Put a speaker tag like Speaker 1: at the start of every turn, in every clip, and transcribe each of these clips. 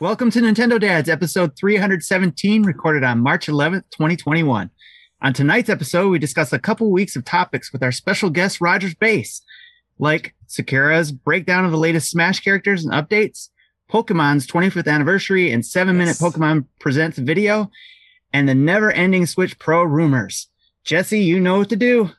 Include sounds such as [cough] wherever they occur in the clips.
Speaker 1: Welcome to Nintendo Dads, episode 317, recorded on March 11th, 2021. On tonight's episode, we discuss a couple weeks of topics with our special guest, Rogers Base, like Sakurai's breakdown of the latest Smash characters and updates, Pokemon's 25th anniversary and seven minute
Speaker 2: Yes.
Speaker 1: Pokemon Presents video, and the never ending Switch Pro rumors. Jesse, you know what to do.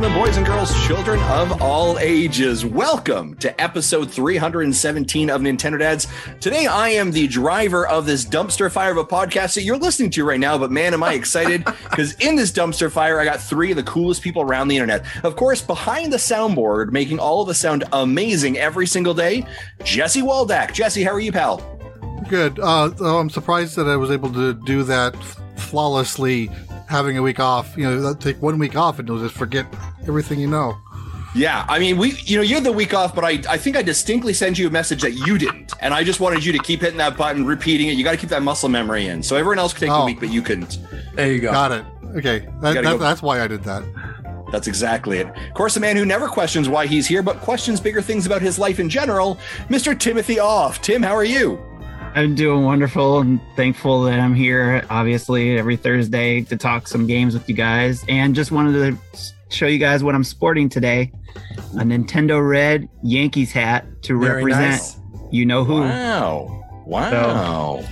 Speaker 2: Gentlemen, boys and girls, children of all ages, welcome to episode 317 of Nintendo Dads. Today, I am the driver of this dumpster fire of a podcast that you're listening to right now, but man, am I excited [laughs] because in this dumpster fire, I got three of the coolest people around the internet. Of course, behind the soundboard, making all of us sound amazing every single day, Jesse Waldack. Jesse, how are you, pal?
Speaker 3: Good. Uh, oh, I'm surprised that I was able to do that flawlessly, having a week off. You know, take one week off and you'll just forget everything you know.
Speaker 2: Yeah, I mean, we, you know, you had the week off, but I, I think I distinctly sent you a message that you didn't, and I just wanted you to keep hitting that button, repeating it. You got to keep that muscle memory in. So everyone else could take the
Speaker 3: Oh.
Speaker 2: week, but you couldn't.
Speaker 4: There you go.
Speaker 3: Got it. Okay, that, that,
Speaker 2: go.
Speaker 3: that's why I did that.
Speaker 2: That's exactly it. Of course, the man who never questions why he's here, but questions bigger things about his life in general, Mr. Timothy Off. Tim, how are you?
Speaker 1: I'm doing wonderful and thankful that I'm here, obviously, every Thursday to talk some games with you guys. And just wanted to show you guys what I'm sporting today a Nintendo Red Yankees hat to
Speaker 4: Very
Speaker 1: represent
Speaker 4: nice.
Speaker 1: you know who.
Speaker 2: Wow. Wow.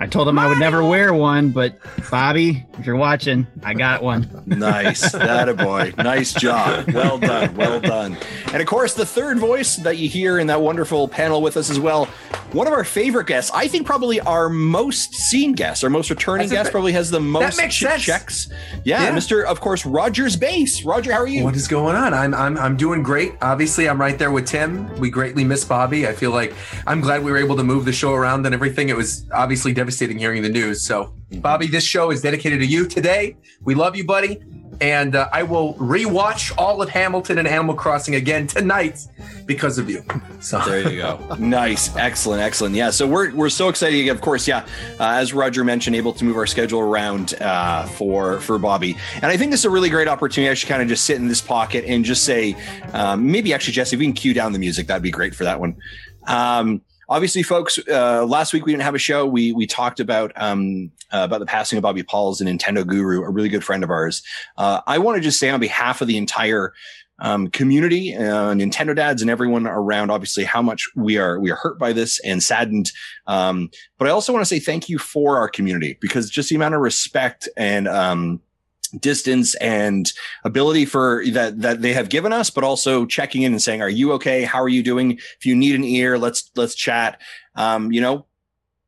Speaker 1: I told him I would never wear one, but Bobby, if you're watching, I got one.
Speaker 2: nice. That a boy. Nice job. Well done. Well done. And of course, the third voice that you hear in that wonderful panel with us as well, one of our favorite guests, I think probably our most seen guest, our most returning
Speaker 4: That's
Speaker 2: guest, probably has the most
Speaker 4: makes
Speaker 2: che-
Speaker 4: sense.
Speaker 2: checks. Yeah,
Speaker 4: Yeah.
Speaker 2: Mr. Of course, Rogers Base. Roger, how are you?
Speaker 4: What is going on? I'm I'm I'm doing great. Obviously, I'm right there with Tim. We greatly miss Bobby. I feel like I'm glad we were able to move the show around and everything. It was obviously devastating hearing the news. So, Bobby, this show is dedicated to you today. We love you, buddy. And uh, I will rewatch all of Hamilton and Animal Crossing again tonight because of you. So
Speaker 2: There you go. [laughs] nice, excellent, excellent. Yeah, so we're we're so excited. Of course, yeah. Uh, as Roger mentioned, able to move our schedule around uh, for for Bobby, and I think this is a really great opportunity. I should kind of just sit in this pocket and just say, um, maybe actually, Jesse, if we can cue down the music, that'd be great for that one. Um, obviously, folks, uh, last week we didn't have a show. We we talked about um, uh, about the passing of Bobby Pauls, a Nintendo guru, a really good friend of ours. Uh, I want to just say on behalf of the entire um, community, uh, Nintendo dads, and everyone around. Obviously, how much we are we are hurt by this and saddened. Um, but I also want to say thank you for our community because just the amount of respect and um, distance and ability for that that they have given us, but also checking in and saying, "Are you okay? How are you doing? If you need an ear, let's let's chat." Um, you know,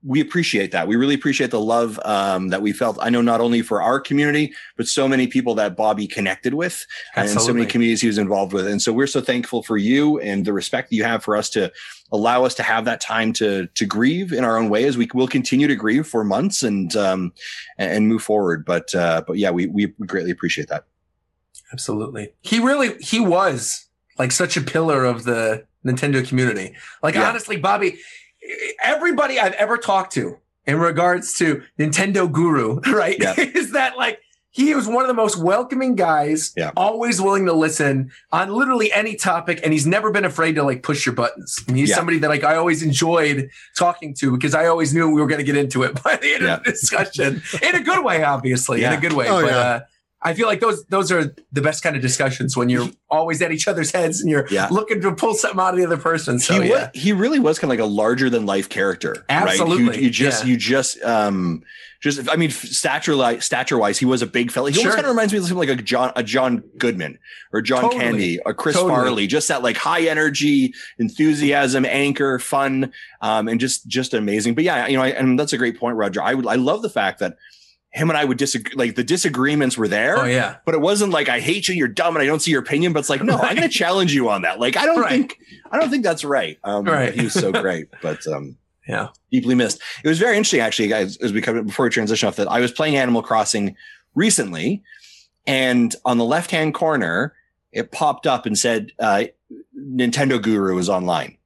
Speaker 2: we appreciate that. We really appreciate the love um, that we felt. I know not only for our community, but so many people that Bobby connected with, and so many communities he was involved with. And so we're so thankful for you and the respect that you have for us to allow us to have that time to to grieve in our own way as we will continue to grieve for months and um, and, and move forward. But uh, but yeah, we we greatly appreciate that.
Speaker 4: Absolutely. He really he was like such a pillar of the Nintendo community. Like
Speaker 2: Yeah.
Speaker 4: honestly, Bobby, everybody I've ever talked to in regards to Nintendo Guru, [laughs] right?
Speaker 2: Yeah.
Speaker 4: is that like he was one of the most welcoming guys,
Speaker 2: Yeah.
Speaker 4: always willing to listen on literally any topic, and he's never been afraid to like push your buttons. And he's
Speaker 2: Yeah.
Speaker 4: somebody that like I always enjoyed talking to because I always knew we were going to get into it [laughs] by the end of the discussion in a good way, obviously, in a good way.
Speaker 3: Oh,
Speaker 4: but
Speaker 3: yeah.
Speaker 4: uh, I feel like those those are the best kind of discussions when you're always at each other's heads and you're
Speaker 2: Yeah.
Speaker 4: looking to pull something out of the other person. So
Speaker 2: he
Speaker 4: yeah,
Speaker 2: was, he really was kind of like a larger than life character. Right?
Speaker 4: Absolutely,
Speaker 2: You, you just
Speaker 4: yeah.
Speaker 2: you just um just I mean stature like stature wise, he was a big fella. He
Speaker 4: Sure.
Speaker 2: almost kind of reminds me of something like a John a John Goodman or John
Speaker 4: Totally.
Speaker 2: Candy or Chris
Speaker 4: Totally.
Speaker 2: Farley. Just that like high energy, enthusiasm, anchor, fun, um, and just just amazing. But yeah, you know, I, and that's a great point, Roger. I would I love the fact that him and I would disagree. Like the disagreements were there.
Speaker 4: oh yeah,
Speaker 2: But it wasn't like I hate you, you're dumb, and I don't see your opinion. But it's like, no, I'm going to challenge you on that. Like, I don't
Speaker 4: Right.
Speaker 2: think, I don't think that's right. Um,
Speaker 4: Right.
Speaker 2: He was so [laughs] great, but um,
Speaker 4: yeah.
Speaker 2: deeply missed. It was very interesting, actually, guys. As we come before we transition off that, I was playing Animal Crossing recently, and on the left hand corner, it popped up and said uh, Nintendo Guru is online,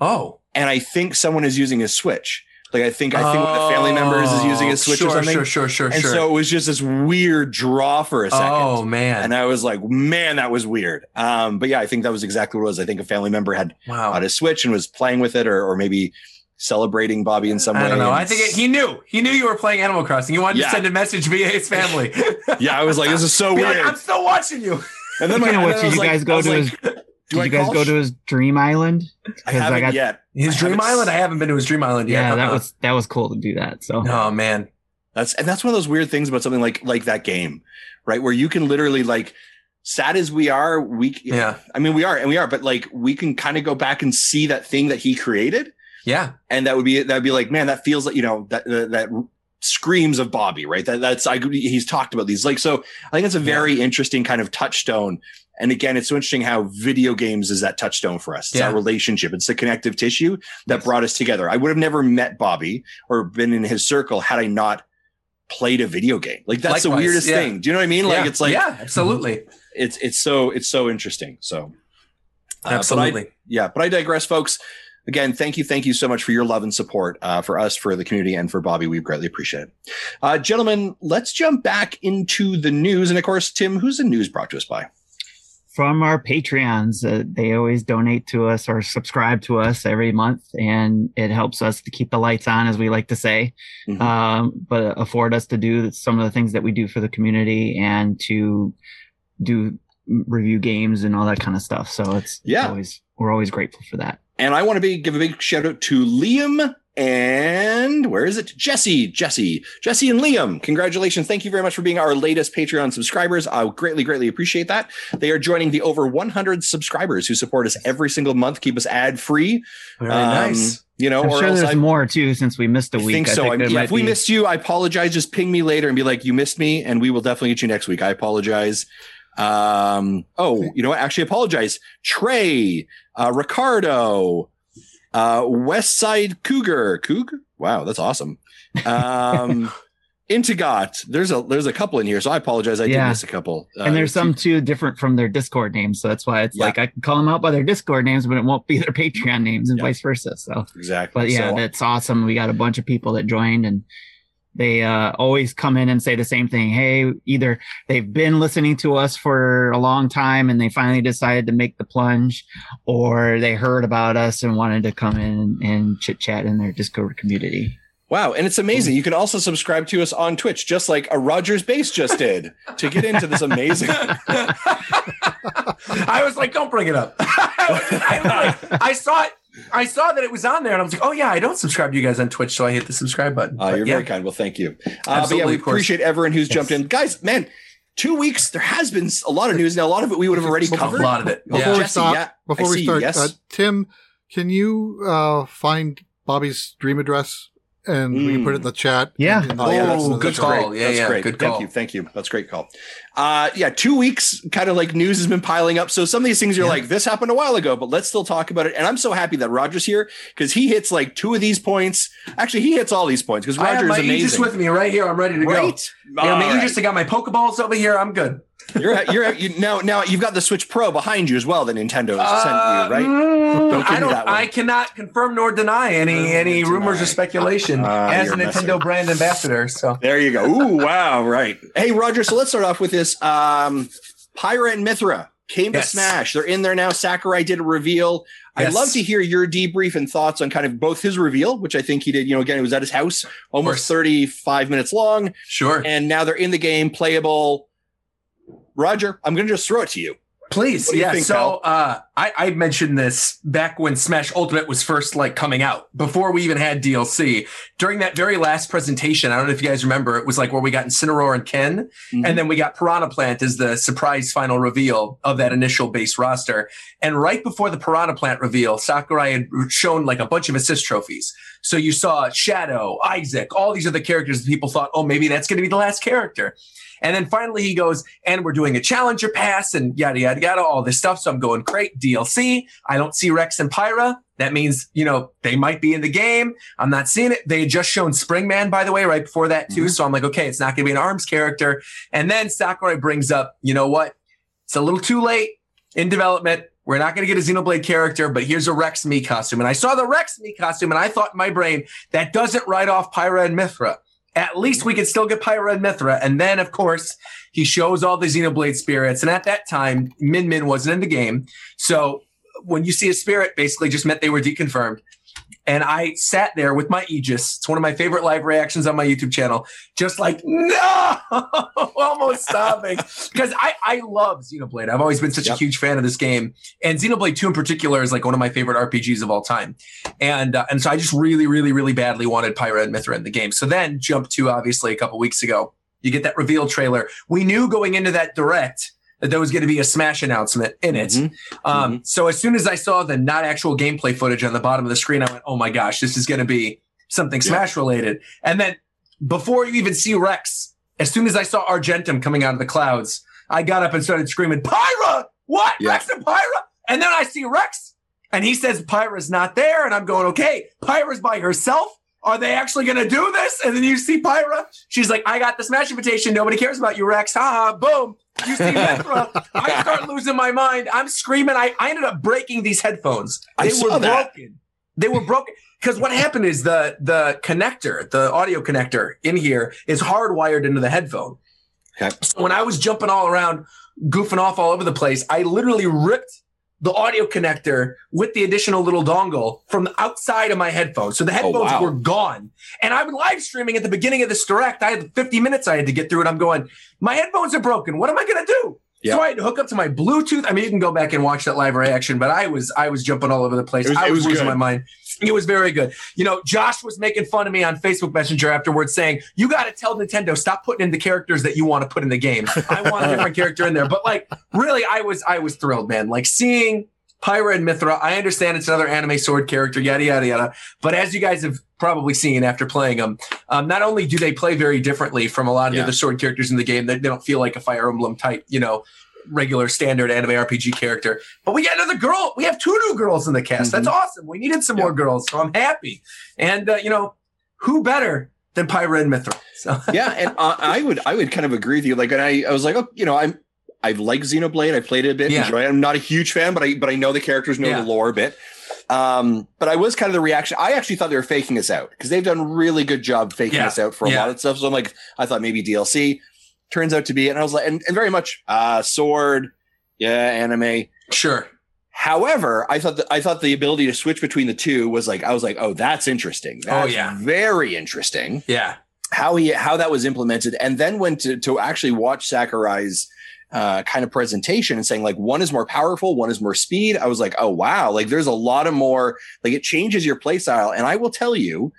Speaker 4: Oh,
Speaker 2: and I think someone is using his Switch. Like I think I think one of the family members is using a Switch
Speaker 4: Oh, sure,
Speaker 2: or something.
Speaker 4: Sure, sure, sure,
Speaker 2: and
Speaker 4: sure.
Speaker 2: so it was just this weird draw for a second.
Speaker 4: oh man,
Speaker 2: And I was like, man, that was weird. Um, but yeah, I think that was exactly what it was. I think a family member had
Speaker 4: wow.
Speaker 2: bought a Switch and was playing with it or, or maybe celebrating Bobby in some way.
Speaker 4: I don't know. I think it, he knew. He knew you were playing Animal Crossing. He wanted
Speaker 2: Yeah.
Speaker 4: to send a message via his family. [laughs]
Speaker 2: yeah, I was like, this is so
Speaker 4: Be
Speaker 2: weird.
Speaker 4: like, I'm still watching you.
Speaker 2: and then my and then
Speaker 1: did you
Speaker 2: like-
Speaker 1: guys go to
Speaker 2: like,
Speaker 1: his?
Speaker 2: do
Speaker 1: you guys go
Speaker 2: sh-
Speaker 1: to his Dream Island?
Speaker 2: I
Speaker 1: 'Cause I
Speaker 2: haven't
Speaker 1: got-
Speaker 2: yet.
Speaker 4: His
Speaker 2: I
Speaker 4: Dream Island.
Speaker 2: s-
Speaker 4: I haven't been to his Dream Island yet.
Speaker 1: Yeah, that was that was cool to do that. So
Speaker 4: Oh man.
Speaker 2: That's and that's one of those weird things about something like like that game, right? Where you can literally like sad as we are, we
Speaker 4: Yeah.
Speaker 2: I mean we are and we are, but like we can kind of go back and see that thing that he created,
Speaker 4: Yeah.
Speaker 2: and that would be that would be like, man, that feels like you know that that, that screams of Bobby, right? That that's I he's talked about these like so. I think it's a very interesting kind of touchstone. And again, it's so interesting how video games is that touchstone for us. It's
Speaker 4: Yeah.
Speaker 2: that relationship. It's the connective tissue that
Speaker 4: Yes.
Speaker 2: brought us together. I would have never met Bobby or been in his circle had I not played a video game. Like that's the weirdest
Speaker 4: yeah.
Speaker 2: thing. Do you know what I mean? Like
Speaker 4: yeah.
Speaker 2: it's like
Speaker 4: yeah, absolutely,
Speaker 2: it's it's so it's so interesting. So uh, but I-
Speaker 4: absolutely.
Speaker 2: yeah, but I digress, folks. Again, thank you, thank you so much for your love and support uh, for us, for the community, and for Bobby. We greatly appreciate it. Uh, gentlemen, let's jump back into the news. And of course, Tim, who's the news brought to us by?
Speaker 1: From our Patreons, uh, they always donate to us or subscribe to us every month, and it helps us to keep the lights on, as we like to say,
Speaker 2: Mhm.
Speaker 1: um, but afford us to do some of the things that we do for the community and to do review games and all that kind of stuff. So it's
Speaker 2: Yeah.
Speaker 1: always we're always grateful for that.
Speaker 2: And I want to be give a big shout out to Liam and where is it? Jesse, Jesse, Jesse and Liam. Congratulations. Thank you very much for being our latest Patreon subscribers. I greatly, greatly appreciate that. They are joining the over 100 subscribers who support us every single month, keep us ad free.
Speaker 4: Very nice.
Speaker 2: You know,
Speaker 1: I'm
Speaker 2: or
Speaker 1: sure there's
Speaker 2: I
Speaker 1: more too since we missed a
Speaker 2: I
Speaker 1: week.
Speaker 2: think so. I
Speaker 1: there
Speaker 2: yeah, if we
Speaker 1: be-
Speaker 2: missed you, I apologize. Just ping me later and be like, you missed me, and we will definitely get you next week. I apologize. Um, oh, you know what? Actually, apologize. Trey, uh, Ricardo, uh, West Side Cougar, Cougar. Wow, that's awesome. Um, [laughs] Intigot. There's a there's a couple in here, so I apologize. I did miss a couple. Uh,
Speaker 1: and there's some too different from their Discord names, so that's why it's
Speaker 2: Yeah.
Speaker 1: like I can call them out by their Discord names, but it won't be their [laughs] Patreon names, and
Speaker 2: Yeah.
Speaker 1: vice versa. So
Speaker 2: exactly.
Speaker 1: but yeah
Speaker 2: So-
Speaker 1: that's awesome we got a bunch of people that joined and they uh, always come in and say the same thing hey either they've been listening to us for a long time and they finally decided to make the plunge or they heard about us and wanted to come in and chit chat in their discord community
Speaker 2: Wow, and it's amazing. You can also subscribe to us on Twitch, just like a Rogers Base just did, to get into this amazing. [laughs]
Speaker 4: I was like, don't bring it up. [laughs] I, like, I saw it. I saw that it was on there, and I was like, "Oh yeah, I don't subscribe to you guys on Twitch, so I hit the subscribe button."
Speaker 2: Uh,
Speaker 4: But
Speaker 2: you're
Speaker 4: yeah,
Speaker 2: very kind. Well, thank you. Uh, but yeah,
Speaker 4: Absolutely,
Speaker 2: we appreciate everyone who's
Speaker 1: Yes.
Speaker 2: jumped in. Guys, man, two weeks, there has been a lot of news. Now, a lot of it we would have already
Speaker 3: covered.
Speaker 4: a lot of it.
Speaker 3: Before
Speaker 4: Yeah.
Speaker 3: we
Speaker 2: Jesse,
Speaker 3: start,
Speaker 2: yeah,
Speaker 3: before
Speaker 2: I
Speaker 3: we
Speaker 2: see,
Speaker 3: start,
Speaker 2: yes.
Speaker 3: uh, Tim, can you uh, find Bobby's dream address and we can put it in the chat?
Speaker 1: Yeah.
Speaker 3: In the-
Speaker 2: Oh, yeah, that's, that's
Speaker 4: good
Speaker 2: great.
Speaker 4: call. Yeah,
Speaker 2: that's
Speaker 4: yeah,
Speaker 2: great.
Speaker 4: good
Speaker 2: Thank you. Thank you. That's a great call. Uh, yeah, two weeks kind of like news has been piling up. So some of these things you're
Speaker 4: Yeah.
Speaker 2: like, this happened a while ago, but let's still talk about it. And I'm so happy that Roger's here because he hits like two of these points. Actually, he hits all these points because
Speaker 4: I have my
Speaker 2: is amazing.
Speaker 4: Aegis with me right here. I'm ready to go.
Speaker 2: right?
Speaker 4: Yeah,
Speaker 2: All
Speaker 4: my
Speaker 2: right.
Speaker 4: Aegis. I got my Pokeballs over here. I'm good.
Speaker 2: You're you're you, now now you've got the Switch Pro behind you as well that Nintendo
Speaker 4: Uh,
Speaker 2: sent you, right?
Speaker 4: mm,
Speaker 2: Don't give
Speaker 4: I don't.
Speaker 2: that one.
Speaker 4: I cannot confirm nor deny any
Speaker 2: Uh,
Speaker 4: any rumors or speculation
Speaker 2: Uh,
Speaker 4: as a
Speaker 2: a
Speaker 4: Nintendo
Speaker 2: messer.
Speaker 4: brand ambassador. So
Speaker 2: There you go. Ooh, wow, right. Hey, Roger. So let's start off with this. Um, Pyra and Mythra came to Smash. They're in there now. Sakurai did a reveal. I'd
Speaker 4: Yes.
Speaker 2: love to hear your debrief and thoughts on kind of both his reveal, which I think he did. You know, again, it was at his house, almost 35 minutes long,
Speaker 4: sure,
Speaker 2: and now they're in the game, playable. Roger, I'm going to just throw it to you.
Speaker 4: please, yeah.
Speaker 2: think,
Speaker 4: so uh, I, I mentioned this back when Smash Ultimate was first like coming out, before we even had DLC. During that very last presentation, I don't know if you guys remember, it was like where we got Incineroar and Ken,
Speaker 2: Mhm.
Speaker 4: and then we got Piranha Plant as the surprise final reveal of that initial base roster. And right before the Piranha Plant reveal, Sakurai had shown like a bunch of assist trophies. So you saw Shadow, Isaac, all these other characters that people thought, oh, maybe that's going to be the last character. And then finally he goes, and we're doing a challenger pass and yada, yada, yada, all this stuff. So I'm going, great, DLC. I don't see Rex and Pyra. That means, you know, they might be in the game. I'm not seeing it. They had just shown Springman, by the way, right before that too.
Speaker 2: Mhm.
Speaker 4: So I'm like, okay, it's not going to be an arms character. And then Sakurai brings up, you know what? It's a little too late in development. We're not going to get a Xenoblade character, but here's a Rex Mii costume. And I saw the Rex Mii costume, and I thought in my brain that doesn't write off Pyra and Mythra. At least we could still get Pyra and Mythra. And then, of course, he shows all the Xenoblade spirits. And at that time, Min Min wasn't in the game. So when you see a spirit, basically just meant they were deconfirmed. And I sat there with my Aegis. It's one of my favorite live reactions on my YouTube channel. Just like, no, [laughs] almost sobbing. Because I, I love Xenoblade. I've always been such
Speaker 2: Yep.
Speaker 4: a huge fan of this game. And Xenoblade 2 in particular is like one of my favorite RPGs of all time. And uh, and so I just really, really, really badly wanted Pyra and Mythra in the game. So then jump to obviously a couple weeks ago. You get that reveal trailer. We knew going into that direct that there was going to be a Smash announcement in it.
Speaker 2: Mhm.
Speaker 4: Um, so as soon as I saw the not actual gameplay footage on the bottom of the screen, I went, "Oh my gosh, this is going to be something Smash related." And then before you even see Rex, as soon as I saw Argentum coming out of the clouds, I got up and started screaming, "Pyra! What?
Speaker 2: Yeah.
Speaker 4: Rex and Pyra?" And then I see Rex, and he says Pyra's not there, and I'm going, "Okay, Pyra's by herself." Are they actually going to do this? And then you see Pyra. She's like, I got the smash invitation. Nobody cares about you, Rex. Haha, boom. You see Mythra. [laughs] I start losing my mind. I'm screaming. I, I ended up breaking these headphones.
Speaker 2: I
Speaker 4: They
Speaker 2: saw
Speaker 4: were
Speaker 2: that.
Speaker 4: broken. They were broken. Because what happened is the the connector, the audio connector in here is hardwired into the headphone.
Speaker 2: Okay.
Speaker 4: So when I was jumping all around, goofing off all over the place, I literally ripped the audio connector with the additional little dongle from the outside of my headphones. So the oh, headphones
Speaker 2: wow.
Speaker 4: were gone. And I'm live streaming at the beginning of this direct. I had 50 minutes I had to get through it. I'm going, my headphones are broken. What am I going to do? So I had to hook up to my Bluetooth. I mean, you can go back and watch that live reaction, but I was I was jumping all over the place.
Speaker 2: Was-
Speaker 4: I was,
Speaker 2: was
Speaker 4: losing
Speaker 2: good.
Speaker 4: my mind. It was very good. You know, Josh was making fun of me on Facebook Messenger afterwards, saying, "You got to tell Nintendo stop putting in the characters that you want to put in the game. I want a [laughs] different character in there." But like, really, I was I was thrilled, man. Like seeing Pyra and Mythra. I understand it's another anime sword character, yada yada yada. But as you guys have probably seen after playing them, um, not only do they play very differently from a lot of the other sword characters in the game, they, they don't feel like a Fire Emblem type, you know, regular standard anime RPG character. But we got another girl. We have two new girls in the cast. That's awesome. We needed some more girls, so I'm happy. And uh, you know, who better than Pyra and Mythra? So [laughs]
Speaker 2: yeah, and uh, I would I would kind of agree with you. Like, and I I was like, oh, you know, I'm I've liked Xenoblade. I played it a bit.
Speaker 4: Yeah.
Speaker 2: Enjoy it. I'm not a huge fan, but I but I know the characters, know
Speaker 4: Yeah.
Speaker 2: the lore a bit. Um, but I was kind of the reaction. I actually thought they were faking us out because they've done a really good job faking
Speaker 4: Yeah.
Speaker 2: us out for a
Speaker 4: Yeah.
Speaker 2: lot of stuff. So I'm like, I thought maybe DLC turns out to be, and I was like, and, and very much uh sword, yeah, anime.
Speaker 4: sure.
Speaker 2: However, I thought that I thought the ability to switch between the two was like I was like, oh, that's interesting.
Speaker 4: Oh, yeah.
Speaker 2: very interesting
Speaker 4: Yeah.
Speaker 2: how he how that was implemented and then went to to actually watch Sakurai's uh, kind of presentation and saying like one is more powerful, one is more speed. I was like, oh wow, like there's a lot of more like it changes your play style. And I will tell you,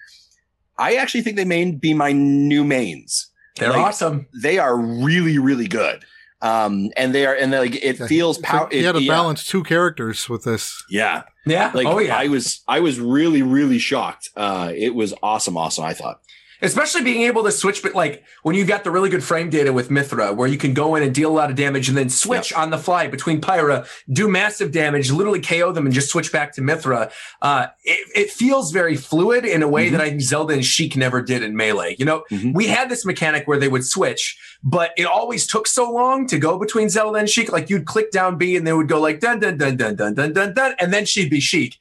Speaker 2: I actually think they may be my new mains.
Speaker 4: They're
Speaker 2: Like,
Speaker 4: awesome.
Speaker 2: They are really really good. Um, and they are and like it
Speaker 3: Yeah.
Speaker 2: feels
Speaker 3: It's
Speaker 2: power.
Speaker 3: like you had to
Speaker 2: yeah,
Speaker 3: balance two characters with this.
Speaker 2: Yeah,
Speaker 4: Yeah.
Speaker 2: like
Speaker 4: oh yeah.
Speaker 2: I was I was really really shocked. Uh, it was awesome, awesome. I thought.
Speaker 4: Especially being able to switch but like when you've got the really good frame data with mythra where you can go in and deal a lot of damage and then switch on the fly between pyra do massive damage literally ko them and just switch back to mythra uh, it, it feels very fluid in a way
Speaker 2: Mhm.
Speaker 4: that i think zelda and sheik never did in melee you know
Speaker 2: Mhm.
Speaker 4: we had this mechanic where they would switch but it always took so long to go between zelda and sheik like you'd click down b and they would go like dun dun dun dun dun dun dun dun and then she'd be sheik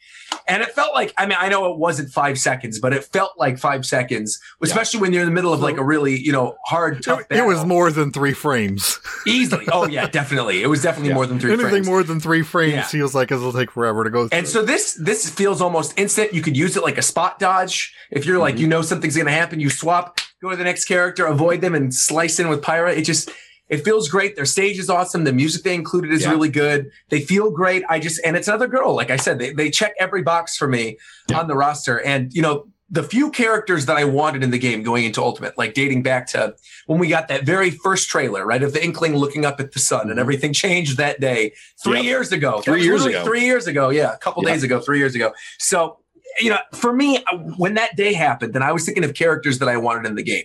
Speaker 4: and it felt like, I mean, I know it wasn't five seconds, but it felt like five seconds, especially when you're in the middle of like a really, you know, hard, tough
Speaker 3: It, it was more than three frames. [laughs]
Speaker 4: easily. Oh yeah, definitely. It was definitely
Speaker 2: Yeah.
Speaker 4: more than three
Speaker 3: Anything
Speaker 4: frames.
Speaker 3: more than three frames
Speaker 4: Yeah.
Speaker 3: feels like it'll take forever to go through.
Speaker 4: And so this this feels almost instant. You could use it like a spot dodge. If you're like,
Speaker 2: Mhm.
Speaker 4: you know something's gonna happen, you swap, go to the next character, avoid them, and slice in with Pyra. It just it feels great. Their stage is awesome. The music they included is
Speaker 2: Yeah.
Speaker 4: really good. They feel great. I just and it's another girl. Like I said, they they check every box for me
Speaker 2: Yeah.
Speaker 4: on the roster. And you know, the few characters that I wanted in the game going into Ultimate, like dating back to when we got that very first trailer, right, of the Inkling looking up at the sun, and
Speaker 2: Mhm.
Speaker 4: everything changed that day, three
Speaker 2: Yep.
Speaker 4: years ago.
Speaker 2: Three years ago.
Speaker 4: Three years ago, yeah, a couple
Speaker 2: Yep.
Speaker 4: days ago, three years ago. So, you know, for me, when that day happened, then I was thinking of characters that I wanted in the game.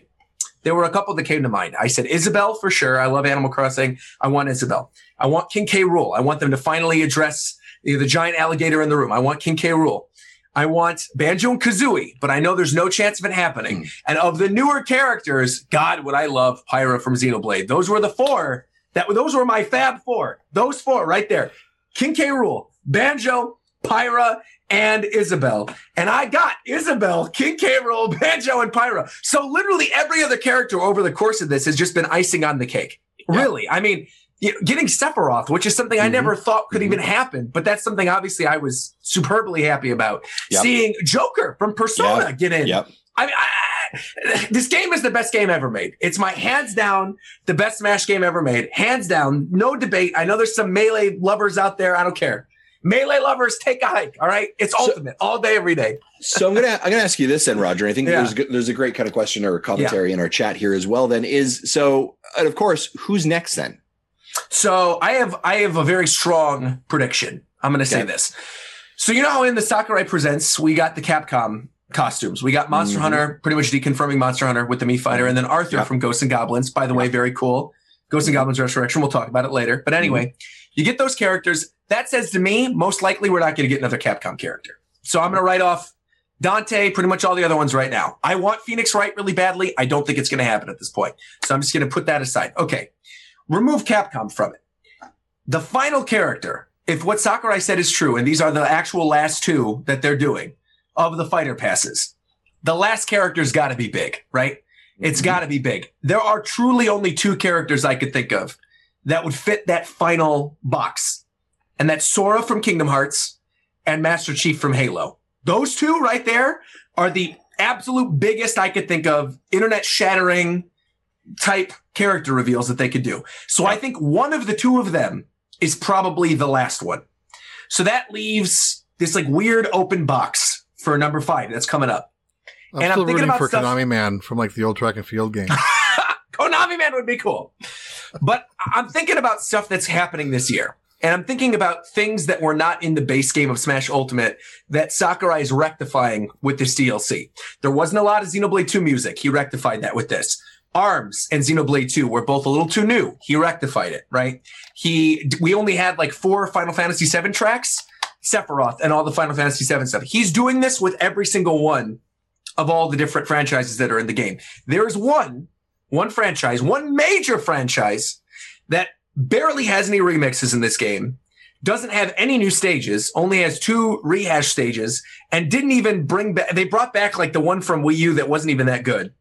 Speaker 4: There were a couple that came to mind. I said Isabelle for sure. I love Animal Crossing. I want Isabelle. I want King K. Rool. I want them to finally address the, the giant alligator in the room. I want King K. Rool. I want Banjo and Kazooie, but I know there's no chance of it happening. Hmm. And of the newer characters, God, would I love Pyra from Xenoblade. Those were the four that those were my fab four. Those four right there. King K. Rule, Banjo, Pyra, and Isabelle. And I got Isabelle, King K. Rool, Banjo, and Pyra. So literally every other character over the course of this has just been icing on the cake. Really. I mean, getting Sephiroth, which is something I
Speaker 2: Mhm.
Speaker 4: never thought could
Speaker 2: Mhm.
Speaker 4: even happen, but that's something obviously I was superbly happy about.
Speaker 2: Yep.
Speaker 4: Seeing Joker from Persona
Speaker 2: Yep.
Speaker 4: get in.
Speaker 2: Yep.
Speaker 4: I mean, I, this game is the best game ever made. It's my hands down the best Smash game ever made. Hands down, no debate. I know there's some melee lovers out there. I don't care. Melee lovers, take a hike. All right, it's
Speaker 2: So-
Speaker 4: ultimate all day, every day.
Speaker 2: So I'm gonna I'm gonna ask you this then, Roger. I think
Speaker 4: Yeah.
Speaker 2: there's a there's a great kind of question or commentary in our chat here as well. Then is so and of course who's next then?
Speaker 4: So I have I have a very strong prediction. I'm going to say
Speaker 2: Okay.
Speaker 4: this. So you know how in the Sakurai presents we got the Capcom costumes. We got Monster
Speaker 2: Mhm.
Speaker 4: Hunter, pretty much deconfirming Monster Hunter with the Mii Fighter, and then mm-hmm. Arthur
Speaker 2: Yeah.
Speaker 4: from Ghosts and Goblins. By the way, very cool. Ghosts and mm-hmm. Goblins Resurrection. We'll talk about it later. But anyway, mm-hmm. you get those characters. That says to me, most likely we're not going to get another Capcom character. So I'm going to write off Dante, pretty much all the other ones right now. I want Phoenix Wright really badly. I don't think it's going to happen at this point. So I'm just going to put that aside. Okay. Remove Capcom from it. The final character, if what Sakurai said is true, and these are the actual last two that they're doing of the fighter passes, the last character's got to be big, right? It's mm-hmm. got to be big. There are truly only two characters I could think of that would fit that final box, and that's Sora from Kingdom Hearts and Master Chief from Halo. Those two right there are the absolute biggest I could think of, internet shattering type character reveals that they could do. So I think one of the two of them is probably the last one. So that leaves this like weird open box for number five that's coming up.
Speaker 3: I'm
Speaker 4: And I'm
Speaker 3: still
Speaker 4: thinking
Speaker 3: rooting
Speaker 4: about
Speaker 3: for
Speaker 4: stuff-
Speaker 3: Konami Man from like the old track and field game. [laughs]
Speaker 4: Konami Man would be cool. But I'm thinking about stuff that's happening this year. And I'm thinking about things that were not in the base game of Smash Ultimate that Sakurai is rectifying with this DLC. There wasn't a lot of Xenoblade 2 music. He rectified that with this. Arms and Xenoblade 2 were both a little too new. He rectified it, right? He, we only had like four Final Fantasy 7 tracks, Sephiroth and all the Final Fantasy 7 stuff. He's doing this with every single one of all the different franchises that are in the game. There's one one franchise, one major franchise that barely has any remixes in this game, doesn't have any new stages, only has two rehash stages, and didn't even bring back, they brought back like the one from Wii U that wasn't even that good.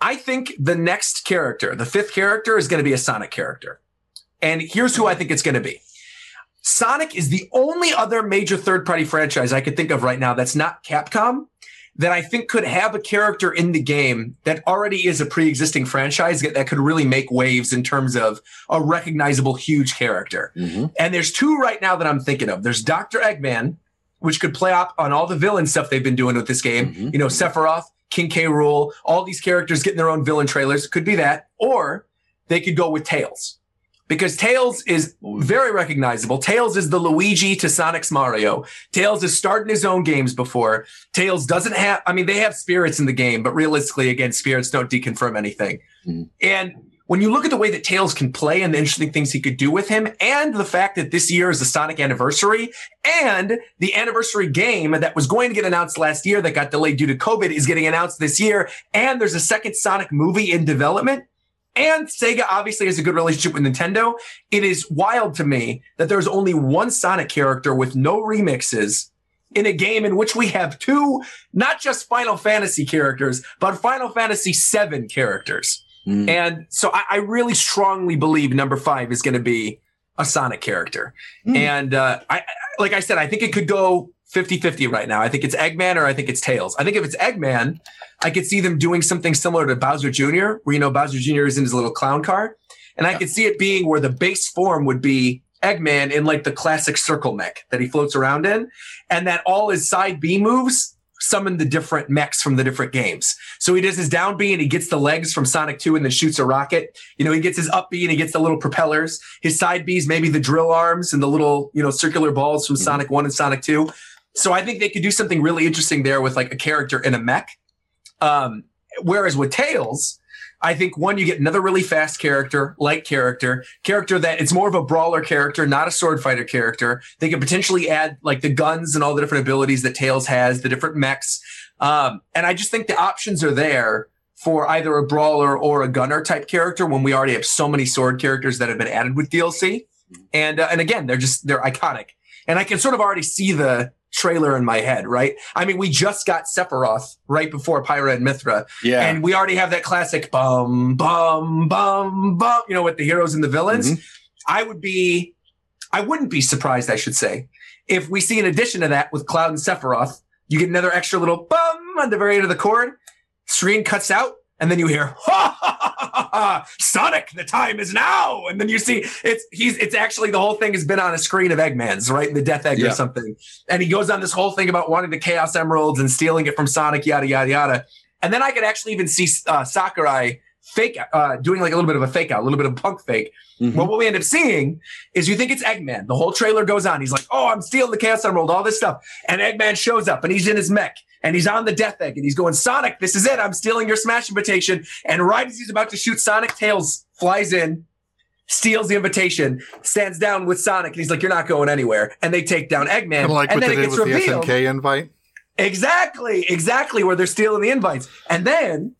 Speaker 4: I think the next character, the fifth character, is going to be a Sonic character. And here's who I think it's going to be. Sonic is the only other major third party franchise I could think of right now that's not Capcom that I think could have a character in the game that already is a pre-existing franchise that, could really make waves in terms of a recognizable huge character.
Speaker 2: Mhm.
Speaker 4: And there's two right now that I'm thinking of. There's Dr. Eggman, which could play up on all the villain stuff they've been doing with this game.
Speaker 2: Mhm.
Speaker 4: You know, Sephiroth, King K. Rool, all these characters getting their own villain trailers. Could be that. Or they could go with Tails. Because Tails is very recognizable. Tails is the Luigi to Sonic's Mario. Tails has starred in his own games before. Tails doesn't have, I mean, they have spirits in the game, but realistically, again, spirits don't deconfirm anything.
Speaker 2: Mhm.
Speaker 4: And when you look at the way that Tails can play and the interesting things he could do with him, and the fact that this year is the Sonic anniversary, and the anniversary game that was going to get announced last year that got delayed due to COVID is getting announced this year, and there's a second Sonic movie in development, and Sega obviously has a good relationship with Nintendo, it is wild to me that there's only one Sonic character with no remixes in a game in which we have two, not just Final Fantasy characters, but Final Fantasy VII characters.
Speaker 2: Mm.
Speaker 4: And so I, I really strongly believe number five is going to be a Sonic character.
Speaker 2: Hmm.
Speaker 4: And uh, I- like I said, I think it could go 50 50 right now. I think it's Eggman or I think it's Tails. I think if it's Eggman, I could see them doing something similar to Bowser Jr., where, you know, Bowser Jr. is in his little clown car. And I could see it being where the base form would be Eggman in like the classic circle mech that he floats around in, and that all his side B moves summon the different mechs from the different games. So he does his down B and he gets the legs from Sonic 2 and then shoots a rocket. You know, he gets his up B and he gets the little propellers. His side Bs, maybe the drill arms and the little, you know, circular balls from
Speaker 2: Mhm.
Speaker 4: Sonic 1 and Sonic 2. So I think they could do something really interesting there with like a character in a mech. Um, whereas with Tails, I think one, you get another really fast character, light character, character that it's more of a brawler character, not a sword fighter character. They could potentially add like the guns and all the different abilities that Tails has, the different mechs. Um, and I just think the options are there for either a brawler or a gunner type character when we already have so many sword characters that have been added with DLC. And uh, and again, they're just they're iconic. and I can sort of already see the trailer in my head, right? I mean, we just got Sephiroth right before Pyra and Mythra,
Speaker 2: Yeah.
Speaker 4: and we already have that classic bum bum bum bum, you know, with the heroes and the villains.
Speaker 2: Mhm.
Speaker 4: I would be, I wouldn't be surprised, I should say, if we see an addition to that with Cloud and Sephiroth, you get another extra little bum on the very end of the chord. Screen cuts out, and then you hear ha, ha, [laughs] ha, Sonic, the time is now. And then you see it's he's it's actually the whole thing has been on a screen of Eggman's, right? The Death Egg
Speaker 2: Yeah.
Speaker 4: or something. And he goes on this whole thing about wanting the Chaos Emeralds and stealing it from Sonic, yada yada yada. And then I could actually even see uh, Sakurai fake uh, doing like a little bit of a fake out, a little bit of punk fake.
Speaker 2: Mhm.
Speaker 4: Well, what we end up seeing is you think it's Eggman. The whole trailer goes on. He's like, "Oh, I'm stealing the Chaos Emerald," all this stuff, and Eggman shows up and he's in his mech and he's on the Death Egg and he's going, "Sonic, this is it. I'm stealing your Smash invitation." And right as he's about to shoot Sonic, Tails flies in, steals the invitation, stands down with Sonic, and he's like, "You're not going anywhere." And they take down Eggman,
Speaker 3: Kind of like
Speaker 4: and
Speaker 3: what
Speaker 4: then
Speaker 3: they
Speaker 4: it
Speaker 3: did with the
Speaker 4: revealed.
Speaker 3: SNK invite.
Speaker 4: Exactly, exactly where they're stealing the invites. And then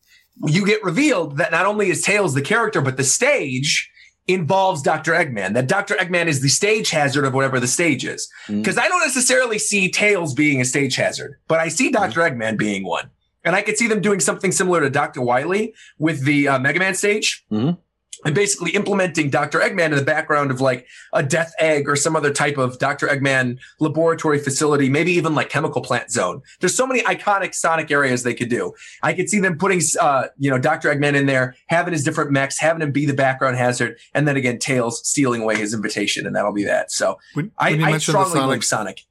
Speaker 4: you get revealed that not only is Tails the character, but the stage involves Dr. Eggman. That Dr. Eggman is the stage hazard of whatever the stage is.
Speaker 2: Mm.
Speaker 4: Because I don't necessarily see Tails being a stage hazard, but I see Dr. Eggman being one. And I could see them doing something similar to Dr. Wily with the uh, Mega Man stage.
Speaker 2: Mhm.
Speaker 4: And basically implementing Dr. Eggman in the background of like a death egg or some other type of Dr. Eggman laboratory facility, maybe even like chemical plant zone. There's so many iconic Sonic areas they could do. I could see them putting, uh, you know, Dr. Eggman in there, having his different mechs, having him be the background hazard, and then again, Tails stealing away his invitation, and that'll be that. So
Speaker 3: When,
Speaker 4: I,
Speaker 3: when
Speaker 4: I strongly
Speaker 3: Sonic,
Speaker 4: believe Sonic.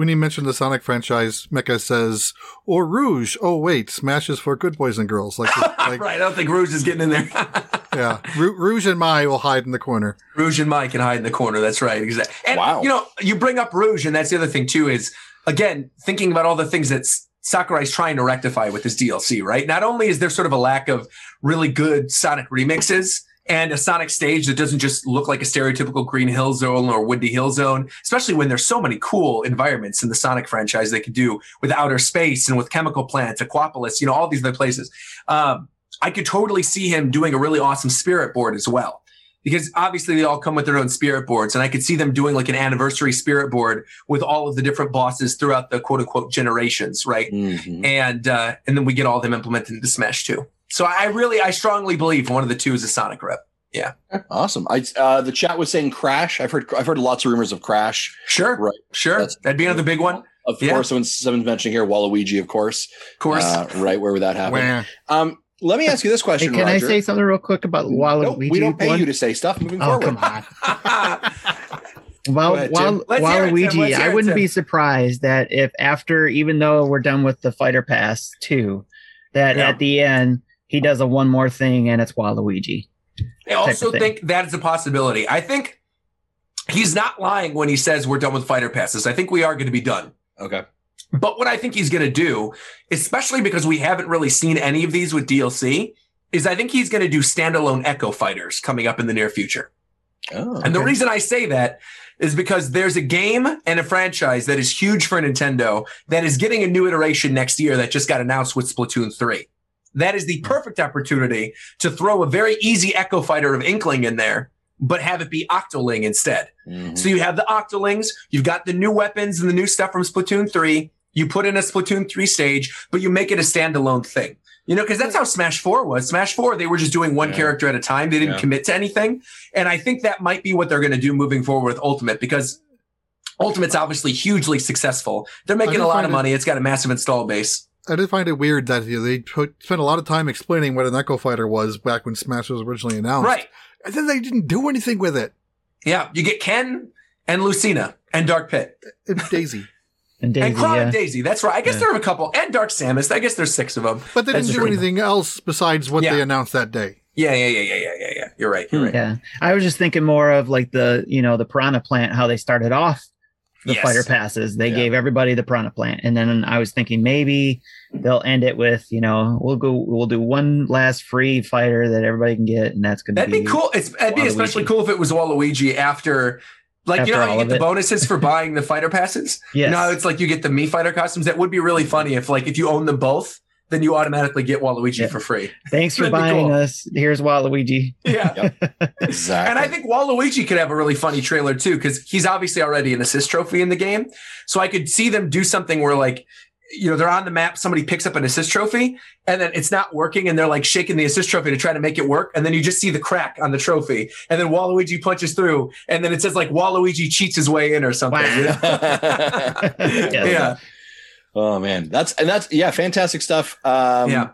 Speaker 3: When you mentioned the Sonic franchise, Mecha says, "Or Rouge." Oh wait, Smash is for good boys and girls. Like, [laughs] like
Speaker 4: right. I don't think Rouge is getting in there. [laughs]
Speaker 3: yeah, Ru- Rouge and Mai will hide in the corner.
Speaker 4: Rouge and Mike can hide in the corner. That's right. Exactly. And
Speaker 2: Wow.
Speaker 4: you know, you bring up Rouge, and that's the other thing too. Is again thinking about all the things that S- Sakurai's trying to rectify with this DLC. Right. Not only is there sort of a lack of really good Sonic remixes. And a Sonic stage that doesn't just look like a stereotypical Green Hill Zone or Windy Hill Zone, especially when there's so many cool environments in the Sonic franchise they could do with outer space and with chemical plants, Aquapolis, you know, all these other places. Um, I could totally see him doing a really awesome spirit board as well because obviously they all come with their own spirit boards and i could see them doing like an anniversary spirit board with all of the different bosses throughout the quote unquote generations right
Speaker 2: Mhm.
Speaker 4: and uh and then we get all of them implemented into smash 2 so i really i strongly believe one of the two is a sonic rep Yeah.
Speaker 2: Awesome. I uh, the chat was saying Crash. I've heard I've heard lots of rumors of Crash.
Speaker 4: sure
Speaker 2: Right.
Speaker 4: sure
Speaker 2: That's-
Speaker 4: that'd be another big one of
Speaker 2: Of
Speaker 4: Yeah.
Speaker 2: course, someone's, someone's mentioning here Waluigi, of course.
Speaker 4: Of course
Speaker 2: Uh, right, where would that happen? Um, let me ask you this
Speaker 1: Hey,
Speaker 2: question,
Speaker 1: can I say something real quick about Waluigi?
Speaker 2: Nope, we don't pay
Speaker 1: one?
Speaker 2: you to say stuff. Moving
Speaker 1: Oh,
Speaker 2: forward.
Speaker 1: come on. [laughs] Well,
Speaker 4: ahead,
Speaker 1: Wal-
Speaker 4: Let's it,
Speaker 1: Waluigi, I wouldn't
Speaker 4: Tim.
Speaker 1: be surprised that if after, even though we're done with the Fighter Pass 2, that
Speaker 4: Yeah.
Speaker 1: at the end he does a one more thing and it's Waluigi.
Speaker 4: I also think that is a possibility. I think he's not lying when he says we're done with fighter passes. I think we are going to be done.
Speaker 2: Okay.
Speaker 4: But what I think he's going to do, especially because we haven't really seen any of these with DLC, is I think he's going to do standalone Echo Fighters coming up in the near future.
Speaker 2: Oh,
Speaker 4: And the reason I say that is because there's a game and a franchise that is huge for Nintendo that is getting a new iteration next year that just got announced with Splatoon 3. That is the perfect opportunity to throw a very easy Echo Fighter of Inkling in there, but have it be Octoling instead.
Speaker 2: Mhm.
Speaker 4: So you have the Octolings, you've got the new weapons and the new stuff from Splatoon 3. You put in a Splatoon 3 stage, but you make it a standalone thing. You know, because that's how Smash 4 was. Smash 4, they were just doing one
Speaker 2: Yeah.
Speaker 4: character at a time. They didn't
Speaker 2: Yeah.
Speaker 4: commit to anything. And I think that might be what they're going to do moving forward with Ultimate because Ultimate's obviously hugely successful. They're making a lot of money. It's got a massive install base.
Speaker 3: I did find it weird that you know, they put, spent a lot of time explaining what an Echo Fighter was back when Smash was originally announced.
Speaker 4: Right.
Speaker 3: And then they didn't do anything with it.
Speaker 4: Yeah. You get Ken and Lucina and Dark Pit.
Speaker 3: And Daisy. [laughs]
Speaker 1: And Daisy,
Speaker 4: and Chrom
Speaker 1: yeah.
Speaker 4: and Daisy. That's right. I guess
Speaker 1: Yeah.
Speaker 4: there are a couple. And Dark Samus. I guess there's six of them.
Speaker 3: But they didn't do
Speaker 4: true.
Speaker 3: anything else besides what
Speaker 4: Yeah.
Speaker 3: they announced that day.
Speaker 4: Yeah, yeah, yeah, yeah, yeah, yeah, yeah. You're right. You're hmm. right.
Speaker 1: Yeah. I was just thinking more of like the, you know, the Piranha plant, how they started off the
Speaker 4: Yes.
Speaker 1: fighter passes. They
Speaker 2: Yeah.
Speaker 1: gave everybody the Piranha plant. And then I was thinking maybe they'll end it with, you know, we'll go, we'll do one last free fighter that everybody can get. And that's going to
Speaker 4: That'd be cool. It's that'd be especially cool if it was Waluigi after, like you know how you get the bonuses for [laughs] buying the fighter passes.
Speaker 1: Yeah.
Speaker 4: No, it's like you get the Mii Fighter costumes. That would be really funny if like if you own them both, then you automatically get Waluigi
Speaker 1: Yeah.
Speaker 4: for free.
Speaker 1: Thanks for
Speaker 4: That'd
Speaker 1: buying
Speaker 4: cool.
Speaker 1: us. Here's Waluigi.
Speaker 4: Yeah. [laughs]
Speaker 2: Exactly.
Speaker 4: And I think Waluigi could have a really funny trailer too, because he's obviously already an assist trophy in the game. So I could see them do something where like, you know, they're on the map, somebody picks up an assist trophy, and then it's not working, and they're like shaking the assist trophy to try to make it work, and then you just see the crack on the trophy, and then Waluigi punches through, and then it says like Waluigi cheats his way in or something. you know? [laughs] [laughs]
Speaker 1: Yeah.
Speaker 4: yeah.
Speaker 2: Oh man, that's and that's yeah, fantastic stuff. Um,
Speaker 4: Yeah.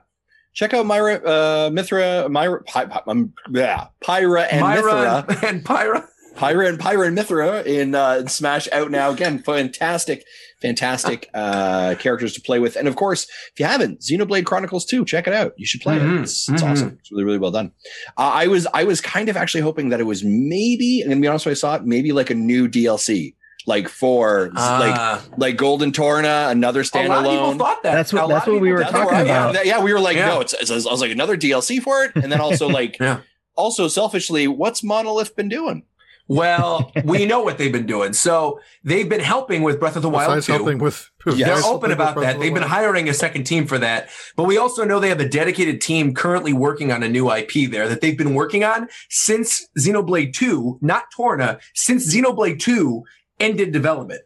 Speaker 2: Check out Myra, uh, Mythra, Myra, Py, Py, um, yeah, Pyra and Mythra.
Speaker 4: Myra and Pyra.
Speaker 2: Pyra and Pyra and Mythra in uh, Smash out now. Again, fantastic, fantastic [laughs] uh, characters to play with. And of course, if you haven't, Xenoblade Chronicles 2, check it out. You should play
Speaker 4: Mhm,
Speaker 2: it. It's, it's
Speaker 4: mhm.
Speaker 2: awesome. It's really, really well done. Uh, I was I was kind of actually hoping that it was maybe, I'm gonna be honest when I saw it, maybe like a new DLC. Like for like
Speaker 4: Ah.
Speaker 2: like Golden Torna, another
Speaker 4: a lot of people
Speaker 2: standalone.
Speaker 4: thought that.
Speaker 1: That's what-
Speaker 4: A
Speaker 1: that's what we were talking
Speaker 2: where I-
Speaker 1: about.
Speaker 2: yeah, yeah, we were like,
Speaker 4: Yeah.
Speaker 2: no, it's, it's. I was like another DLC for it, and then also [laughs] like,
Speaker 4: Yeah.
Speaker 2: also selfishly, what's Monolith been doing?
Speaker 4: Well, we know what they've been doing. So they've been helping with Breath of the Wild
Speaker 3: Besides
Speaker 4: 2.
Speaker 3: helping with,
Speaker 2: Yes.
Speaker 4: They're open about that.
Speaker 3: Breath of
Speaker 4: They've been hiring a second team for that. But we also know they have a dedicated team currently working on a new IP there that they've been working on since Xenoblade 2, not Torna, since Xenoblade 2 ended development.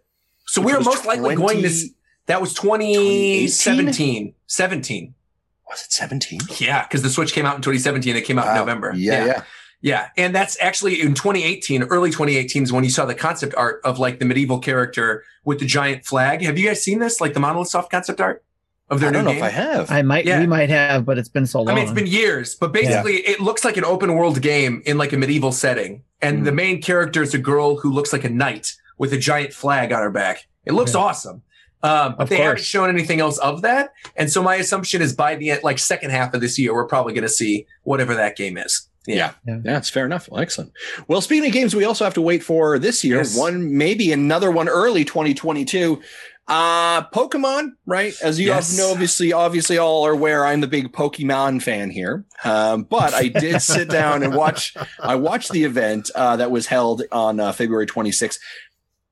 Speaker 4: So
Speaker 2: Which
Speaker 4: we're
Speaker 2: was
Speaker 4: most likely going to that was 2017. 17.
Speaker 2: Was it 17?
Speaker 4: Yeah, because the Switch came out in 2017. It came out in November.
Speaker 2: Yeah, yeah.
Speaker 4: Yeah, and that's actually in 2018, early 2018 is when you saw the concept art of like the medieval character with the giant flag. Have you guys seen this? Like the Monolith Soft concept art of their
Speaker 2: I don't
Speaker 4: new
Speaker 2: know
Speaker 4: game?
Speaker 2: if I have.
Speaker 1: I might,
Speaker 4: Yeah.
Speaker 1: we might have, but it's been so long.
Speaker 4: I mean, it's been years, but basically, it looks like an open world game in like a medieval setting, and
Speaker 2: Mm.
Speaker 4: the main character is a girl who looks like a knight with a giant flag on her back. It looks
Speaker 1: Yeah.
Speaker 4: awesome. Um, but
Speaker 1: Of
Speaker 4: they haven't shown anything else of that, and so my assumption is by the end, like second half of this year, we're probably going to see whatever that game is.
Speaker 2: Yeah. Yeah, it's fair enough. Well, excellent. Well, speaking of games, we also have to wait for this year.
Speaker 4: Yes.
Speaker 2: One, maybe another one early 2022. Uh Pokemon, right? As you
Speaker 4: Yes.
Speaker 2: know, obviously, obviously all are aware, I'm the big Pokemon fan here. Um, but I did [laughs] sit down and watch. I watched the event uh, that was held on uh, February 26th.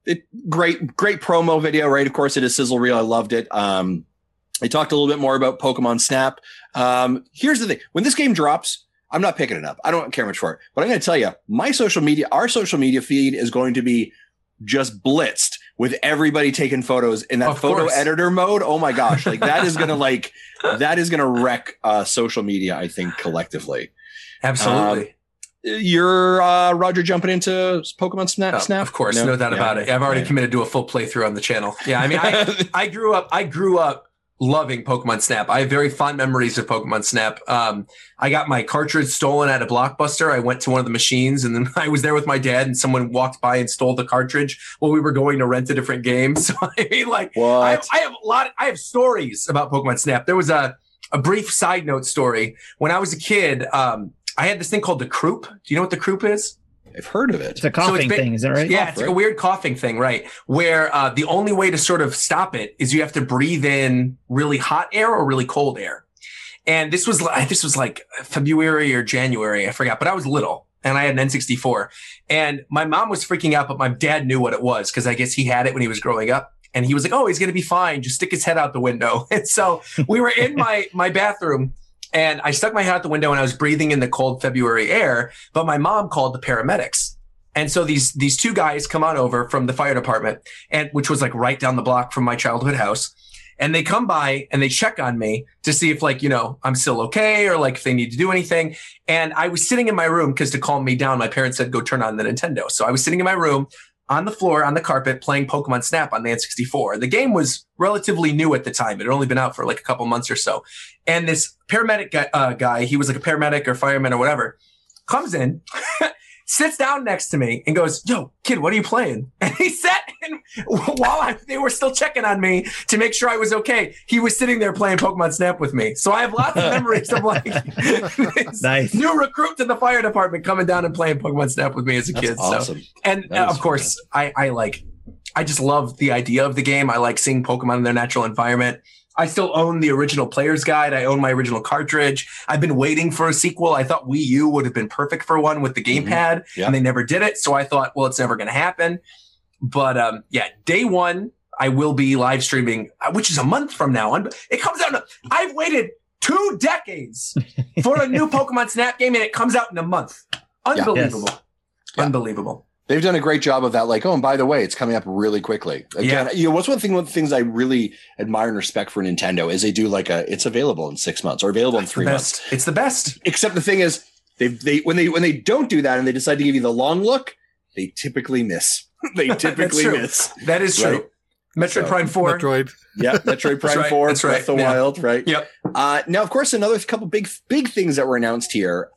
Speaker 2: It, great, great promo video, right? Of course, it is sizzle reel. I loved it. Um, they talked a little bit more about Pokemon Snap. Um, here's the thing: when this game drops, I'm not picking it up. I don't care much for it. But I'm going to tell you, my social media, our social media feed is going to be just blitzed with everybody taking photos in that
Speaker 4: Of
Speaker 2: photo
Speaker 4: course.
Speaker 2: editor mode. Oh my gosh. Like that is going [laughs] to like, that is going to wreck uh, social media, I think collectively.
Speaker 4: Absolutely.
Speaker 2: You're uh, Roger jumping into Pokemon Snap.
Speaker 4: Oh,
Speaker 2: Snap?
Speaker 4: Of course, no, doubt
Speaker 2: Yeah.
Speaker 4: about it. I've already
Speaker 2: Yeah.
Speaker 4: committed to a full playthrough on the channel. Yeah, I mean, I, [laughs] I grew up. I grew up loving Pokemon Snap. I have very fond memories of Pokemon Snap. Um, I got my cartridge stolen at a Blockbuster. I went to one of the machines, and then [laughs] I was there with my dad, and someone walked by and stole the cartridge while we were going to rent a different game. [laughs] So I mean, like, I
Speaker 2: What?
Speaker 4: have, I have a lot. I have stories about Pokemon Snap. There was a a brief side note story when I was a kid. Um, I had this thing called the croup. Do you know what the croup is?
Speaker 2: I've heard of it.
Speaker 1: it's a coughing
Speaker 4: ba-
Speaker 1: thing, is that right?
Speaker 4: Yeah,
Speaker 2: Cough,
Speaker 4: it's like
Speaker 2: right?
Speaker 4: a weird coughing thing, right? Where uh, the only way to sort of stop it is you have to breathe in really hot air or really cold air. And this was li- [laughs] this was like February or January, I forgot, but I was little and I had an N64. And my mom was freaking out, but my dad knew what it was because I guess he had it when he was growing up. And he was like, "Oh, he's gonna be fine. Just stick his head out the window." [laughs] And so we were in my my bathroom, and I stuck my head out the window, and I was breathing in the cold February air. But my mom called the paramedics, and so these these two guys come on over from the fire department, and which was like right down the block from my childhood house. And they come by and they check on me to see if like, you know, I'm still okay or like if they need to do anything. And I was sitting in my room because to calm me down, my parents said go turn on the Nintendo. So I was sitting in my room on the floor on the carpet playing Pokemon Snap on the N64. The game was relatively new at the time. It had only been out for like a couple months or so. And this paramedic guy, uh, guy he was like a paramedic or fireman or whatever, comes in, [laughs] sits down next to me and goes, "Yo, kid, what are you playing?" [laughs] And he sat and [laughs] while I, they were still checking on me to make sure I was okay, he was sitting there playing Pokemon Snap with me. So I have lots of memories of like this
Speaker 1: Nice.
Speaker 4: new recruit in the fire department coming down and playing Pokemon Snap with me as a
Speaker 2: That's
Speaker 4: kid. So
Speaker 2: awesome.
Speaker 4: and uh, of course, I, I like, I just love the idea of the game. I like seeing Pokemon in their natural environment. I still own the original player's guide. I own my original cartridge. I've been waiting for a sequel. I thought Wii U would have been perfect for one with the
Speaker 2: Mhm.
Speaker 4: gamepad,
Speaker 2: Yeah.
Speaker 4: and they never did it. So I thought, well, it's never going to happen. But um, yeah, day one, I will be live streaming, uh, which is a month from now. Un- It comes out. in a- I've waited two decades for a new [laughs] Pokemon Snap game, and it comes out in a month. Unbelievable.
Speaker 2: Yeah.
Speaker 4: Unbelievable.
Speaker 2: They've done a great job of that. Like, oh, and by the way, it's coming up really quickly. Again, you know, what's one thing? One of the things I really admire and respect for Nintendo is they do like a. It's available in six months or available in three months.
Speaker 4: It's the best.
Speaker 2: Except the thing is, they they when they when they don't do that and they decide to give you the long look, they typically miss. [laughs] they typically miss.
Speaker 4: That is true.
Speaker 2: Right.
Speaker 4: Metroid
Speaker 2: So,
Speaker 4: Prime 4.
Speaker 3: Metroid.
Speaker 2: Yeah, Metroid [laughs] Prime
Speaker 4: right,
Speaker 2: Four,
Speaker 4: that's
Speaker 2: Breath
Speaker 4: right,
Speaker 2: of the
Speaker 4: yeah.
Speaker 2: Wild, right?
Speaker 4: Yep.
Speaker 2: Uh, now, of course, another couple big big things that were announced here: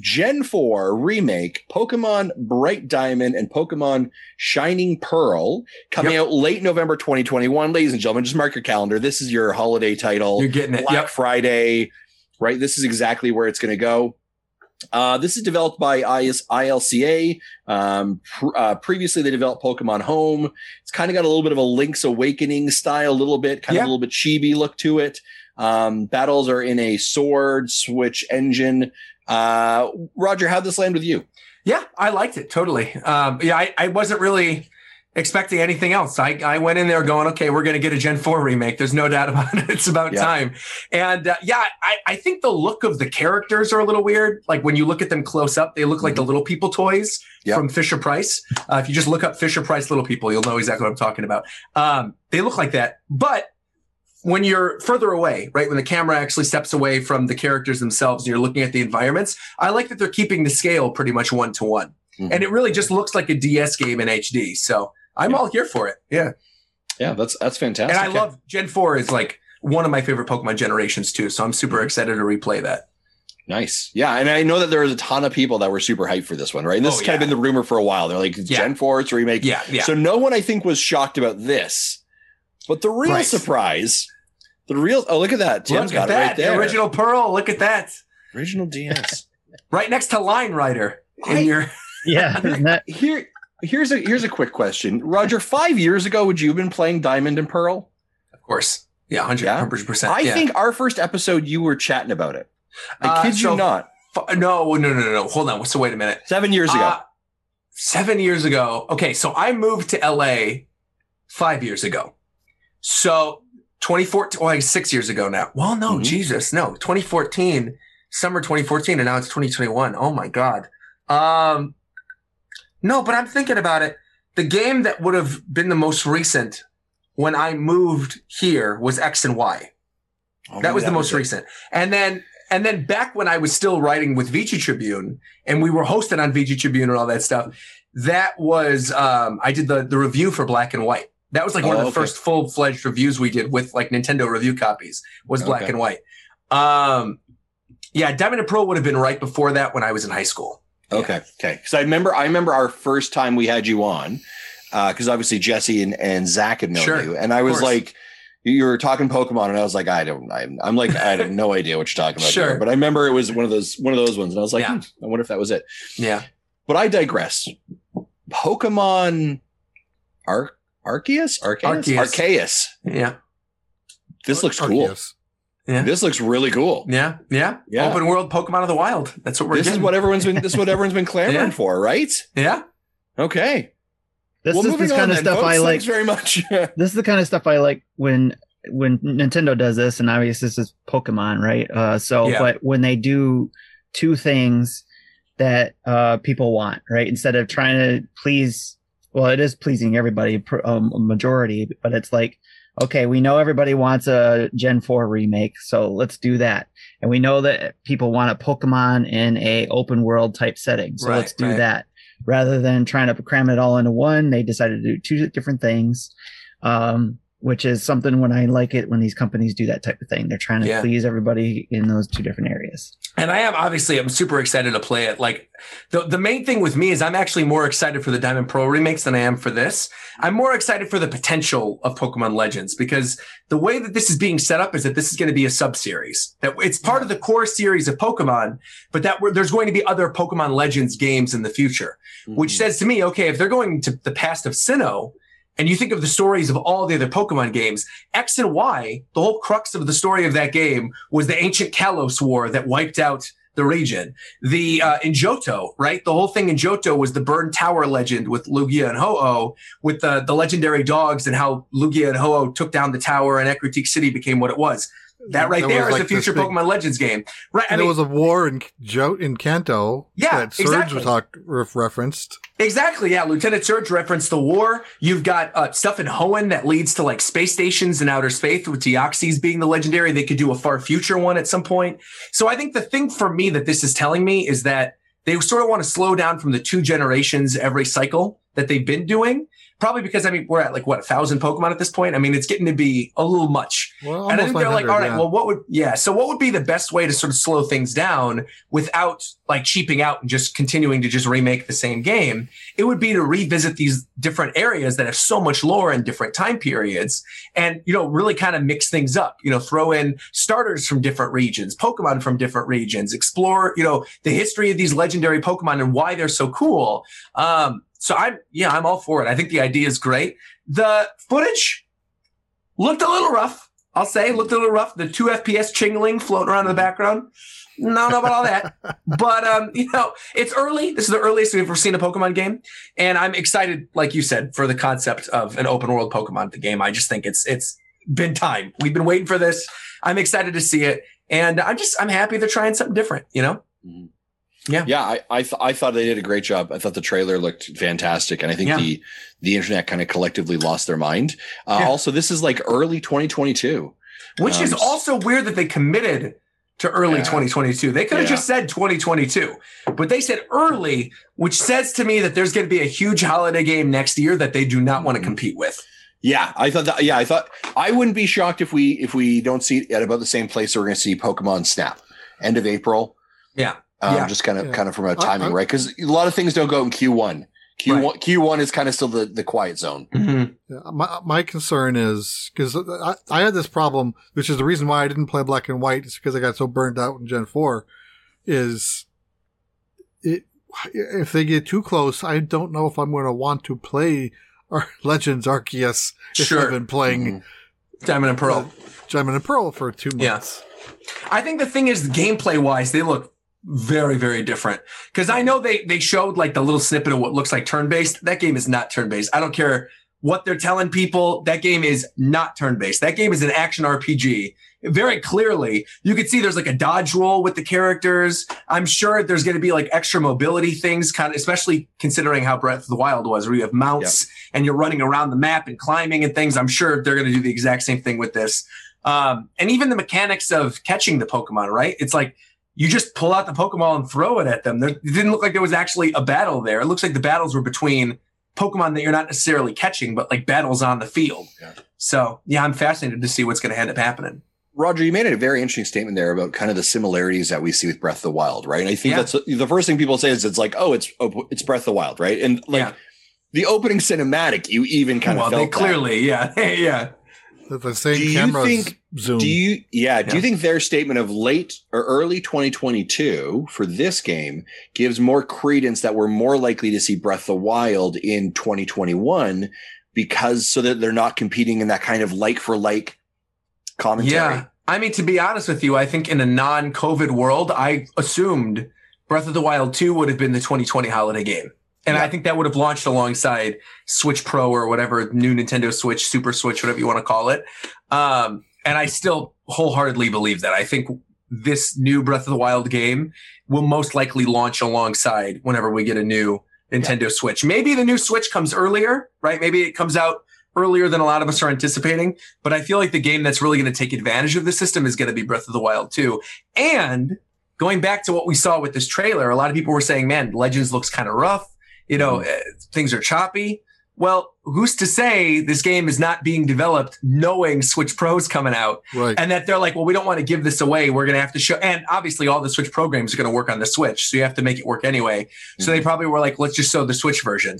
Speaker 2: Gen Four remake, Pokemon Bright Diamond, and Pokemon Shining Pearl coming out late November 2021. Ladies and gentlemen, just mark your calendar. This is your holiday title.
Speaker 4: You're getting it.
Speaker 2: Black
Speaker 4: Yep.
Speaker 2: Friday, right? This is exactly where it's going to go. Uh, this is developed by IS, ILCA. Um, pr- uh, previously, they developed Pokemon Home. It's kind of got a little bit of a Link's Awakening style, a little bit, kind
Speaker 4: Yeah.
Speaker 2: of a little bit chibi look to it. Um, battles are in a sword switch engine. Uh, Roger, how'd this land with you?
Speaker 4: Yeah, I liked it totally. Um, yeah, I, I wasn't really expecting anything else. I, I went in there going, okay, we're going to get a Gen 4 remake. There's no doubt about it. [laughs] It's about
Speaker 2: Yeah.
Speaker 4: time. And uh, yeah, I, I think the look of the characters are a little weird. Like when you look at them close up, they look like the little people toys
Speaker 2: Yeah.
Speaker 4: from Fisher Price. Uh, if you just look up Fisher Price little people, you'll know exactly what I'm talking about. Um, they look like that. But when you're further away, right, when the camera actually steps away from the characters themselves and you're looking at the environments, I like that they're keeping the scale pretty much one to one.
Speaker 2: Mhm.
Speaker 4: And it really just looks like a DS game in HD. So I'm all here for it. Yeah.
Speaker 2: Yeah, that's that's fantastic.
Speaker 4: And I love Gen 4 is like one of my favorite Pokemon generations too. So I'm super excited to replay that.
Speaker 2: Nice. Yeah. And I know that there was a ton of people that were super hyped for this one, right? And this
Speaker 4: Oh,
Speaker 2: has kind of been the rumor for a while. They're like,
Speaker 4: Yeah.
Speaker 2: Gen 4, it's a remake.
Speaker 4: Yeah. Yeah.
Speaker 2: So no one I think was shocked about this. But the real
Speaker 4: Right.
Speaker 2: surprise, the real oh look at that. Tim's
Speaker 4: look
Speaker 2: got
Speaker 4: at
Speaker 2: it
Speaker 4: that.
Speaker 2: right there.
Speaker 4: The original Pearl. Look at that.
Speaker 2: original DS. [laughs]
Speaker 4: Right next to Line Rider in
Speaker 2: I-
Speaker 4: your. [laughs]
Speaker 1: Yeah, [laughs] that
Speaker 2: Here here's a here's a quick question. Roger, five years ago, would you have been playing Diamond and Pearl?
Speaker 4: Of course. Yeah. 100
Speaker 2: Yeah?
Speaker 4: 100%.
Speaker 2: I
Speaker 4: yeah.
Speaker 2: think our first episode you were chatting about it. I
Speaker 4: Uh,
Speaker 2: kid
Speaker 4: so-
Speaker 2: you not.
Speaker 4: F- no, no, no, no, no. Hold on. So wait a minute.
Speaker 2: Seven years ago.
Speaker 4: Uh, seven years ago. Okay, so I moved to LA five years ago. So 2014, well, like six years ago now. Well, no,
Speaker 2: Mhm.
Speaker 4: Jesus, no, 2014, summer 2014, and now it's 2021. Oh my God. Um, no, but I'm thinking about it. The game that would have been the most recent when I moved here was X and Y.
Speaker 2: Oh,
Speaker 4: That was the most
Speaker 2: it.
Speaker 4: recent. And then and then back when I was still writing with VG Tribune and we were hosted on VG Tribune and all that stuff, that was um I did the the review for Black and White. That was like one
Speaker 2: Oh,
Speaker 4: of the
Speaker 2: okay.
Speaker 4: first full-fledged reviews we did with like Nintendo review copies was Black
Speaker 2: Okay.
Speaker 4: and White. Um yeah, Diamond and Pearl would have been right before that when I was in high school.
Speaker 2: Okay. Okay. Because I remember, I remember our first time we had you on, because obviously Jesse and, and Zach had known
Speaker 4: Sure.
Speaker 2: you, and I was
Speaker 4: course.
Speaker 2: like, you were talking Pokemon, and I was like, I don't, I'm, I'm like, I have no idea what you're talking about.
Speaker 4: Sure.
Speaker 2: But I remember it was one of those, one of those ones, and I was like,
Speaker 4: Yeah.
Speaker 2: hmm, I wonder if that was it.
Speaker 4: Yeah.
Speaker 2: But I digress. Pokemon, Ar- Arceus, Arceus,
Speaker 4: Arceus.
Speaker 2: Arceus.
Speaker 4: Yeah.
Speaker 2: This looks cool.
Speaker 4: Yeah.
Speaker 2: This looks really cool.
Speaker 4: Yeah. Yeah.
Speaker 2: Yeah.
Speaker 4: Open world Pokemon of the Wild. That's what we're
Speaker 2: This is what everyone's been. This is what everyone's been [laughs] clamoring
Speaker 4: Yeah.
Speaker 2: for, right?
Speaker 4: yeah.
Speaker 2: Okay.
Speaker 1: this
Speaker 2: well,
Speaker 1: is the kind of
Speaker 2: then,
Speaker 1: stuff
Speaker 2: folks.
Speaker 1: I like.
Speaker 2: Very much. [laughs]
Speaker 1: This is the kind of stuff I like when when Nintendo does this, and obviously this is Pokemon, right? Uh, so,
Speaker 4: Yeah.
Speaker 1: but when they do two things that uh, people want, right? Instead of trying to please, well, it is pleasing everybody, um, a majority, but it's like, okay, we know everybody wants a Gen Four remake, so let's do that. And we know that people want a Pokemon in a open world type setting, so
Speaker 4: Right,
Speaker 1: let's do
Speaker 4: right.
Speaker 1: that. Rather than trying to cram it all into one, they decided to do two different things um, which is something when I like it when these companies do that type of thing. They're trying to
Speaker 4: Yeah.
Speaker 1: please everybody in those two different areas.
Speaker 4: And I am obviously I'm super excited to play it. Like the the main thing with me is I'm actually more excited for the Diamond Pro remakes than I am for this. I'm more excited for the potential of Pokemon Legends because the way that this is being set up is that this is going to be a sub series. That it's part of the core series of Pokemon, but that we're, there's going to be other Pokemon Legends games in the future which
Speaker 2: Mhm.
Speaker 4: says to me, okay, if they're going to the past of Sinnoh, and you think of the stories of all the other Pokemon games, X and Y, the whole crux of the story of that game was the ancient Kalos War that wiped out the region. The uh, in Johto, right? The whole thing in Johto was the burned tower legend with Lugia and Ho-Oh, with the the legendary dogs and how Lugia and Ho-Oh took down the tower and Ecruteak City became what it was. That right there
Speaker 3: was
Speaker 4: is
Speaker 3: like
Speaker 4: a future Pokemon Legends game, right? I
Speaker 3: And there was a war in Jo in Kanto.
Speaker 4: Yeah,
Speaker 3: that Surge
Speaker 4: exactly.
Speaker 3: was talked referenced.
Speaker 4: Exactly. Yeah. Lieutenant Surge referenced the war. You've got uh, stuff in Hoenn that leads to like space stations in outer space with Deoxys being the legendary. They could do a far future one at some point. So I think the thing for me that this is telling me is that they sort of want to slow down from the two generations every cycle that they've been doing. Probably because I mean we're at like what a thousand Pokemon at this point. I mean it's getting to be a little much.
Speaker 3: Well,
Speaker 4: And I think they're like, all right,
Speaker 3: yeah.
Speaker 4: well, what would, yeah. So what would be the best way to sort of slow things down without like cheaping out and just continuing to just remake the same game? It would be to revisit these different areas that have so much lore in different time periods and, you know, really kind of mix things up, you know, throw in starters from different regions, Pokemon from different regions, explore, you know, the history of these legendary Pokemon and why they're so cool. Um, so I'm, yeah, I'm all for it. I think the idea is great. The footage, looked a little rough. I'll say looked a little rough. The two FPS chingling floating around in the background. No, know about all that. [laughs] but um, you know, it's early. This is the earliest we've ever seen a Pokemon game, and I'm excited, like you said, for the concept of an open world Pokemon the game. I just think it's it's been time. We've been waiting for this. I'm excited to see it, and I'm just I'm happy they're trying something different. You know.
Speaker 2: Yeah, I I, th- I thought they did a great job. I thought the trailer looked fantastic, and I think
Speaker 4: Yeah.
Speaker 2: the the internet kind of collectively lost their mind. Uh,
Speaker 4: Yeah.
Speaker 2: Also, this is like early 2022.
Speaker 4: Which is
Speaker 2: Um,
Speaker 4: also weird that they committed to early
Speaker 2: Yeah.
Speaker 4: 2022. They could have
Speaker 2: Yeah.
Speaker 4: just said 2022, but they said early, which says to me that there's going to be a huge holiday game next year that they do not want to compete with.
Speaker 2: Yeah, I thought that. Yeah, I thought I wouldn't be shocked if we if we don't see it at about the same place. We're going to see Pokemon Snap end of April.
Speaker 4: Yeah.
Speaker 2: Um,
Speaker 4: Yeah.
Speaker 2: just kind of
Speaker 3: Yeah.
Speaker 2: kind of from a timing,
Speaker 3: I-
Speaker 2: right? Because a lot of things don't go in Q1. Q1 Q1 is kind of still the the quiet zone.
Speaker 4: Mm-hmm.
Speaker 3: Yeah, my my concern is because I, I had this problem, which is the reason why I didn't play Black and White, is because I got so burned out in Gen Four. Is it if they get too close, I don't know if I'm going to want to play Ar- Legends Arceus if
Speaker 4: Sure.
Speaker 3: I've been playing
Speaker 2: Mhm.
Speaker 4: Diamond and Pearl.
Speaker 3: Diamond and Pearl for two
Speaker 4: Yeah.
Speaker 3: months.
Speaker 4: I think the thing is, gameplay wise, they look very, very different. Because I know they they showed like the little snippet of what looks like turn based. That game is not turn based. I don't care what they're telling people. That game is not turn based. That game is an action RPG. Very clearly, you can see there's like a dodge roll with the characters. I'm sure there's going to be like extra mobility things, kind of, especially considering how Breath of the Wild was, where you have mounts and you're running around the map and climbing and things. I'm sure they're going to do the exact same thing with this. Um, and even the mechanics of catching the Pokemon, right? It's like you just pull out the Pokemon and throw it at them. There, it didn't look like there was actually a battle there. It looks like the battles were between Pokemon that you're not necessarily catching, but like battles on the field.
Speaker 2: Yeah.
Speaker 4: So yeah, I'm fascinated to see what's going to end up happening.
Speaker 2: Roger, you made a very interesting statement there about kind of the similarities that we see with Breath of the Wild, right? And I think
Speaker 4: Yeah.
Speaker 2: that's the first thing people say is it's like, oh, it's oh, it's Breath of the Wild, right? And like
Speaker 4: yeah.
Speaker 2: the opening cinematic, you even kind
Speaker 4: well,
Speaker 2: of
Speaker 4: they
Speaker 2: felt that.
Speaker 4: clearly, yeah, [laughs] yeah.
Speaker 3: The, the same
Speaker 2: Do you
Speaker 3: camera
Speaker 2: think-
Speaker 3: zoom.
Speaker 2: Do you, yeah, do you think their statement of late or early 2022 for this game gives more credence that we're more likely to see Breath of the Wild in 2021 because so that they're not competing in that kind of like for like commentary?
Speaker 4: Yeah. I mean, to be honest with you, I think in a non COVID world, I assumed Breath of the Wild 2 would have been the 2020 holiday game. And
Speaker 2: Yeah.
Speaker 4: I think that would have launched alongside Switch Pro or whatever new Nintendo Switch, Super Switch, whatever you want to call it. Um, and I still wholeheartedly believe that. I think this new Breath of the Wild game will most likely launch alongside whenever we get a new Nintendo Switch. Maybe the new Switch comes earlier, right? Maybe it comes out earlier than a lot of us are anticipating. But I feel like the game that's really going to take advantage of the system is going to be Breath of the Wild 2. And going back to what we saw with this trailer, a lot of people were saying, man, Legends looks kind of rough. You know, uh, things are choppy. Well, who's to say this game is not being developed knowing Switch Pro's coming out
Speaker 3: right.
Speaker 4: and that they're like, well, we don't want to give this away. We're going to have to show. And obviously, all the Switch programs are going to work on the Switch. So you have to make it work anyway. So they probably were like, let's just show the Switch version.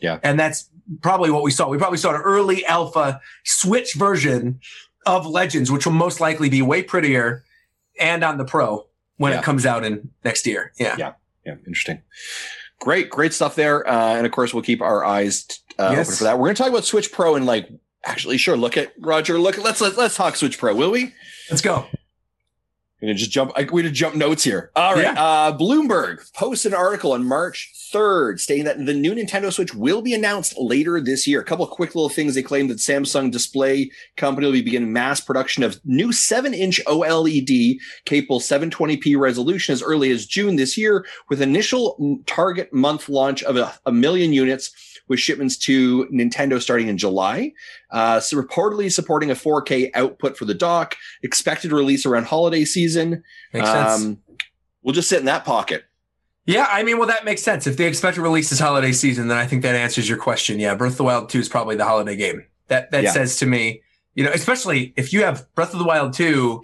Speaker 2: Yeah.
Speaker 4: And that's probably what we saw. We probably saw an early alpha Switch version of Legends, which will most likely be way prettier and on the Pro when
Speaker 2: Yeah.
Speaker 4: it comes out in next year. Yeah.
Speaker 2: Yeah. Yeah, interesting. Great, great stuff there. Uh, and of course, we'll keep our eyes uh,
Speaker 4: Yes.
Speaker 2: open for that. We're going to talk about Switch Pro and like, actually, sure. Look at Roger. Look, let's let's, let's talk Switch Pro, will we?
Speaker 4: Let's go.
Speaker 2: I'm gonna just jump. I, we to jump notes here. All right.
Speaker 4: Yeah.
Speaker 2: Uh, Bloomberg posted an article on March 3rd stating that the new Nintendo Switch will be announced later this year. A couple of quick little things. They claim that Samsung Display Company will be beginning mass production of new 7-inch OLED capable 720p resolution as early as June this year, with initial target month launch of a, a million units. With shipments to Nintendo starting in July, uh, so reportedly supporting a 4K output for the dock, expected release around holiday season.
Speaker 4: Makes sense.
Speaker 2: Um, we'll just sit in that pocket.
Speaker 4: Yeah, I mean, well, that makes sense. If they expect to release this holiday season, then I think that answers your question. Yeah, Breath of the Wild 2 is probably the holiday game. That that
Speaker 2: Yeah.
Speaker 4: says to me, you know, especially if you have Breath of the Wild 2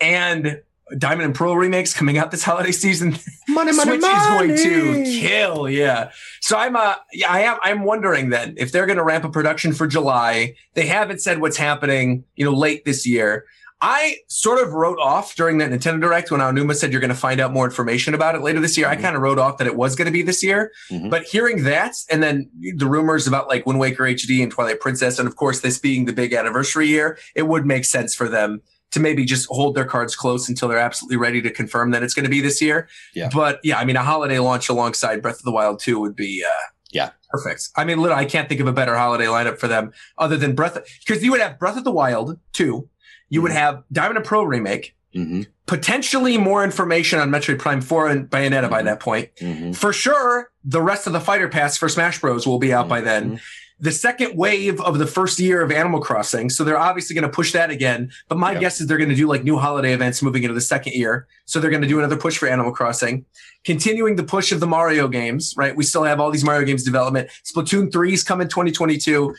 Speaker 4: and Diamond and Pearl remakes coming out this holiday season, [laughs]
Speaker 1: Money, money,
Speaker 4: Switch is going to kill. Yeah. So I'm uh yeah, I am I'm wondering then if they're gonna ramp up production for July. They haven't said what's happening, you know, late this year. I sort of wrote off during that Nintendo Direct when Aonuma said you're going to find out more information about it later this year.
Speaker 2: Mhm.
Speaker 4: I kind of wrote off that it was going to be this year.
Speaker 2: Mhm.
Speaker 4: But hearing that and then the rumors about like Wind Waker HD and Twilight Princess, and of course this being the big anniversary year, it would make sense for them to maybe just hold their cards close until they're absolutely ready to confirm that it's going to be this year.
Speaker 2: Yeah.
Speaker 4: But yeah, I mean, a holiday launch alongside Breath of the Wild 2 would be, uh,
Speaker 2: Yeah.
Speaker 4: perfect. I mean, literally, I can't think of a better holiday lineup for them other than Breath, because you would have Breath of the Wild 2, you would have Diamond and Pearl remake,
Speaker 2: Mm-hmm.
Speaker 4: potentially more information on Metroid Prime 4 and Bayonetta by
Speaker 2: Mhm.
Speaker 4: that point.
Speaker 2: Mm-hmm.
Speaker 4: For sure, the rest of the fighter pass for Smash Bros will be out by then. The second wave of the first year of Animal Crossing, so they're obviously going to push that again. But my guess is they're going to do like new holiday events moving into the second year. So they're going to do another push for Animal Crossing, continuing the push of the Mario games. Right, we still have all these Mario games development. Splatoon 3 is coming 2022,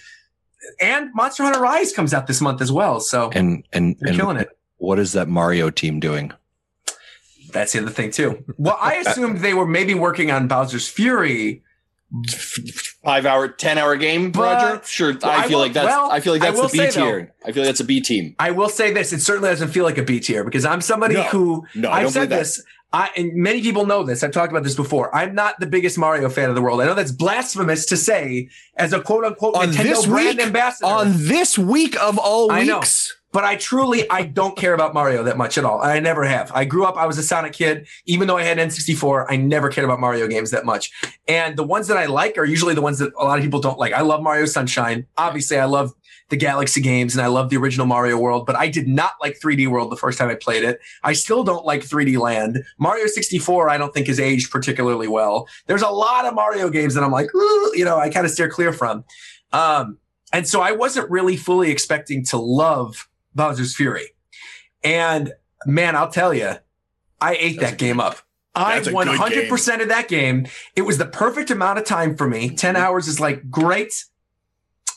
Speaker 4: and Monster Hunter Rise comes out this month as well. So
Speaker 2: And and
Speaker 4: they're
Speaker 2: and
Speaker 4: killing it.
Speaker 2: what is that Mario team doing?
Speaker 4: That's the other thing too. Well, I [laughs] assumed they were maybe working on Bowser's Fury.
Speaker 2: Five hour, ten hour game,
Speaker 4: But-
Speaker 2: Roger. Sure, I
Speaker 4: I
Speaker 2: feel
Speaker 4: will-
Speaker 2: like that's.
Speaker 4: well,
Speaker 2: I feel like that's the B
Speaker 4: say, though-
Speaker 2: tier. I feel like that's a B team.
Speaker 4: I will say this: it certainly doesn't feel like a B tier because I'm somebody
Speaker 2: No.
Speaker 4: who
Speaker 2: No, I
Speaker 4: I've said this. I and many people know this. I've talked about this before. I'm not the biggest Mario fan of the world. I know that's blasphemous to say as a quote unquote
Speaker 2: On
Speaker 4: Nintendo
Speaker 2: this
Speaker 4: brand
Speaker 2: week?
Speaker 4: ambassador.
Speaker 2: On this week of all
Speaker 4: I know. But I truly I don't care about Mario that much at all. I never have. I grew up. I was a Sonic kid. Even though I had N64, I never cared about Mario games that much. And the ones that I like are usually the ones that a lot of people don't like. I love Mario Sunshine. Obviously, I love the Galaxy games and I love the original Mario World, but I did not like 3D World the first time I played it. I still don't like 3D Land. Mario 64, I don't think has aged particularly well. There's a lot of Mario games that I'm like, you know, I kind of steer clear from. Um, and so I wasn't really fully expecting to love Bowser's Fury. And man, I'll tell you, I ate
Speaker 2: That's
Speaker 4: that game up. I
Speaker 2: that's a good
Speaker 4: 100% of that game. It was the perfect amount of time for me. 10
Speaker 2: Mm-hmm.
Speaker 4: hours is like great.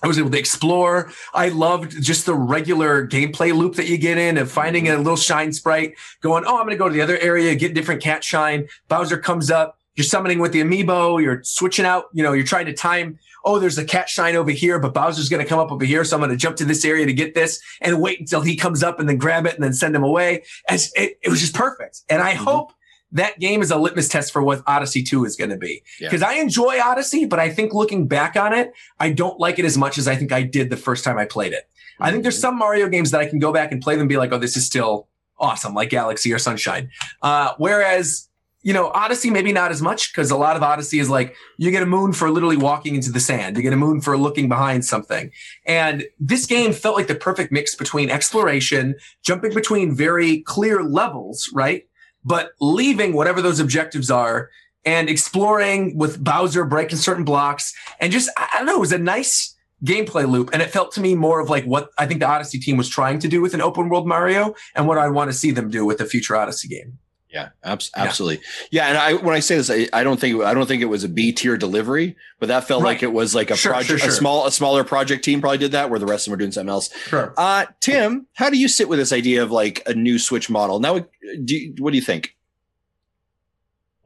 Speaker 4: I was able to explore. I loved just the regular gameplay loop that you get in of finding
Speaker 2: Mm-hmm.
Speaker 4: a little shine sprite, going, oh, I'm going to go to the other area, get different cat shine. Bowser comes up. You're summoning with the amiibo. You're switching out. You know, you're trying to time. Oh, there's a cat shine over here, but Bowser's going to come up over here. So I'm going to jump to this area to get this and wait until he comes up and then grab it and then send him away. As it, it was just perfect. And I
Speaker 2: Mhm.
Speaker 4: hope that game is a litmus test for what Odyssey 2 is going to be.
Speaker 2: Yeah.
Speaker 4: Because I enjoy Odyssey, but I think looking back on it, I don't like it as much as I think I did the first time I played it. I think there's some Mario games that I can go back and play them and be like, oh, this is still awesome, like Galaxy or Sunshine. Uh, whereas, you know, Odyssey, maybe not as much because a lot of Odyssey is like you get a moon for literally walking into the sand, you get a moon for looking behind something. And this game felt like the perfect mix between exploration, jumping between very clear levels, right? But leaving whatever those objectives are and exploring with Bowser breaking certain blocks and just, I don't know, it was a nice gameplay loop. And it felt to me more of like what I think the Odyssey team was trying to do with an open world Mario and what I want to see them do with a future Odyssey game.
Speaker 2: Yeah, abs- absolutely. Yeah, and I when I say this, I, I don't think I don't think it was a B tier delivery, but that felt like it was like a
Speaker 4: Sure,
Speaker 2: project,
Speaker 4: sure,
Speaker 2: a small, a smaller project team probably did that, where the rest of them are doing something else.
Speaker 4: Sure.
Speaker 2: Uh, Tim, how do you sit with this idea of like a new Switch model? Now, do you, what do you think?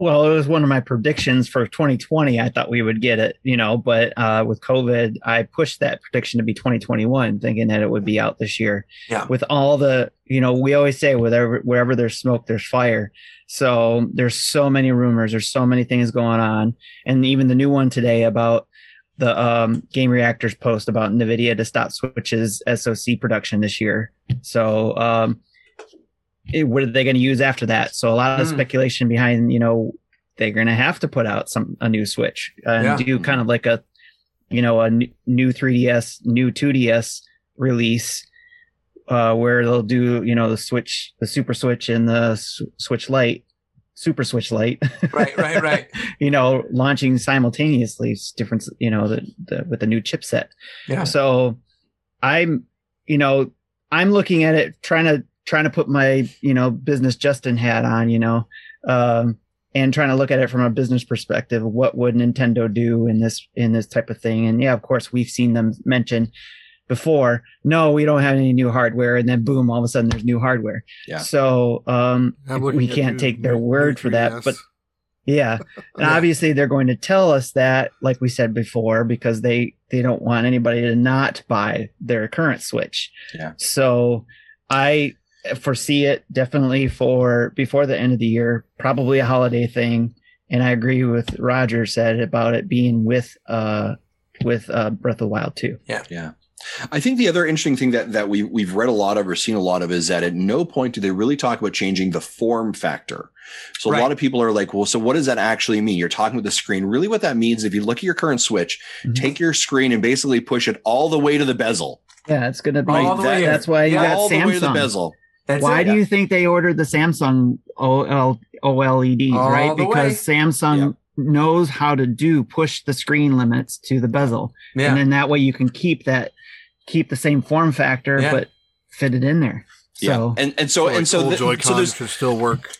Speaker 1: Well, it was one of my predictions for 2020. I thought we would get it, you know, but uh, with COVID, I pushed that prediction to be 2021, thinking that it would be out this year.
Speaker 4: Yeah.
Speaker 1: With all the, you know, we always say wherever wherever there's smoke, there's fire. So there's so many rumors, there's so many things going on, and even the new one today about the um, Game Reactors post about Nvidia to stop Switch's SoC production this year. So um, what are they going to use after that? So a lot of
Speaker 4: Mm.
Speaker 1: speculation behind, you know, they're going to have to put out some a new Switch and
Speaker 4: Yeah.
Speaker 1: do kind of like a, you know, a new 3DS, new 2DS release, uh, where they'll do, you know, the Switch, the Super Switch, and the S- Switch Lite, Super Switch Lite. [laughs]
Speaker 4: Right, right, right.
Speaker 1: you know, launching simultaneously, different, you know, the, the with the new chipset.
Speaker 4: Yeah.
Speaker 1: So I'm, you know, I'm looking at it, trying to trying to put my, you know, business Justin hat on, you know, um, and trying to look at it from a business perspective. What would Nintendo do in this in this type of thing? And yeah, of course, we've seen them mention before. No, we don't have any new hardware, and then boom, all of a sudden there's new hardware.
Speaker 2: Yeah.
Speaker 1: So um, we can't
Speaker 3: new-
Speaker 1: take their
Speaker 3: new-
Speaker 1: word
Speaker 3: new
Speaker 1: for that, but yeah. And
Speaker 3: Yeah.
Speaker 1: obviously they're going to tell us that, like we said before, because they they don't want anybody to not buy their current Switch.
Speaker 2: Yeah.
Speaker 1: So I foresee it definitely for before the end of the year, probably a holiday thing. And I agree with Roger said about it being with uh with uh Breath of the Wild too.
Speaker 2: Yeah. Yeah. I think the other interesting thing that that we we've read a lot of or seen a lot of is that at no point do they really talk about changing the form factor. So a lot of people are like, well, so what does that actually mean? You're talking with the screen. Really, what that means, if you look at your current Switch,
Speaker 1: Mhm.
Speaker 2: take your screen and basically push it all the way to the bezel.
Speaker 1: Yeah, it's gonna be
Speaker 4: All the way
Speaker 1: that's why you
Speaker 4: Yeah,
Speaker 1: got
Speaker 2: all the way to the
Speaker 1: Samsung.
Speaker 2: bezel.
Speaker 4: That's
Speaker 1: Why
Speaker 4: it.
Speaker 1: do you think they ordered the Samsung OL, OLEDs,
Speaker 4: All
Speaker 1: right? Because
Speaker 4: way.
Speaker 1: Samsung knows how to do push the screen limits to the bezel.
Speaker 4: Yeah.
Speaker 1: And then that way you can keep that keep the same form factor
Speaker 4: Yeah.
Speaker 1: but fit it in there. So
Speaker 2: yeah. And and so
Speaker 3: like
Speaker 2: and so
Speaker 3: old
Speaker 2: the-
Speaker 3: Joy-Cons
Speaker 2: so there's
Speaker 3: still work.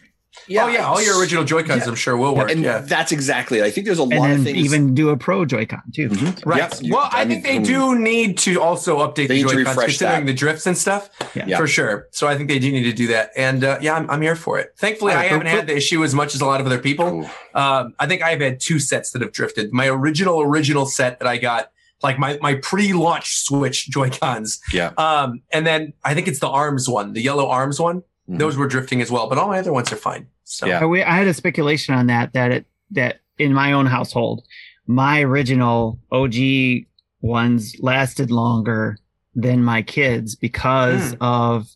Speaker 2: Yeah,
Speaker 4: oh yeah, all your original Joy Cons,
Speaker 2: Yeah.
Speaker 4: I'm sure will work.
Speaker 2: and
Speaker 4: yeah.
Speaker 2: that's exactly it. I think there's a
Speaker 1: and
Speaker 2: lot of
Speaker 1: then
Speaker 2: things
Speaker 1: even do a pro Joy-Con too.
Speaker 2: Mhm.
Speaker 4: Right.
Speaker 2: Yeah, you-
Speaker 4: well, I,
Speaker 2: mean,
Speaker 4: think they
Speaker 2: from-
Speaker 4: do need to also update the
Speaker 2: need
Speaker 4: Joy-Cons, considering
Speaker 2: that.
Speaker 4: the drifts and stuff,
Speaker 1: Yeah.
Speaker 4: for sure. So I think they do need to do that. And uh, yeah, I'm, I'm here for it. Thankfully,
Speaker 3: All
Speaker 4: I haven't had the issue as much as a lot of other people. Um, I think I've had two sets that have drifted. My original original set that I got, like my my pre-launch Switch Joy Cons.
Speaker 2: Yeah.
Speaker 4: Um, and then I think it's the Arms one, the yellow Arms one.
Speaker 2: Mhm.
Speaker 4: Those were drifting as well, but all my other ones are fine. So
Speaker 2: Yeah.
Speaker 1: I, we- I had a speculation on that that it that in my own household, my original OG ones lasted longer than my kids because
Speaker 4: Hmm.
Speaker 1: of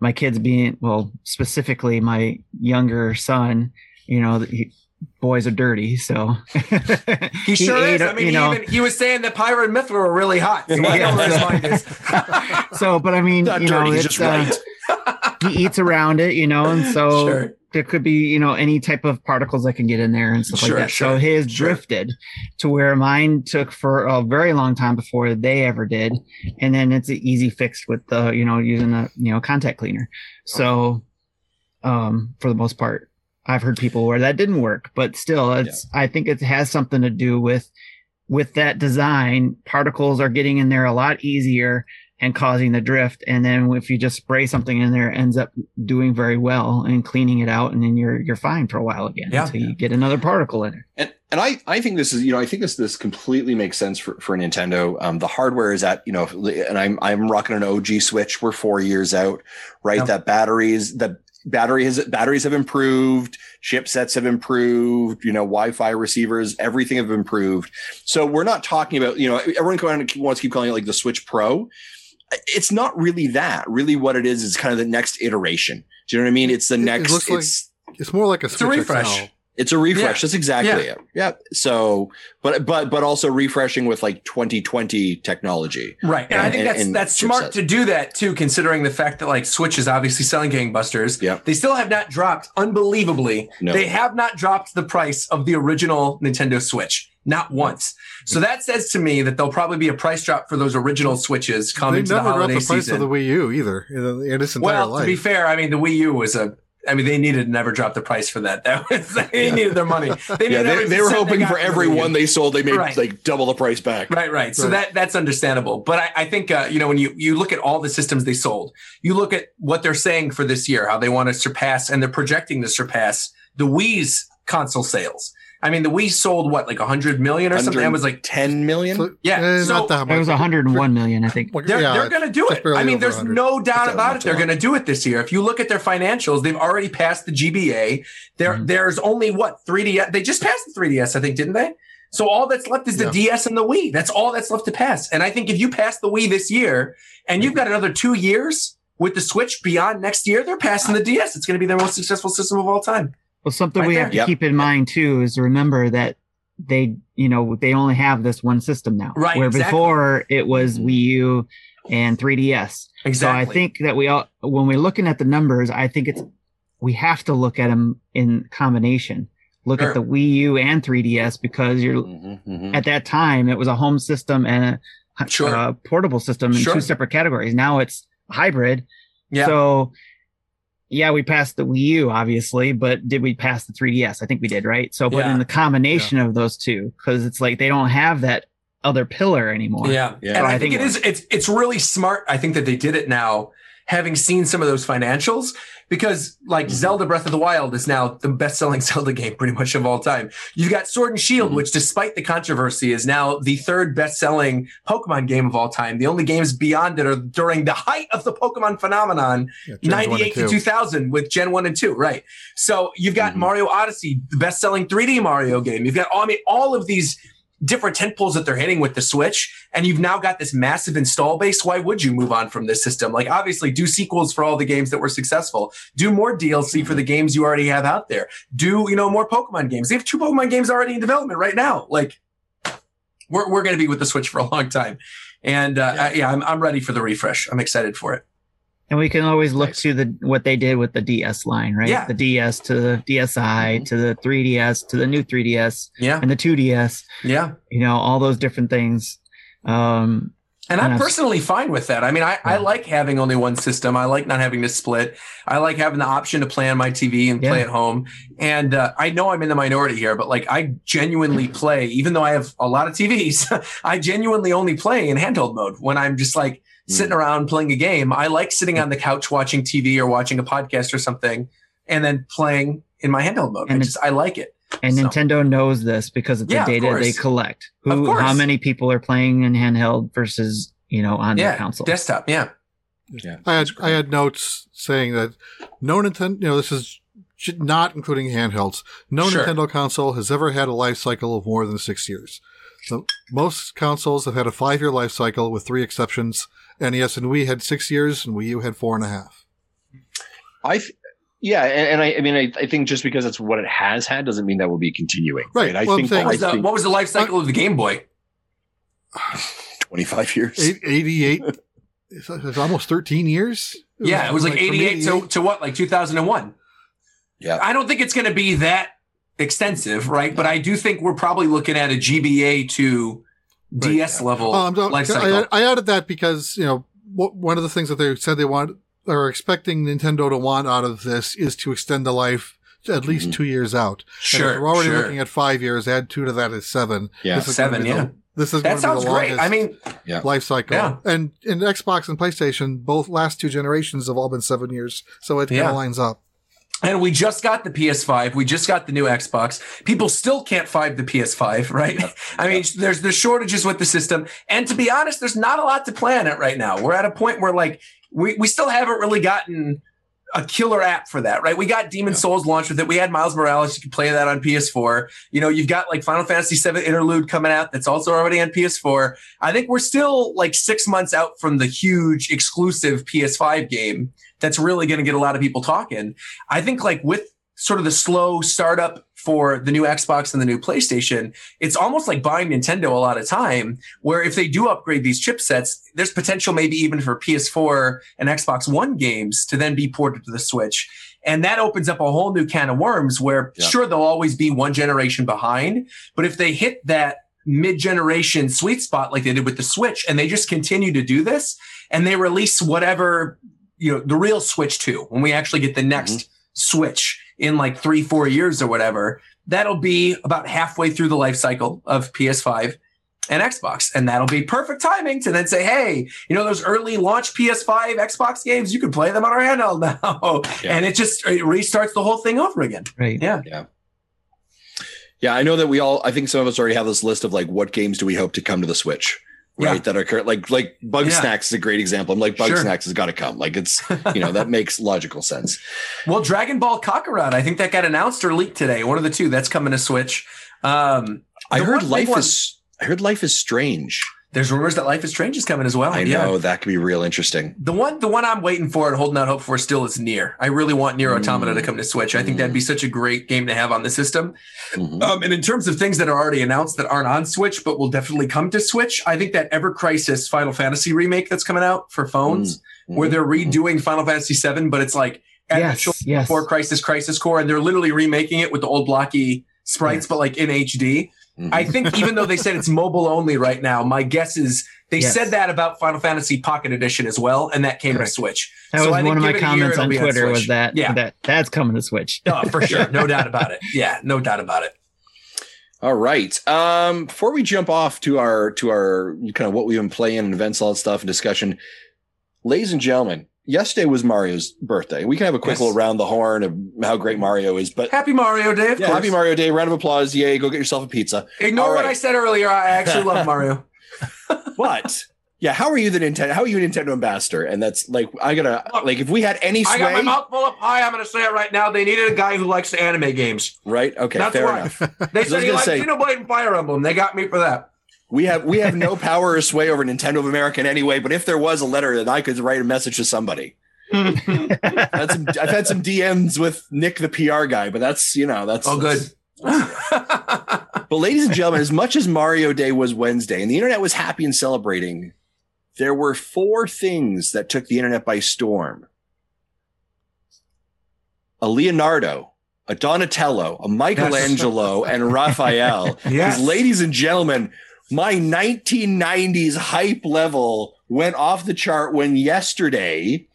Speaker 1: my kids being well, specifically my younger son. You know, he, boys are dirty, so [laughs]
Speaker 4: he sure
Speaker 1: ate
Speaker 4: is. I
Speaker 1: a-
Speaker 4: mean,
Speaker 1: you
Speaker 4: he,
Speaker 1: know,
Speaker 4: even, he was saying that Pyra and Mythra were really hot. So [laughs]
Speaker 1: Yeah,
Speaker 4: know where his
Speaker 1: so-
Speaker 4: mind
Speaker 1: so, but I mean,
Speaker 2: Not
Speaker 1: you know,
Speaker 2: dirty, he's
Speaker 1: it's,
Speaker 2: just
Speaker 1: uh,
Speaker 2: right.
Speaker 1: He eats around it, you know, and so
Speaker 4: Sure.
Speaker 1: there could be, you know, any type of particles that can get in there and stuff
Speaker 4: Sure,
Speaker 1: like that.
Speaker 4: sure,
Speaker 1: so his drifted to where mine took for a very long time before they ever did. And then it's an easy fix with the, you know, using a, you know, contact cleaner. So, um, for the most part, I've heard people where that didn't work, but still it's, I think it has something to do with, with that design, particles are getting in there a lot easier and causing the drift. And then if you just spray something in there, it ends up doing very well and cleaning it out, and then you're you're fine for a while again
Speaker 4: Yeah.
Speaker 1: until you get another particle in it.
Speaker 2: And and I, I think this is you know I think this this completely makes sense for, for Nintendo. Um, the hardware is at you know and I'm I'm rocking an OG Switch. We're four years out, right?
Speaker 4: Yeah.
Speaker 2: That batteries that battery has batteries have improved, chipsets have improved, you know Wi-Fi receivers, everything have improved. So we're not talking about you know everyone kind wants to keep calling it like the Switch Pro. It's not really that. Really, what it is is kind of the next iteration. Do you know what I mean? It's the
Speaker 3: It- it
Speaker 2: next.
Speaker 3: like-
Speaker 2: it's
Speaker 3: It's more like a
Speaker 4: a
Speaker 3: Switch
Speaker 4: refresh.
Speaker 3: XL.
Speaker 2: it's a refresh.
Speaker 4: Yeah.
Speaker 2: That's exactly
Speaker 4: Yeah.
Speaker 2: it. Yeah. So, but but but also refreshing with like 2020 technology.
Speaker 4: Right. And, I think that's
Speaker 2: and
Speaker 4: that's smart
Speaker 2: chipset.
Speaker 4: to do that too, considering the fact that like Switch is obviously selling gangbusters.
Speaker 2: Yeah.
Speaker 4: They still have not dropped, unbelievably,
Speaker 2: No.
Speaker 4: they have not dropped the price of the original Nintendo Switch. Not once. So mm. that says to me that there'll probably be a price drop for those original Switches
Speaker 3: They
Speaker 4: coming to the
Speaker 3: never dropped the price
Speaker 4: season.
Speaker 3: of the Wii U either in, in its entire
Speaker 4: well,
Speaker 3: life.
Speaker 4: to be fair, I mean the Wii U was a I mean, they needed to never drop the price for that. [laughs] That was they needed their money. They
Speaker 2: Yeah, they, they were hoping
Speaker 4: got
Speaker 2: for every one they sold, they made
Speaker 4: Right.
Speaker 2: like double the price back.
Speaker 4: Right, right. So
Speaker 3: Right.
Speaker 4: that that's understandable. But I, I think uh, you know when you you look at all the systems they sold, you look at what they're saying for this year, how they want to surpass, and they're projecting to surpass the Wii's console sales. I mean, the Wii sold what like hundred million or something. That was like
Speaker 2: 10 million.
Speaker 3: So-
Speaker 4: Yeah,
Speaker 3: eh,
Speaker 4: so-
Speaker 3: not that
Speaker 1: It
Speaker 3: much.
Speaker 1: was 101 million, I think.
Speaker 4: They're,
Speaker 3: yeah,
Speaker 4: they're going to do it. I mean, there's
Speaker 3: 100.
Speaker 4: no doubt
Speaker 2: That's
Speaker 4: about it. They're going to do it this year. If you look at their financials, they've already passed the GBA. There,
Speaker 1: Mhm.
Speaker 4: there's only what 3DS. They just passed the 3DS, I think, didn't they? So all that's left is the
Speaker 3: Yeah.
Speaker 4: DS and the Wii. That's all that's left to pass. And I think if you pass the Wii this year, and you've got another two years with the Switch beyond next year, they're passing the DS. It's going to be their most successful system of all time.
Speaker 1: Well, something
Speaker 4: Right
Speaker 1: we
Speaker 4: there.
Speaker 1: have to
Speaker 2: Yep.
Speaker 1: keep in mind too is remember that they, you know, they only have this one system now.
Speaker 4: Right,
Speaker 1: Where
Speaker 4: exactly.
Speaker 1: before it was
Speaker 2: Mhm.
Speaker 1: Wii U and 3DS.
Speaker 4: Exactly.
Speaker 1: So I think that we all, when we're looking at the numbers, I think it's, we have to look at them in combination. Look
Speaker 4: Sure.
Speaker 1: at the Wii U and 3DS because you're,
Speaker 2: Mhm, mhm.
Speaker 1: at that time, it was a home system and a,
Speaker 4: Sure.
Speaker 1: a portable system in
Speaker 4: Sure.
Speaker 1: two separate categories. Now it's hybrid.
Speaker 4: yeah.
Speaker 1: So, yeah, we passed the Wii U, obviously, but did we pass the 3DS? I think we did, right? So, but
Speaker 4: Yeah.
Speaker 1: in the combination of those two, because it's like they don't have that other pillar anymore.
Speaker 4: Yeah.
Speaker 2: Yeah.
Speaker 4: And
Speaker 1: I
Speaker 4: I think
Speaker 1: think
Speaker 4: it is it's it's really smart. I think that they did it now, having seen some of those financials, because like
Speaker 2: Mhm.
Speaker 4: Zelda Breath of the Wild is now the best-selling [laughs] Zelda game pretty much of all time. You've got Sword and Shield,
Speaker 2: Mhm.
Speaker 4: which despite the controversy is now the third best-selling Pokemon game of all time. The only games beyond it are during the height of the Pokemon phenomenon,
Speaker 3: Yeah, Gens one and
Speaker 4: 98 to 2000 with Gen 1 and 2, right? So you've got
Speaker 2: Mhm.
Speaker 4: Mario Odyssey, the best selling 3D Mario game. You've got, all, I mean, all of these different tentpoles that they're hitting with the Switch, and you've now got this massive install base. Why would you move on from this system? Like, obviously, do sequels for all the games that were successful. Do more DLC for the games you already have out there. Do, you know, more Pokemon games. They have two Pokemon games already in development right now. Like, we're, we're going to be with the Switch for a long time. And uh, yeah, yeah I'm, I'm ready for the refresh. I'm excited for it.
Speaker 1: And we can always look to the what they did with the DS line, right?
Speaker 4: Yeah.
Speaker 1: The DS to the DSi
Speaker 2: Mhm.
Speaker 1: to the 3DS to the new 3DS
Speaker 4: Yeah.
Speaker 1: and the 2DS,
Speaker 4: Yeah.
Speaker 1: you know, all those different things. Um,
Speaker 4: And I'm personally fine with that. I mean, I, I like having only one system. I like not having to split. I like having the option to play on my TV and play at home. And uh, I know I'm in the minority here, but like I genuinely [laughs] play, even though I have a lot of TVs, [laughs] I genuinely only play in handheld mode when I'm just like sitting mm. around playing a game. I like sitting on the couch watching TV or watching a podcast or something and then playing in my handheld mode. I
Speaker 1: And
Speaker 4: just, I like it.
Speaker 1: and
Speaker 4: So-
Speaker 1: Nintendo knows this because of the
Speaker 4: Yeah, of
Speaker 1: data they
Speaker 4: course.
Speaker 1: collect.
Speaker 4: Of
Speaker 1: Who,
Speaker 4: course.
Speaker 1: how many people are playing in handheld versus, you know, on
Speaker 4: Yeah.
Speaker 1: their console?
Speaker 4: Desktop. Yeah.
Speaker 2: Yeah,
Speaker 3: I had. I had notes saying that no Nintendo, you know, this is not including handhelds. No
Speaker 4: Sure.
Speaker 3: Nintendo console has ever had a life cycle of more than six years. So most consoles have had a five-year life cycle, with three exceptions. NES and Wii had six years, and Wii U had four and a half.
Speaker 2: I, th- yeah, and, and I, I mean, I, I think just because that's what it has had doesn't mean that will be continuing.
Speaker 3: Right.
Speaker 2: I
Speaker 3: Well,
Speaker 2: think,
Speaker 3: saying-
Speaker 4: What
Speaker 2: I
Speaker 4: was, the,
Speaker 2: think
Speaker 4: what was the life cycle uh, of the Game Boy? [sighs]
Speaker 2: 25 years.
Speaker 3: Eight, 88, it's, it's almost 13 years.
Speaker 4: Yeah, it was like,
Speaker 3: from
Speaker 4: 88 to, to what, like 2001?
Speaker 2: Yeah.
Speaker 4: I don't think it's going to be that extensive, right? But I do think we're probably looking at a GBA to
Speaker 3: Right.
Speaker 4: DS level
Speaker 3: Oh, I'm
Speaker 4: life cycle.
Speaker 3: I, I added that because you know what, one of the things that they said they want are expecting Nintendo to want out of this is to extend the life to at least
Speaker 2: Mhm.
Speaker 3: two years out. And if
Speaker 4: sure.
Speaker 3: we're already
Speaker 4: sure.
Speaker 3: looking at five years. Add two to that is seven.
Speaker 2: Yeah.
Speaker 3: This is
Speaker 4: Seven,
Speaker 3: be the-
Speaker 4: yeah.
Speaker 3: This is
Speaker 4: that
Speaker 3: going
Speaker 4: sounds great. I mean, yeah.
Speaker 3: life cycle.
Speaker 4: Yeah.
Speaker 3: And in Xbox and PlayStation, both last two generations have all been seven years, so it kind of lines up.
Speaker 4: And we just got the PS5. We just got the new Xbox. People still can't find the PS5, right? I mean, there's the shortages with the system. And to be honest, there's not a lot to play on it right now. We're at a point where like we, we still haven't really gotten a killer app for that, right? We got Demon
Speaker 2: Yeah.
Speaker 4: Souls launched with it. We had Miles Morales. You can play that on PS4. You know, you've got like Final Fantasy VII Interlude coming out that's also already on PS4. I think we're still like six months out from the huge exclusive PS5 game that's really going to get a lot of people talking. I think like with sort of the slow startup for the new Xbox and the new PlayStation, it's almost like buying Nintendo a lot of time where if they do upgrade these chipsets, there's potential maybe even for PS4 and Xbox One games to then be ported to the Switch. And that opens up a whole new can of worms where
Speaker 2: Yeah.
Speaker 4: sure they'll always be one generation behind, but if they hit that mid-generation sweet spot like they did with the Switch and they just continue to do this and they release whatever you know the real Switch 2 when we actually get the next mm-hmm. Switch in like 3 4 years or whatever that'll be about halfway through the life cycle of PS5 and Xbox and that'll be perfect timing to then say hey you know those early launch PS5 Xbox games you can play them on our handheld [laughs] now
Speaker 2: Yeah.
Speaker 4: and it just it restarts the whole thing over again
Speaker 1: Right.
Speaker 4: yeah
Speaker 2: Yeah, I know that we all. I think some of us already have this list of like what games do we hope to come to the Switch, right?
Speaker 4: Yeah.
Speaker 2: That are current, like like Bug
Speaker 4: Yeah.
Speaker 2: Snacks is a great example. I'm like Bug
Speaker 4: Sure.
Speaker 2: Snacks has got to come. Like it's [laughs] you know that makes logical sense.
Speaker 4: Well, Dragon Ball Kakarot, I think that got announced or leaked today. One of the two that's coming to Switch. Um,
Speaker 2: I heard Life is. I heard Life is Strange
Speaker 4: There's rumors that Life is Strange is coming as well.
Speaker 2: I
Speaker 4: yeah.
Speaker 2: know that could be real interesting.
Speaker 4: The one, the one I'm waiting for and holding out hope for still is NieR. I really want NieR Automata to come to Switch. I think that'd be such a great game to have on the system.
Speaker 2: Mhm.
Speaker 4: Um, and in terms of things that are already announced that aren't on Switch but will definitely come to Switch, I think that Ever Crisis Final Fantasy remake that's coming out for phones, where they're
Speaker 2: Mhm.
Speaker 4: redoing Final Fantasy VII, but it's like at
Speaker 1: Yes, yes.
Speaker 4: before Crisis Crisis Core, and they're literally remaking it with the old blocky sprites, but like in HD.
Speaker 2: Mhm.
Speaker 4: I think even though they said it's mobile only right now, my guess is they
Speaker 1: Yes.
Speaker 4: said that about Final Fantasy Pocket Edition as well, and that came
Speaker 1: Correct.
Speaker 4: to Switch.
Speaker 1: That
Speaker 4: So
Speaker 1: was
Speaker 4: I think
Speaker 1: one of my
Speaker 4: give year,
Speaker 1: comments on
Speaker 4: be on
Speaker 1: Twitter was that
Speaker 4: Yeah.
Speaker 1: that that's coming to Switch.
Speaker 4: Oh, for sure, no [laughs] doubt about it. Yeah, no doubt about it.
Speaker 2: All right. Um, before we jump off to our to our kind of what we've been playing and events, all that stuff and discussion, ladies and gentlemen, yesterday was Mario's birthday. We can have a quick
Speaker 4: Yes.
Speaker 2: little round the horn of how great mm-hmm. Mario is, but
Speaker 4: Happy Mario Day,
Speaker 2: yeah, happy Mario Day! Round of applause! Yay! Go get yourself a pizza.
Speaker 4: Ignore
Speaker 2: All
Speaker 4: what
Speaker 2: right.
Speaker 4: I said earlier. I actually love [laughs] Mario.
Speaker 2: But yeah, how are you the Nintendo? How are you a Nintendo ambassador? And that's like I gotta
Speaker 4: Look,
Speaker 2: like if we had any
Speaker 4: I got my mouth full of pie. I'm going to say it right now. They needed a guy who likes the anime games.
Speaker 2: right? Okay,
Speaker 4: That's
Speaker 2: fair
Speaker 4: why.
Speaker 2: enough.
Speaker 4: They said he
Speaker 2: gonna
Speaker 4: likes
Speaker 2: say-
Speaker 4: Xenoblade and Fire Emblem. They got me for that.
Speaker 2: We have we have no power or sway over Nintendo of America in any way. But if there was a letter, that I could write a message to somebody. I've had some, I've had some DMs with Nick, the PR guy, but that's you know that's
Speaker 4: Oh, good.
Speaker 2: But ladies and gentlemen, as much as Mario Day was Wednesday and the internet was happy and celebrating, there were four things that took the internet by storm: a Leonardo, a Donatello, a Michelangelo, and Raphael. [laughs]
Speaker 4: yes.
Speaker 2: Because, ladies and gentlemen, my 1990s hype level went off the chart when yesterday,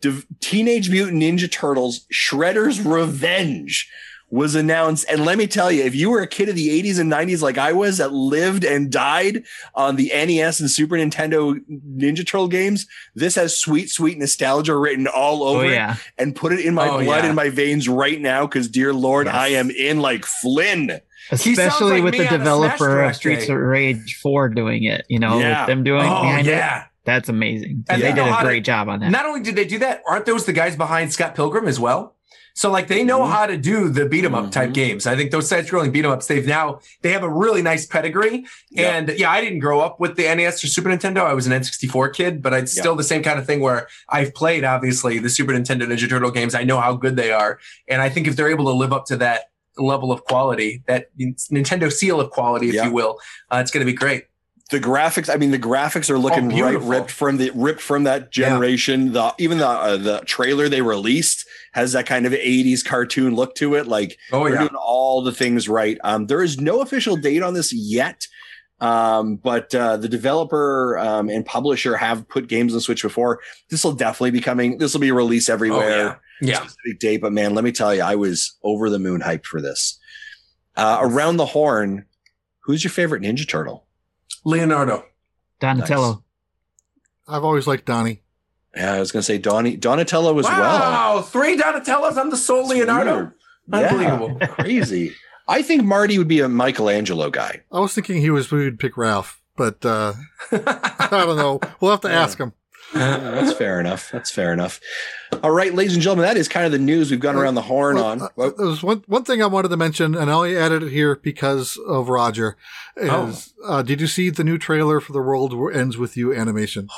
Speaker 2: Div- Teenage Mutant Ninja Turtles Shredder's Revenge was announced. And let me tell you, if you were a kid of the 80s and 90s like I was that lived and died on the NES and Super Nintendo Ninja Turtle games, this has sweet, sweet nostalgia written all
Speaker 1: Oh
Speaker 2: over it
Speaker 1: yeah.
Speaker 2: and put it in my
Speaker 4: Oh,
Speaker 2: blood
Speaker 4: yeah.
Speaker 2: in my veins right now because, dear Lord,
Speaker 4: Yes.
Speaker 2: I am in like Flynn.
Speaker 4: He sounds
Speaker 1: Especially
Speaker 4: like
Speaker 1: with the
Speaker 4: on a Smash
Speaker 1: developer of Streets of Rage 4 doing it, you know,
Speaker 2: Yeah.
Speaker 1: with them doing
Speaker 4: Oh,
Speaker 1: behind it.
Speaker 4: yeah.
Speaker 1: That's amazing.
Speaker 4: And
Speaker 1: they
Speaker 4: they
Speaker 1: did a
Speaker 4: how to-
Speaker 1: great job on that.
Speaker 4: Not only did they do that, aren't those the guys behind Scott Pilgrim as well? So like they know
Speaker 2: Mhm.
Speaker 4: how to do the beat 'em up type
Speaker 2: Mhm.
Speaker 4: games. I think those side scrolling beat 'em ups, they've now they have a really nice pedigree.
Speaker 2: Yep.
Speaker 4: And yeah, I didn't grow up with the NES or Super Nintendo. I was an N64 kid, but it's
Speaker 2: Yep.
Speaker 4: still the same kind of thing where I've played obviously the Super Nintendo Ninja Turtle games. I know how good they are. And I think if they're able to live up to that level of quality, that Nintendo seal of quality, if
Speaker 2: Yeah.
Speaker 4: you will, uh, it's going to be great.
Speaker 2: the graphics i mean the graphics are looking right
Speaker 4: Oh, beautiful.
Speaker 2: ripped from the ripped from that generation the even the uh, the trailer they released has that kind of 80s cartoon look to it like
Speaker 4: Oh
Speaker 2: they're
Speaker 4: yeah.
Speaker 2: doing all the things right um there is no official date on this yet um but uh the developer um and publisher have put games on switch before this will definitely be coming this will be released
Speaker 4: Oh,
Speaker 2: everywhere
Speaker 4: yeah. Yeah.
Speaker 2: specific date but man let me tell you i was over the moon hyped for this uh around the horn who's your favorite ninja turtle
Speaker 4: Leonardo.
Speaker 1: Donatello.
Speaker 3: I've always liked Donnie.
Speaker 2: Yeah, I was gonna say Donnie Donatello as well.
Speaker 4: Wow, three Donatellos. I'm the sole Leonardo.
Speaker 2: weird. Yeah,
Speaker 4: Unbelievable. [laughs]
Speaker 2: crazy. I think Marty would be a Michelangelo guy.
Speaker 3: I was thinking he was we would pick Ralph, but uh, [laughs] I don't know. We'll have to
Speaker 2: Yeah.
Speaker 3: ask him.
Speaker 2: That's fair enough. That's fair enough. All right, ladies and gentlemen, that is kind of the news we've gone around the horn
Speaker 3: Well,
Speaker 2: on.
Speaker 3: uh, There's one one thing I wanted to mention, and I only added it here because of Roger. Is uh, did you see the new trailer for the World Ends with You animation?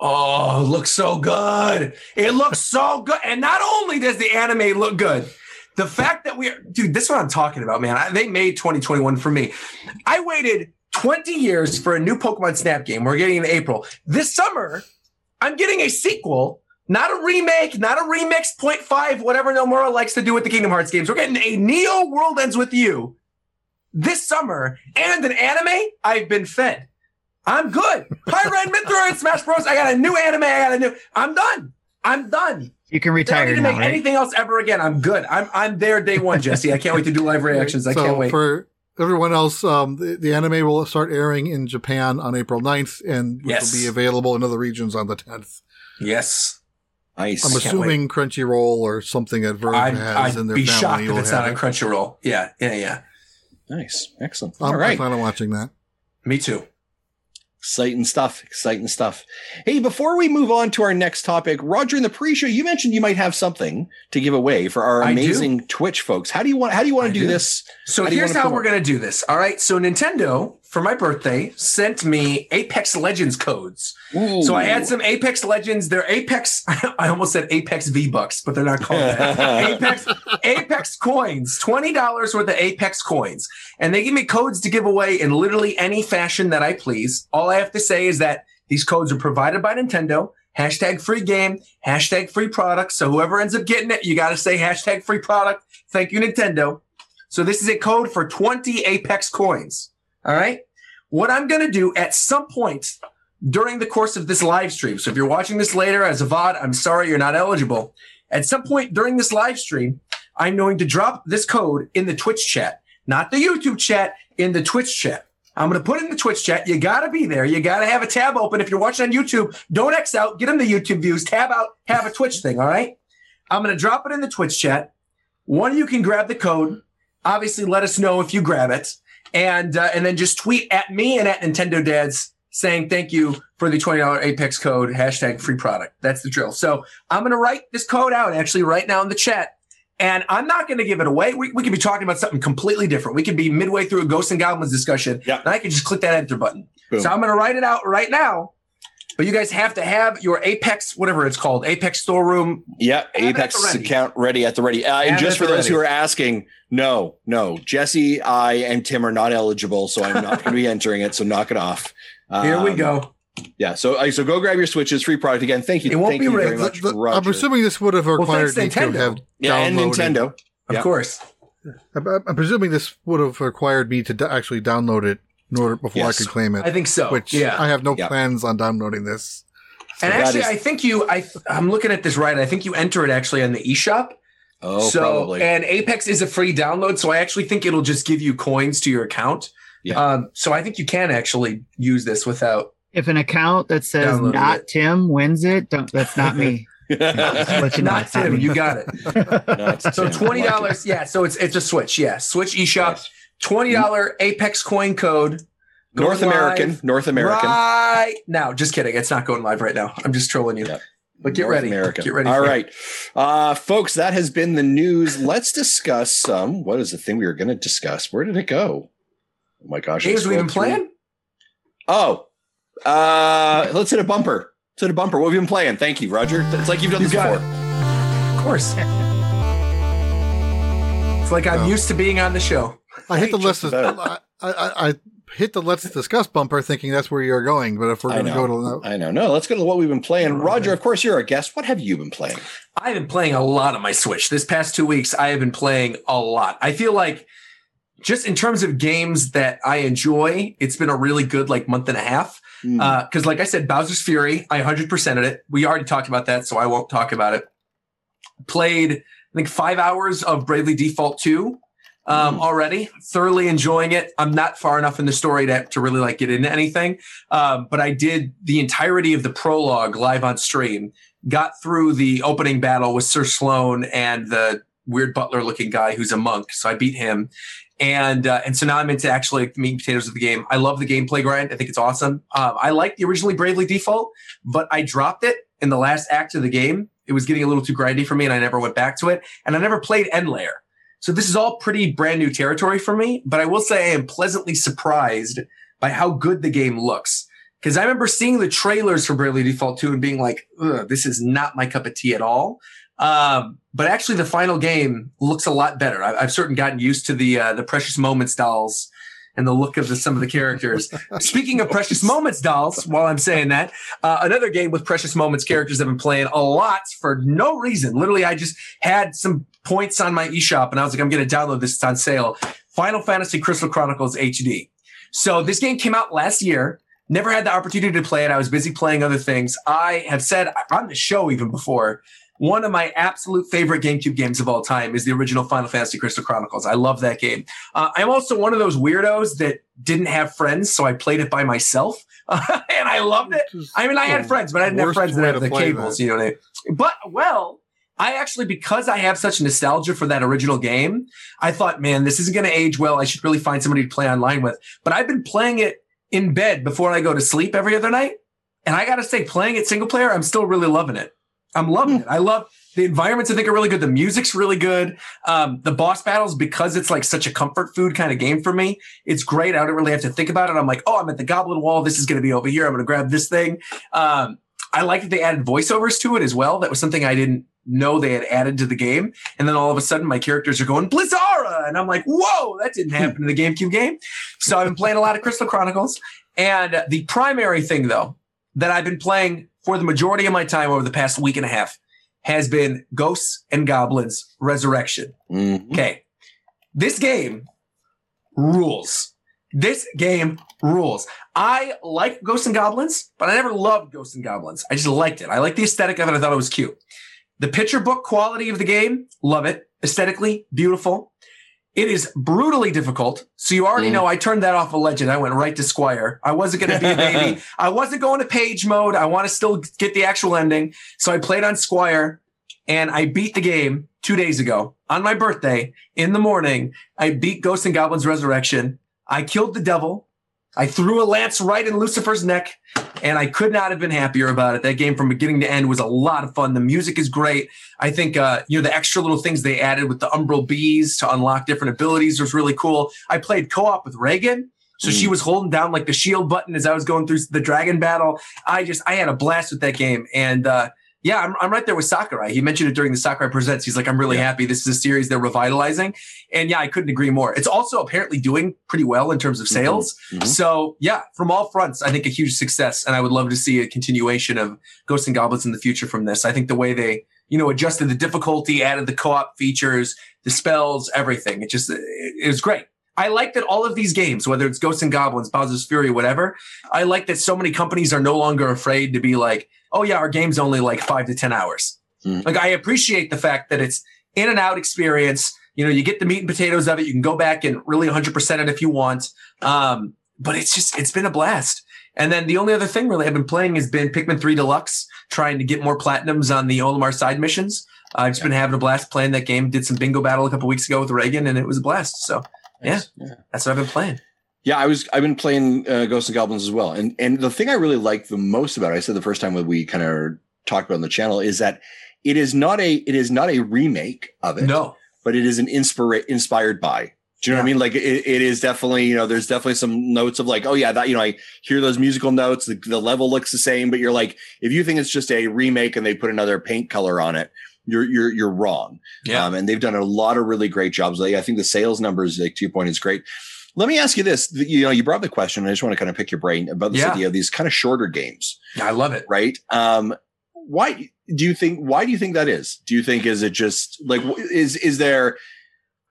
Speaker 4: Oh, it looks so good. It looks so good. And not only does the anime look good, the fact that we're, dude, this is what I'm talking about, man. I, they made 2021 for me. I waited 20 years for a new Pokemon Snap game. We're getting in April. This summer, I'm getting a sequel, not a remake, not a remix 0.5, whatever Nomura likes to do with the Kingdom Hearts games. We're getting a Neo World Ends with You this summer and an anime. I've been fed. I'm good. Pyra and Mythra and Smash Bros. I got a new anime. I got a new. I'm done. I'm done.
Speaker 1: You can
Speaker 4: retire. I don't
Speaker 1: retire
Speaker 4: need to
Speaker 1: now,
Speaker 4: make
Speaker 1: right?
Speaker 4: anything else ever again. I'm good. I'm I'm there day one, Jesse. I can't wait to do live reactions. I
Speaker 3: so
Speaker 4: can't wait.
Speaker 3: for everyone else, um, the, the anime will start airing in Japan on April 9th and which
Speaker 4: Yes.
Speaker 3: will be available in other regions on the 10th.
Speaker 4: yes,
Speaker 2: nice.
Speaker 3: I'm assuming Crunchyroll or something that Verve
Speaker 4: I'd,
Speaker 3: has in
Speaker 4: I'd
Speaker 3: their
Speaker 4: be
Speaker 3: family
Speaker 4: shocked if it's not on. Crunchyroll. Yeah, yeah, yeah.
Speaker 2: nice. Excellent.
Speaker 3: I'm,
Speaker 2: All
Speaker 3: I
Speaker 2: right.
Speaker 3: plan on watching that.
Speaker 4: Me too.
Speaker 2: Exciting stuff. Exciting stuff. Hey, before we move on to our next topic, Roger, in the pre-show, you mentioned you might have something to give away for our amazing Twitch folks. How do you want? How do you want to do,
Speaker 4: do.
Speaker 2: this?
Speaker 4: So
Speaker 2: How
Speaker 4: here's how we're going to do this. All right. So Nintendo for my birthday sent me Apex Legends codes. So I had some Apex Legends. They're Apex. [laughs] I almost said Apex V Bucks, but they're not called that. [laughs] Apex Apex coins. Twenty dollars worth of Apex coins, and they give me codes to give away in literally any fashion that I please. All I have to say is that these codes are provided by Nintendo. Hashtag free game. Hashtag free product. So whoever ends up getting it, you got to say hashtag free product. Thank you, Nintendo. So this is a code for twenty Apex coins. All right. What I'm going to do at some point during the course of this live stream. So if you're watching this later as a VOD, I'm sorry you're not eligible. At some point during this live stream, I'm going to drop this code in the Twitch chat, not the YouTube chat, in the Twitch chat. I'm going to put it in the Twitch chat. You got to be there. You got to have a tab open. If you're watching on YouTube, don't X out. Get them the YouTube views. Tab out. Have a Twitch thing. All right. I'm going to drop it in the Twitch chat. One of you can grab the code. Obviously, let us know if you grab it and uh, and then just tweet at me and at Nintendo Dads saying thank you for the $20 Apex code, hashtag free product. That's the drill. So I'm going to write this code out actually right now in the chat. And I'm not going to give it away. We, we could be talking about something completely different. We could be midway through a Ghosts and Goblins discussion.
Speaker 2: Yep.
Speaker 4: And I can just click that enter button.
Speaker 2: Boom.
Speaker 4: So I'm going to write it out right now. But you guys have to have your Apex, whatever it's called, Apex storeroom.
Speaker 2: Yeah,
Speaker 4: Have it at
Speaker 2: Apex
Speaker 4: ready.
Speaker 2: account ready at the ready. Uh, and just for
Speaker 4: the
Speaker 2: those who are asking, no, no, Jesse, I, and Tim are not eligible, so I'm not going to be entering it. So knock it off.
Speaker 4: Here we
Speaker 2: Um,
Speaker 4: go.
Speaker 2: Yeah, so uh, so go grab your switches. Free product again. Thank you.
Speaker 4: It won't
Speaker 2: Thank
Speaker 4: be
Speaker 2: you very
Speaker 4: rigged.
Speaker 2: much,
Speaker 3: The- the- I'm assuming this would have required
Speaker 4: thanks,
Speaker 3: me to
Speaker 4: Nintendo.
Speaker 3: have
Speaker 2: yeah, and Nintendo.
Speaker 4: Of
Speaker 2: Yeah.
Speaker 4: course.
Speaker 3: I'm, I'm presuming this would have required me to d- actually download it in order before
Speaker 2: yes.
Speaker 3: I could claim it.
Speaker 4: I think so.
Speaker 3: Which
Speaker 4: yeah.
Speaker 3: I have no plans on downloading this.
Speaker 4: So
Speaker 2: and
Speaker 4: actually,
Speaker 2: is-
Speaker 4: I think you. I I'm looking at this right. I think you enter it actually on the eShop.
Speaker 2: Oh,
Speaker 4: so,
Speaker 2: probably.
Speaker 4: And Apex is a free download, so I actually think it'll just give you coins to your account.
Speaker 2: Yeah.
Speaker 4: Um, so I think you can actually use this without.
Speaker 1: If an account that says "not
Speaker 4: it.
Speaker 1: Tim" wins it, don't, that's not me. [laughs] [laughs]
Speaker 4: not Tim,
Speaker 1: not
Speaker 4: you got it. [laughs] so twenty dollars, yeah. So it's it's a switch, yeah. Switch eShop. Nice. $20 Apex coin code.
Speaker 2: North American.
Speaker 4: Live.
Speaker 2: North American.
Speaker 4: Right now. Just kidding. It's not going live right now. I'm just trolling you. But get
Speaker 2: North
Speaker 4: ready.
Speaker 2: American.
Speaker 4: Get ready.
Speaker 2: All right. Uh, folks, that has been the news. Let's discuss some. What is the thing we were going to discuss? Where did it go? Oh my gosh.
Speaker 4: Games we've been playing?
Speaker 2: Oh, uh, let's hit a bumper. Let's hit a bumper. What have you been playing? Thank you, Roger. It's like you've done
Speaker 4: you
Speaker 2: this before. It.
Speaker 4: Of course. [laughs] it's like I'm
Speaker 3: oh.
Speaker 4: used to being on the show.
Speaker 3: I hit the
Speaker 2: Just
Speaker 3: let's.
Speaker 2: about.
Speaker 3: I, I, I hit the let's discuss bumper, thinking that's where you're going. But if we're going to go to
Speaker 2: I know. No, let's go to what we've been playing. Roger, of course, you're a guest. What have you been playing?
Speaker 4: I've been playing a lot on my Switch. This past two weeks, I have been playing a lot. I feel like just in terms of games that I enjoy, it's been a really good like month and a half.
Speaker 2: Hmm.
Speaker 4: Uh, because, like I said, Bowser's Fury, I 100%ed it. We already talked about that, so I won't talk about it. Played, I think, five hours of Bravely Default 2 um,
Speaker 2: Mm.
Speaker 4: already. Thoroughly enjoying it. I'm not far enough in the story to, to really like get into anything, um, but I did the entirety of the prologue live on stream. Got through the opening battle with Sir Sloan and the weird butler looking guy who's a monk. So I beat him and uh, and so now I'm into actually the meat and potatoes of the game. I love the gameplay grind. I think it's awesome. Um, I like the originally Bravely Default, but I dropped it in the last act of the game. It was getting a little too grindy for me, and I never went back to it. And I never played End Layer, so this is all pretty brand new territory for me. But I will say I am pleasantly surprised by how good the game looks. Because I remember seeing the trailers for Bravely Default 2 and being like, Ugh, this is not my cup of tea at all. Um, but actually, the final game looks a lot better. I, I've certainly gotten used to the uh, the Precious Moments dolls and the look of the, some of the characters. [laughs] Speaking of Precious Moments dolls, while I'm saying that, uh, another game with Precious Moments characters I've been playing a lot for no reason. Literally, I just had some points on my eShop and I was like, I'm going to download this. It's on sale. Final Fantasy Crystal Chronicles HD. So this game came out last year. Never had the opportunity to play it. I was busy playing other things. I have said on the show even before, one of my absolute favorite GameCube games of all time is the original Final Fantasy Crystal Chronicles. I love that game. Uh, I'm also one of those weirdos that didn't have friends, so I played it by myself, [laughs] and I loved it. I mean, I had friends, but I didn't have friends that had the cables.
Speaker 3: that.
Speaker 4: You know what I mean? But well, I actually, because I have such nostalgia for that original game, I thought, man, this isn't going to age well. I should really find somebody to play online with. But I've been playing it in bed before I go to sleep every other night, and I got to say, playing it single player, I'm still really loving it. I'm loving it. I love The environments I think are really good. The music's really good. Um, the boss battles, because it's like such a comfort food kind of game for me, it's great. I don't really have to think about it. I'm like, oh, I'm at the Goblin Wall. This is going to be over here. I'm going to grab this thing. Um, I like that they added voiceovers to it as well. That was something I didn't know they had added to the game. And then all of a sudden, my characters are going Blizzara, and I'm like, whoa, that didn't happen in the GameCube game. So I've been playing a lot of Crystal Chronicles. And the primary thing, though, that I've been playing for the majority of my time over the past week and a half has been Ghosts and Goblins Resurrection.
Speaker 2: Mhm.
Speaker 4: Okay. This game rules. This game rules. I like Ghosts and Goblins, but I never loved Ghosts and Goblins. I just liked it. I like the aesthetic of it. I thought it was cute. The picture book quality of the game, love it. Aesthetically, beautiful. It is brutally difficult. So you already
Speaker 2: Mm.
Speaker 4: know I turned that off a legend. I went right to Squire. I wasn't going to be a baby. [laughs] I wasn't going to page mode. I want to still get the actual ending. So I played on Squire and I beat the game two days ago on my birthday in the morning. I beat Ghosts and Goblins Resurrection. I killed the devil. I threw a lance right in Lucifer's neck, and I could not have been happier about it. That game from beginning to end was a lot of fun. The music is great. I think uh, you know the extra little things they added with the umbral bees to unlock different abilities was really cool. I played co-op with Reagan. So she was holding down like the shield button as I was going through the dragon battle. I just I had a blast with that game. And uh yeah, I'm, I'm right there with Sakurai. He mentioned it during the Sakurai Presents. He's like, I'm really
Speaker 2: Yeah.
Speaker 4: happy. This is a series they're revitalizing. And yeah, I couldn't agree more. It's also apparently doing pretty well in terms of sales.
Speaker 2: Mhm.
Speaker 4: So yeah, from all fronts, I think a huge success. And I would love to see a continuation of Ghosts and Goblins in the future from this. I think the way they, you know, adjusted the difficulty, added the co-op features, the spells, everything. It just, it, it was great. I like that all of these games, whether it's Ghosts and Goblins, Bowser's Fury, whatever, I like that so many companies are no longer afraid to be like, oh yeah, our game's only like five to 10 hours.
Speaker 2: Mhm.
Speaker 4: Like I appreciate the fact that it's in and out experience. You know, you get the meat and potatoes of it. You can go back and really 100% it if you want. Um, but it's just, it's been a blast. And then the only other thing really I've been playing has been Pikmin 3 Deluxe, trying to get more platinums on the Olimar side missions. I've just been having a blast playing that game. Did some bingo battle a couple weeks ago with Reagan, and it was a blast. So yeah,
Speaker 2: Yeah.
Speaker 4: that's what I've been playing.
Speaker 2: Yeah, I was. I've been playing uh, Ghosts and Goblins as well, and and the thing I really like the most about it, I said the first time that we kind of talked about on the channel, is that it is not a it is not a remake of it,
Speaker 4: No,
Speaker 2: but it is an inspira- inspired by. Do you know what I mean? Like it, it is definitely you know there's definitely some notes of like oh yeah that you know I hear those musical notes the, the level looks the same, but you're like if you think it's just a remake and they put another paint color on it, you're you're you're wrong.
Speaker 4: yeah,
Speaker 2: Um, and they've done a lot of really great jobs. Like, I think the sales numbers, like to your point, is great. Let me ask you this: you know, you brought the question. and I just want to kind of pick your brain about this
Speaker 4: Yeah.
Speaker 2: idea of these kind of shorter games,
Speaker 4: yeah, I love it.
Speaker 2: right? Um, why do you think? Why do you think that is? Do you think is it just like is is there?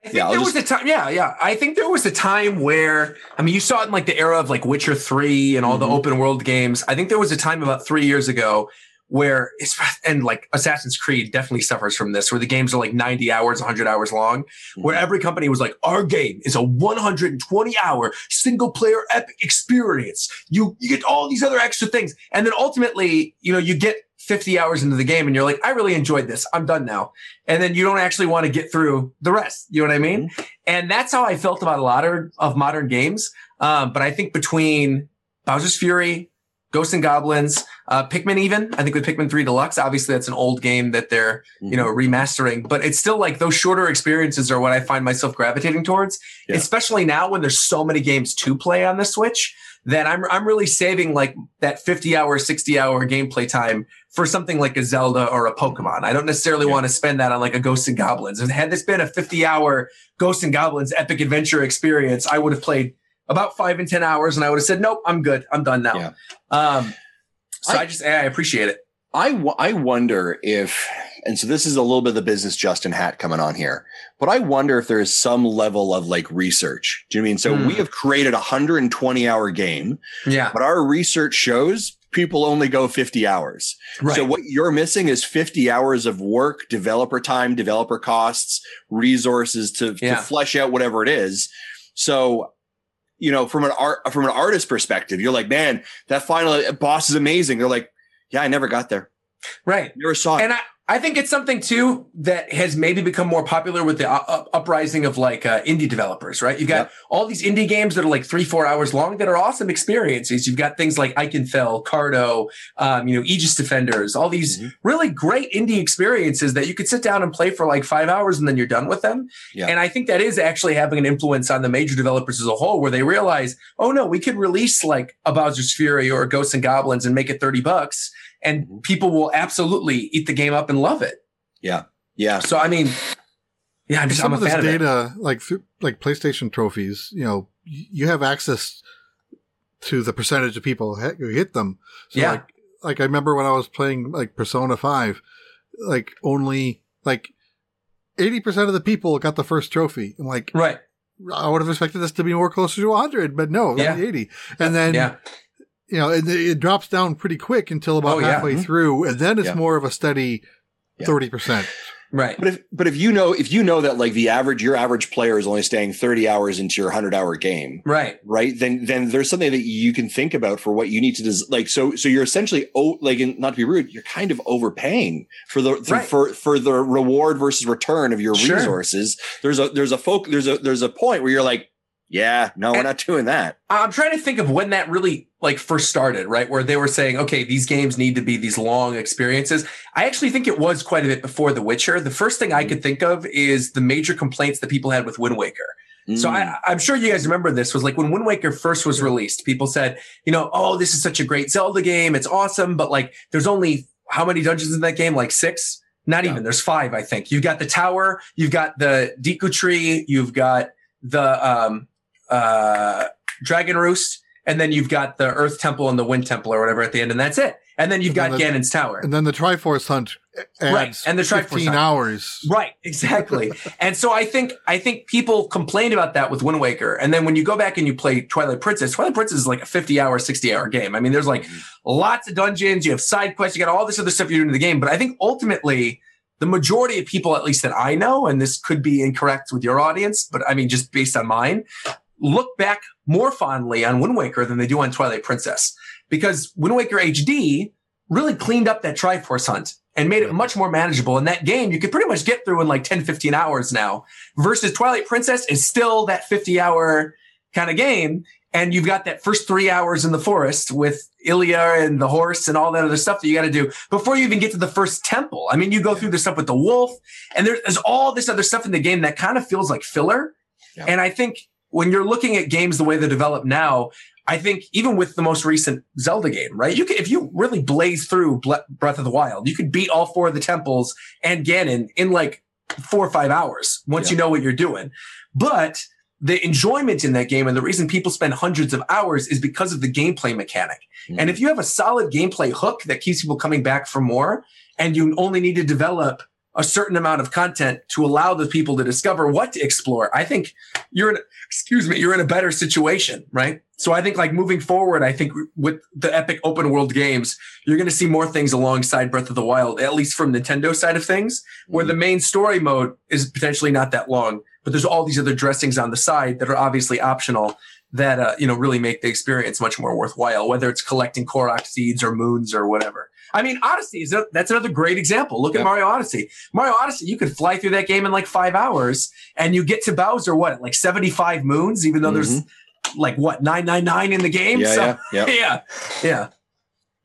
Speaker 4: I think
Speaker 2: Yeah,
Speaker 4: there was a time. Yeah, yeah. I think there was a time where I mean, you saw it in like the era of like Witcher Three and all the
Speaker 2: Mhm.
Speaker 4: open world games. I think there was a time about three years ago where it's and like Assassin's Creed definitely suffers from this, where the games are like ninety hours, hundred hours long, where
Speaker 2: Mm-hmm.
Speaker 4: every company was like, "Our game is a one hundred and twenty hour single player epic experience. You you get all these other extra things, and then ultimately, you know, you get." 50 hours into the game and you're like, I really enjoyed this. I'm done now. And then you don't actually want to get through the rest. You know what I mean? And that's how I felt about a lot of, of modern games. Um, but I think between Bowser's Fury, Ghosts and Goblins, uh, Pikmin, even I think with Pikmin 3 Deluxe, obviously that's an old game that they're, you know, remastering, but it's still like those shorter experiences are what I find myself gravitating towards,
Speaker 2: Yeah.
Speaker 4: especially now when there's so many games to play on the Switch that I'm, I'm really saving like that 50 hour, 60 hour gameplay time for something like a Zelda or a Pokemon. I don't necessarily
Speaker 2: Yeah.
Speaker 4: want to spend that on like a Ghosts and Goblins. If had this been a 50 hour Ghosts and Goblins epic adventure experience, I would have played about five and 10 hours and I would have said, nope, I'm good. I'm done now.
Speaker 2: Yeah.
Speaker 4: Um, so I,
Speaker 2: I-
Speaker 4: just, I appreciate it.
Speaker 2: I w- I wonder if, and so this is a little bit of the business Justin hat coming on here, but I wonder if there is some level of like research. Do you know I mean? So
Speaker 4: Hmm.
Speaker 2: we have created a 120 hour game,
Speaker 4: Yeah.
Speaker 2: but our research shows people only go 50 hours.
Speaker 4: Right.
Speaker 2: So what you're missing is 50 hours of work, developer time, developer costs, resources to,
Speaker 4: Yeah.
Speaker 2: to flesh out whatever it is. So, you know, from an art, from an artist perspective, you're like, man, that final boss is amazing. They're like, yeah, I never got there.
Speaker 4: right.
Speaker 2: Never saw it.
Speaker 4: And I, I think it's something too that has maybe become more popular with the up- uprising of like uh, indie developers, right? You've got
Speaker 2: Yep.
Speaker 4: all these indie games that are like three, four hours long that are awesome experiences. You've got things like Ikenfell, Carto, um, you know, Aegis Defenders, all these
Speaker 2: Mhm.
Speaker 4: really great indie experiences that you could sit down and play for like five hours and then you're done with them.
Speaker 2: Yeah.
Speaker 4: And I think that is actually having an influence on the major developers as a whole, where they realize, oh no, we could release like a Bowser's Fury or Ghosts and Goblins and make it 30 bucks and
Speaker 2: Mhm.
Speaker 4: people will absolutely eat the game up and love it.
Speaker 2: Yeah. Yeah.
Speaker 4: So I mean, yeah, I'm just
Speaker 3: some
Speaker 4: I'm
Speaker 3: of
Speaker 4: a
Speaker 3: this
Speaker 4: fan of
Speaker 3: data, like like PlayStation trophies, you know, you have access to the percentage of people who hit them. So
Speaker 4: Yeah.
Speaker 3: like, like I remember when I was playing like Persona Five, like only like eighty percent of the people got the first trophy. I'm like,
Speaker 4: Right.
Speaker 3: I would have expected this to be more closer to hundred, but no,
Speaker 4: Yeah.
Speaker 3: eighty. And then
Speaker 4: Yeah.
Speaker 3: You know, it, it drops down pretty quick until about
Speaker 4: Oh, yeah.
Speaker 3: halfway
Speaker 2: Mhm.
Speaker 3: through, and then it's
Speaker 2: Yeah.
Speaker 3: more of a steady
Speaker 2: Yeah.
Speaker 3: thirty percent.
Speaker 4: Right.
Speaker 2: But if but if you know if you know that like the average your average player is only staying 30 hours into your 100 hour game,
Speaker 4: Right.
Speaker 2: right? Then then there's something that you can think about for what you need to des- like so so you're essentially oh like and not to be rude, you're kind of overpaying for the
Speaker 4: Right.
Speaker 2: for for the reward versus return of your
Speaker 4: Sure.
Speaker 2: resources. There's a there's a folk there's a there's a point where you're like, yeah, no, we're
Speaker 4: And-
Speaker 2: not doing that.
Speaker 4: I'm trying to think of when that really like first started, right? Where they were saying, okay, these games need to be these long experiences. I actually think it was quite a bit before The Witcher. The first thing I could think of is the major complaints that people had with Wind Waker. So
Speaker 2: Mm.
Speaker 4: I, I'm sure you guys remember this was like when Wind Waker first was released, people said, you know, oh, this is such a great Zelda game. It's awesome. But like, there's only how many dungeons in that game? Like six? Not
Speaker 2: Yeah.
Speaker 4: even. There's five, I think. You've got the tower, you've got the Deku tree, you've got the um, uh, Dragon Roost, and then you've got the Earth Temple and the Wind Temple or whatever at the end, and that's it. And then you've got
Speaker 3: then
Speaker 4: Ganon's Tower.
Speaker 3: And then the Triforce Hunt
Speaker 4: Right, and the Triforce
Speaker 3: 15
Speaker 4: Hunt.
Speaker 3: hours.
Speaker 4: Right, exactly. [laughs] and so I think I think people complained about that with Wind Waker, and then when you go back and you play Twilight Princess, Twilight Princess is like a fifty-hour, sixty-hour game. I mean, there's like lots of dungeons, you have side quests, you got all this other stuff you're doing in the game. But I think ultimately, the majority of people, at least that I know, and this could be incorrect with your audience, but I mean, just based on mine, look back more fondly on Wind Waker than they do on Twilight Princess because Wind Waker HD really cleaned up that Triforce hunt and made it much more manageable. And that game you could pretty much get through in like 10, 15 hours now versus Twilight Princess is still that 50 hour kind of game. And you've got that first three hours in the forest with Ilia and the horse and all that other stuff that you got to do before you even get to the first temple. I mean, you go through the stuff with the wolf and there's all this other stuff in the game that kind of feels like filler.
Speaker 2: Yeah.
Speaker 4: And I think when you're looking at games the way they're developed now, I think even with the most recent Zelda game, right? You can, if you really blaze through Ble- Breath of the Wild, you could beat all four of the temples and Ganon in like four or five hours once
Speaker 2: Yeah.
Speaker 4: you know what you're doing. But the enjoyment in that game and the reason people spend hundreds of hours is because of the gameplay mechanic. And mm-hmm. if you have a solid gameplay hook that keeps people coming back for more, and you only need to develop a certain amount of content to allow the people to discover what to explore, I think you're in, excuse me, you're in a better situation, right? So I think like moving forward, I think with the epic open world games, you're going to see more things alongside Breath of the Wild, at least from Nintendo side of things, where the mm-hmm. main story mode is potentially not that long, but there's all these other dressings on the side that are obviously optional that uh, you know really make the experience much more worthwhile, whether it's collecting Korok seeds or moons or whatever. I mean, Odyssey is a, that's another great example. Look
Speaker 2: Yep.
Speaker 4: at Mario Odyssey. Mario Odyssey, you could fly through that game in like five hours, and you get to Bowser what like seventy five moons, even though there's like what nine nine nine in the game.
Speaker 2: yeah,
Speaker 4: so,
Speaker 2: yeah, yeah. [laughs]
Speaker 4: yeah, yeah,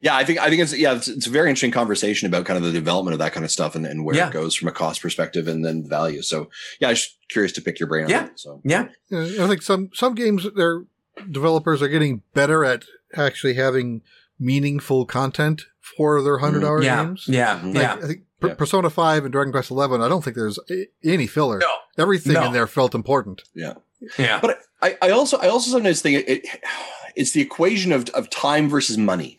Speaker 2: Yeah, I think I think it's yeah, it's, it's a very interesting conversation about kind of the development of that kind of stuff and, and where
Speaker 4: Yeah.
Speaker 2: it goes from a cost perspective and then value. So yeah, I was just curious to pick your brain on
Speaker 4: Yeah.
Speaker 2: that. So
Speaker 4: yeah,
Speaker 3: Yeah, I think some some games their developers are getting better at actually having meaningful content for their hundred hour
Speaker 4: Mm, yeah,
Speaker 3: games.
Speaker 4: yeah.
Speaker 3: Like,
Speaker 4: yeah.
Speaker 3: I think P-
Speaker 2: Yeah.
Speaker 3: Persona Five and Dragon Quest Eleven. I don't think there's any filler.
Speaker 4: No.
Speaker 3: Everything
Speaker 4: No.
Speaker 3: in there felt important.
Speaker 4: Yeah, yeah.
Speaker 2: But I, I also I also sometimes think it, it it's the equation of of time versus money,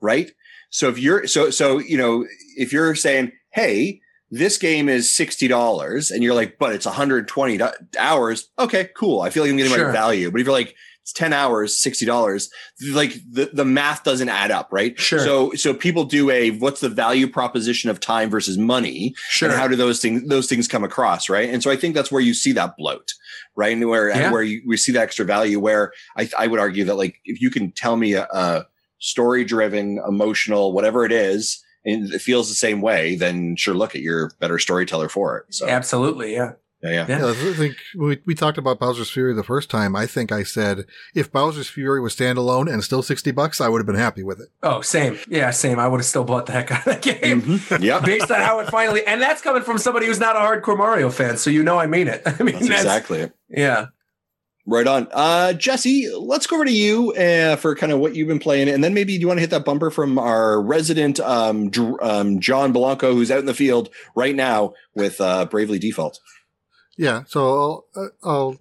Speaker 2: right? So if you're so so you know if you're saying, hey, this game is sixty dollars, and you're like, but it's 120 do- hours, okay, cool. I feel like I'm getting
Speaker 4: Sure.
Speaker 2: my value. But if you're like it's 10 hours, sixty dollars, like the the math doesn't add up, right?
Speaker 4: Sure.
Speaker 2: So so people do a what's the value proposition of time versus money,
Speaker 4: Sure.
Speaker 2: and how do those things those things come across right and so i think that's where you see that bloat right and where
Speaker 4: Yeah.
Speaker 2: where you, we see that extra value where i i would argue that like if you can tell me a, a story driven emotional whatever it is and it feels the same way, then sure, look at your better storyteller for it. So
Speaker 4: Absolutely, yeah.
Speaker 2: yeah, yeah.
Speaker 4: Yeah.
Speaker 3: Yeah, I think we, we talked about Bowser's Fury the first time. I think I said if Bowser's Fury was standalone and still 60 bucks, I would have been happy with it.
Speaker 4: Oh, same. Yeah, same. I would have still bought the heck out of that game.
Speaker 2: Mhm. [laughs] Yeah,
Speaker 4: Based on how it finally, and that's coming from somebody who's not a hardcore Mario fan, so you know I mean it. [laughs] I mean,
Speaker 2: that's
Speaker 4: that's,
Speaker 2: exactly
Speaker 4: yeah.
Speaker 2: Right on. Uh, Jesse, let's go over to you uh, for kind of what you've been playing. And then maybe do you want to hit that bumper from our resident um, Dr- um, John Blanco, who's out in the field right now with uh, Bravely Default?
Speaker 3: Yeah, so I'll, uh, I'll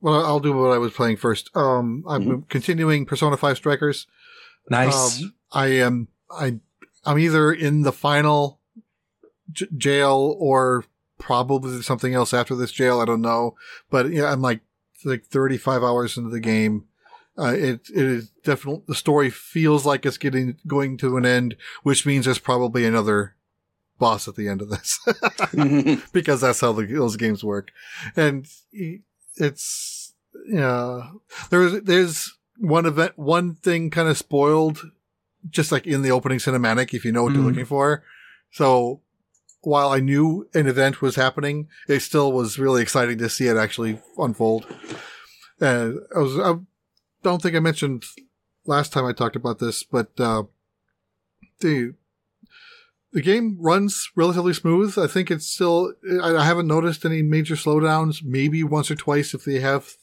Speaker 3: well, I'll do what I was playing first. Um, I'm continuing Persona 5 Strikers.
Speaker 4: Nice.
Speaker 3: Um, I am I I'm either in the final j- jail or probably something else after this jail. I don't know, but yeah, I'm like like 35 hours into the game. Uh, it it is definitely the story feels like it's getting going to an end, which means there's probably another boss at the end of this [laughs] [laughs] because that's how the, those games work, and it's yeah. There's there's one event, one thing kind of spoiled, just like in the opening cinematic, if you know what you're
Speaker 4: Mhm.
Speaker 3: looking for. So while I knew an event was happening, it still was really exciting to see it actually unfold. And I was, I don't think I mentioned last time I talked about this, but, uh, the, the game runs relatively smooth. I think it's still, I, haven't noticed any major slowdowns, maybe once or twice if they have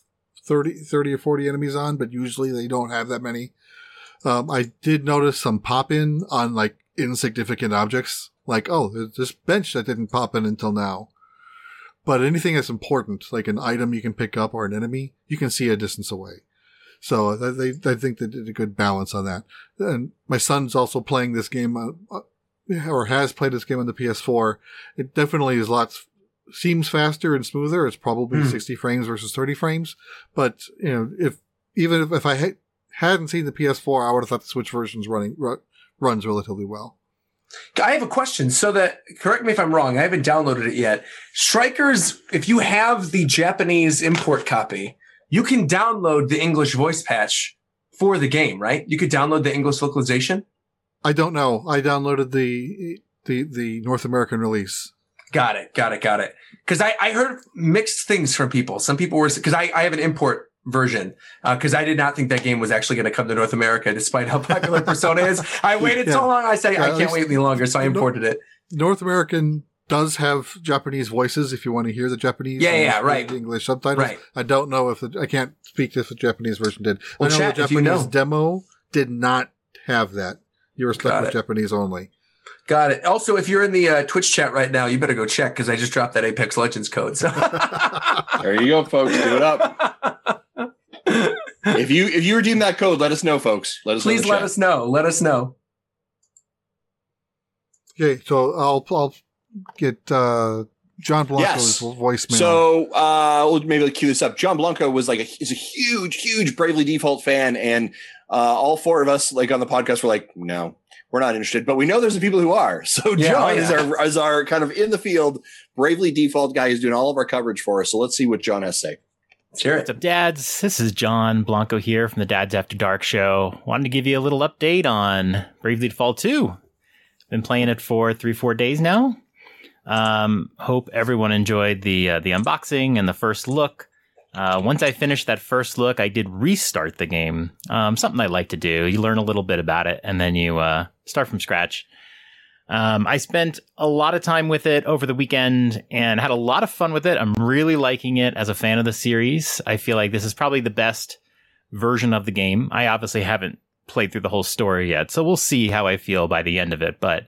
Speaker 3: 30, 30 or 40 enemies on, but usually they don't have that many. Um, I did notice some pop in on like insignificant objects, like, oh, there's this bench that didn't pop in until now. But anything that's important, like an item you can pick up or an enemy, you can see a distance away. So they, they I think they did a good balance on that. And my son's also playing this game, uh, or has played this game on the PS4. It definitely is lots, seems faster and smoother. It's probably
Speaker 4: Hmm.
Speaker 3: 60 frames versus 30 frames. But, you know, if, even if, if I ha- hadn't seen the PS4, I would have thought the Switch version's running, ru- runs relatively well.
Speaker 4: I have a question. So that correct me if I'm wrong. I haven't downloaded it yet. Strikers, if you have the Japanese import copy, you can download the English voice patch for the game, right? You could download the English localization.
Speaker 3: I don't know. I downloaded the, the, the North American release.
Speaker 4: Got it. Got it. Got it. Because I, I heard mixed things from people. Some people were because I, I have an import version because I did not think that game was actually going to come to North America, despite how popular [laughs] Persona is. I waited
Speaker 3: Yeah.
Speaker 4: so long. I say
Speaker 3: Yeah,
Speaker 4: I can't wait any longer, so I imported it.
Speaker 3: North American does have Japanese voices if you want to hear the Japanese.
Speaker 4: Yeah, yeah, right.
Speaker 3: English subtitles.
Speaker 4: Right.
Speaker 3: I don't know if the, I can't speak if the Japanese version did.
Speaker 4: Well,
Speaker 3: I know
Speaker 4: chat
Speaker 3: the
Speaker 4: if you know.
Speaker 3: demo did not have that. You were stuck
Speaker 4: Got
Speaker 3: with
Speaker 4: it.
Speaker 3: Japanese only.
Speaker 4: Got it. Also, if you're in the uh, Twitch chat right now, you better go check because I just dropped that Apex Legends code. So. [laughs]
Speaker 2: There you go, folks. Do it up. [laughs] If you if you redeem that code, let us know, folks. Let us
Speaker 4: Please
Speaker 2: the
Speaker 4: let
Speaker 2: chat.
Speaker 4: us know. Let us know.
Speaker 3: Okay, so I'll I'll get uh, John
Speaker 2: Yes.
Speaker 3: Blanco's voicemail.
Speaker 2: So uh, we'll maybe cue this up. John Blanco was like a, is a huge, huge Bravely Default fan, and uh, all four of us, like on the podcast, were like, no, we're not interested. But we know there's some people who are. [laughs] So
Speaker 4: Yeah,
Speaker 2: John
Speaker 4: oh,
Speaker 2: is our is our kind of in the field Bravely Default guy who's doing all of our coverage for us. So let's see what John has to say.
Speaker 5: What's up, dads? This is John Blanco here from the Dads After Dark show. Wanted to give you a little update on Bravely Default 2. Been playing it for three, four days now. Um, hope everyone enjoyed the uh, the unboxing and the first look. Uh, once I finished that first look, I did restart the game. Um, something I like to do. You learn a little bit about it, and then you uh, start from scratch. Um, I spent a lot of time with it over the weekend and had a lot of fun with it. I'm really liking it as a fan of the series. I feel like this is probably the best version of the game. I obviously haven't played through the whole story yet, so we'll see how I feel by the end of it. But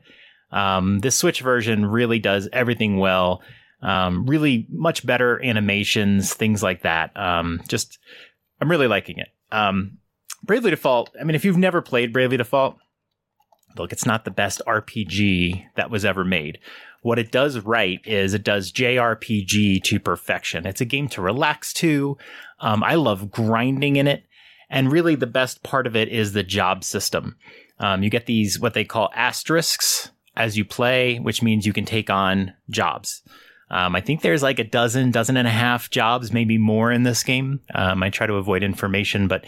Speaker 5: um, this Switch version really does everything well. Um, really much better animations, things like that. Um, just, I'm really liking it. Um, Bravely Default. I mean, if you've never played Bravely Default, look, it's not the best RPG that was ever made. What it does right is it does JRPG to perfection. It's a game to relax to. Um, I love grinding in it. And really, the best part of it is the job system. Um, you get these, what they call asterisks as you play, which means you can take on jobs. Um, I think there's like a dozen, dozen and a half jobs, maybe more in this game. Um, I try to avoid information, but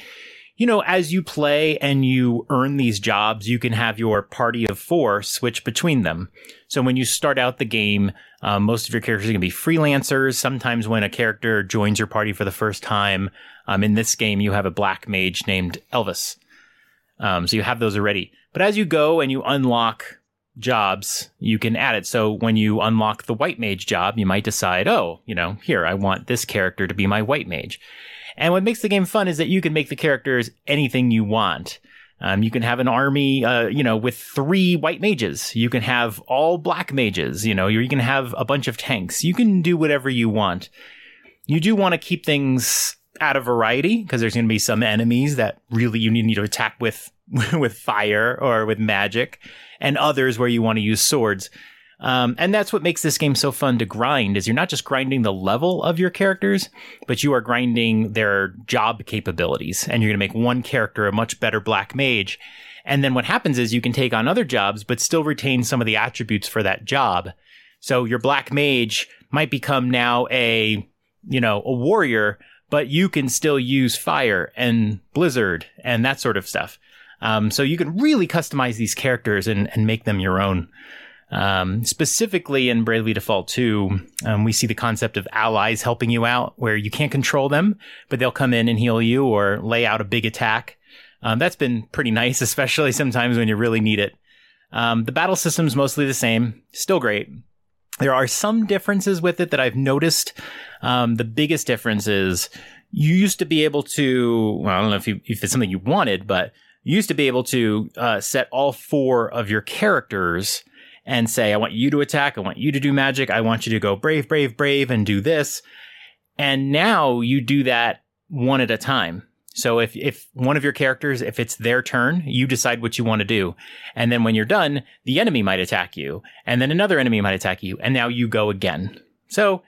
Speaker 5: you know, as you play and you earn these jobs, you can have your party of four switch between them. So when you start out the game, um, most of your characters are going to be freelancers. Sometimes when a character joins your party for the first time, um, in this game, you have a black mage named Elvis. Um, so you have those already. But as you go and you unlock jobs, you can add it. So when you unlock the white mage job, you might decide, oh, you know, here, I want this character to be my white mage. And what makes the game fun is that you can make the characters anything you want. Um, you can have an army, uh, you know, with three white mages. You can have all black mages. You know, you can have a bunch of tanks. You can do whatever you want. You do want to keep things out of variety because there's going to be some enemies that really you need to attack with [laughs] with fire or with magic, and others where you want to use swords. Um, and that's what makes this game so fun to grind is you're not just grinding the level of your characters, but you are grinding their job capabilities. And you're going to make one character a much better black mage. And then what happens is you can take on other jobs, but still retain some of the attributes for that job. So your black mage might become now a, you know, a warrior, but you can still use fire and blizzard and that sort of stuff. Um, so you can really customize these characters and, and make them your own. Um, specifically in Bravely Default 2, um, we see the concept of allies helping you out where you can't control them, but they'll come in and heal you or lay out a big attack. Um, that's been pretty nice, [laughs] especially sometimes when you really need it. Um, the battle system's mostly the same, still great. There are some differences with it that I've noticed. Um, the biggest difference is you used to be able to, well, I don't know if, you, if it's something you wanted, but you used to be able to uh, set all four of your characters and say, I want you to attack. I want you to do magic. I want you to go brave, brave, brave and do this. And now you do that one at a time. So if, if one of your characters, if it's their turn, you decide what you want to do. And then when you're done, the enemy might attack you and then another enemy might attack you. And now you go again. So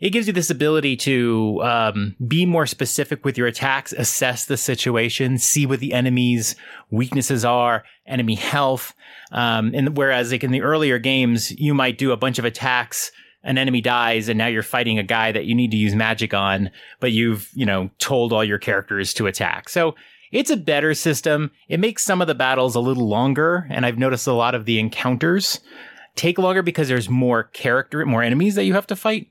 Speaker 5: it gives you this ability to um, be more specific with your attacks, assess the situation, see what the enemy's weaknesses are, enemy health. Um, and whereas like in the earlier games, you might do a bunch of attacks, an enemy dies, and now you're fighting a guy that you need to use magic on, but you've you know told all your characters to attack. So it's a better system. It makes some of the battles a little longer, and I've noticed a lot of the encounters take longer because there's more character, more enemies that you have to fight.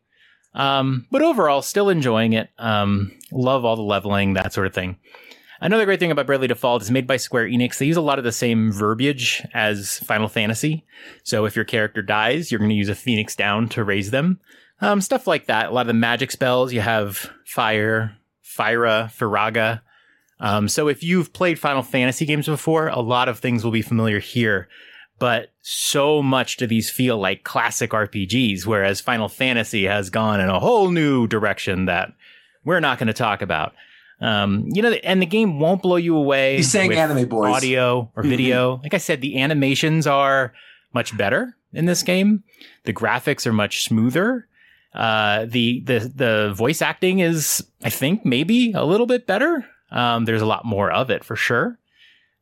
Speaker 5: Um, but overall, still enjoying it. Um, love all the leveling, that sort of thing. Another great thing about Bravely Default is made by Square Enix. They use a lot of the same verbiage as Final Fantasy. So if your character dies, you're going to use a Phoenix down to raise them. Um, stuff like that. A lot of the magic spells, you have Fire, Fira, Firaga. Um, so if you've played Final Fantasy games before, a lot of things will be familiar here but so much do these feel like classic RPGs, whereas Final Fantasy has gone in a whole new direction that we're not going to talk about. Um, you know, and the game won't blow you away.
Speaker 4: He's saying anime boys.
Speaker 5: Audio or mm-hmm. video. like I said, the animations are much better in this game. The graphics are much smoother. Uh, the, the, the voice acting is, I think, maybe a little bit better. Um, there's a lot more of it for sure.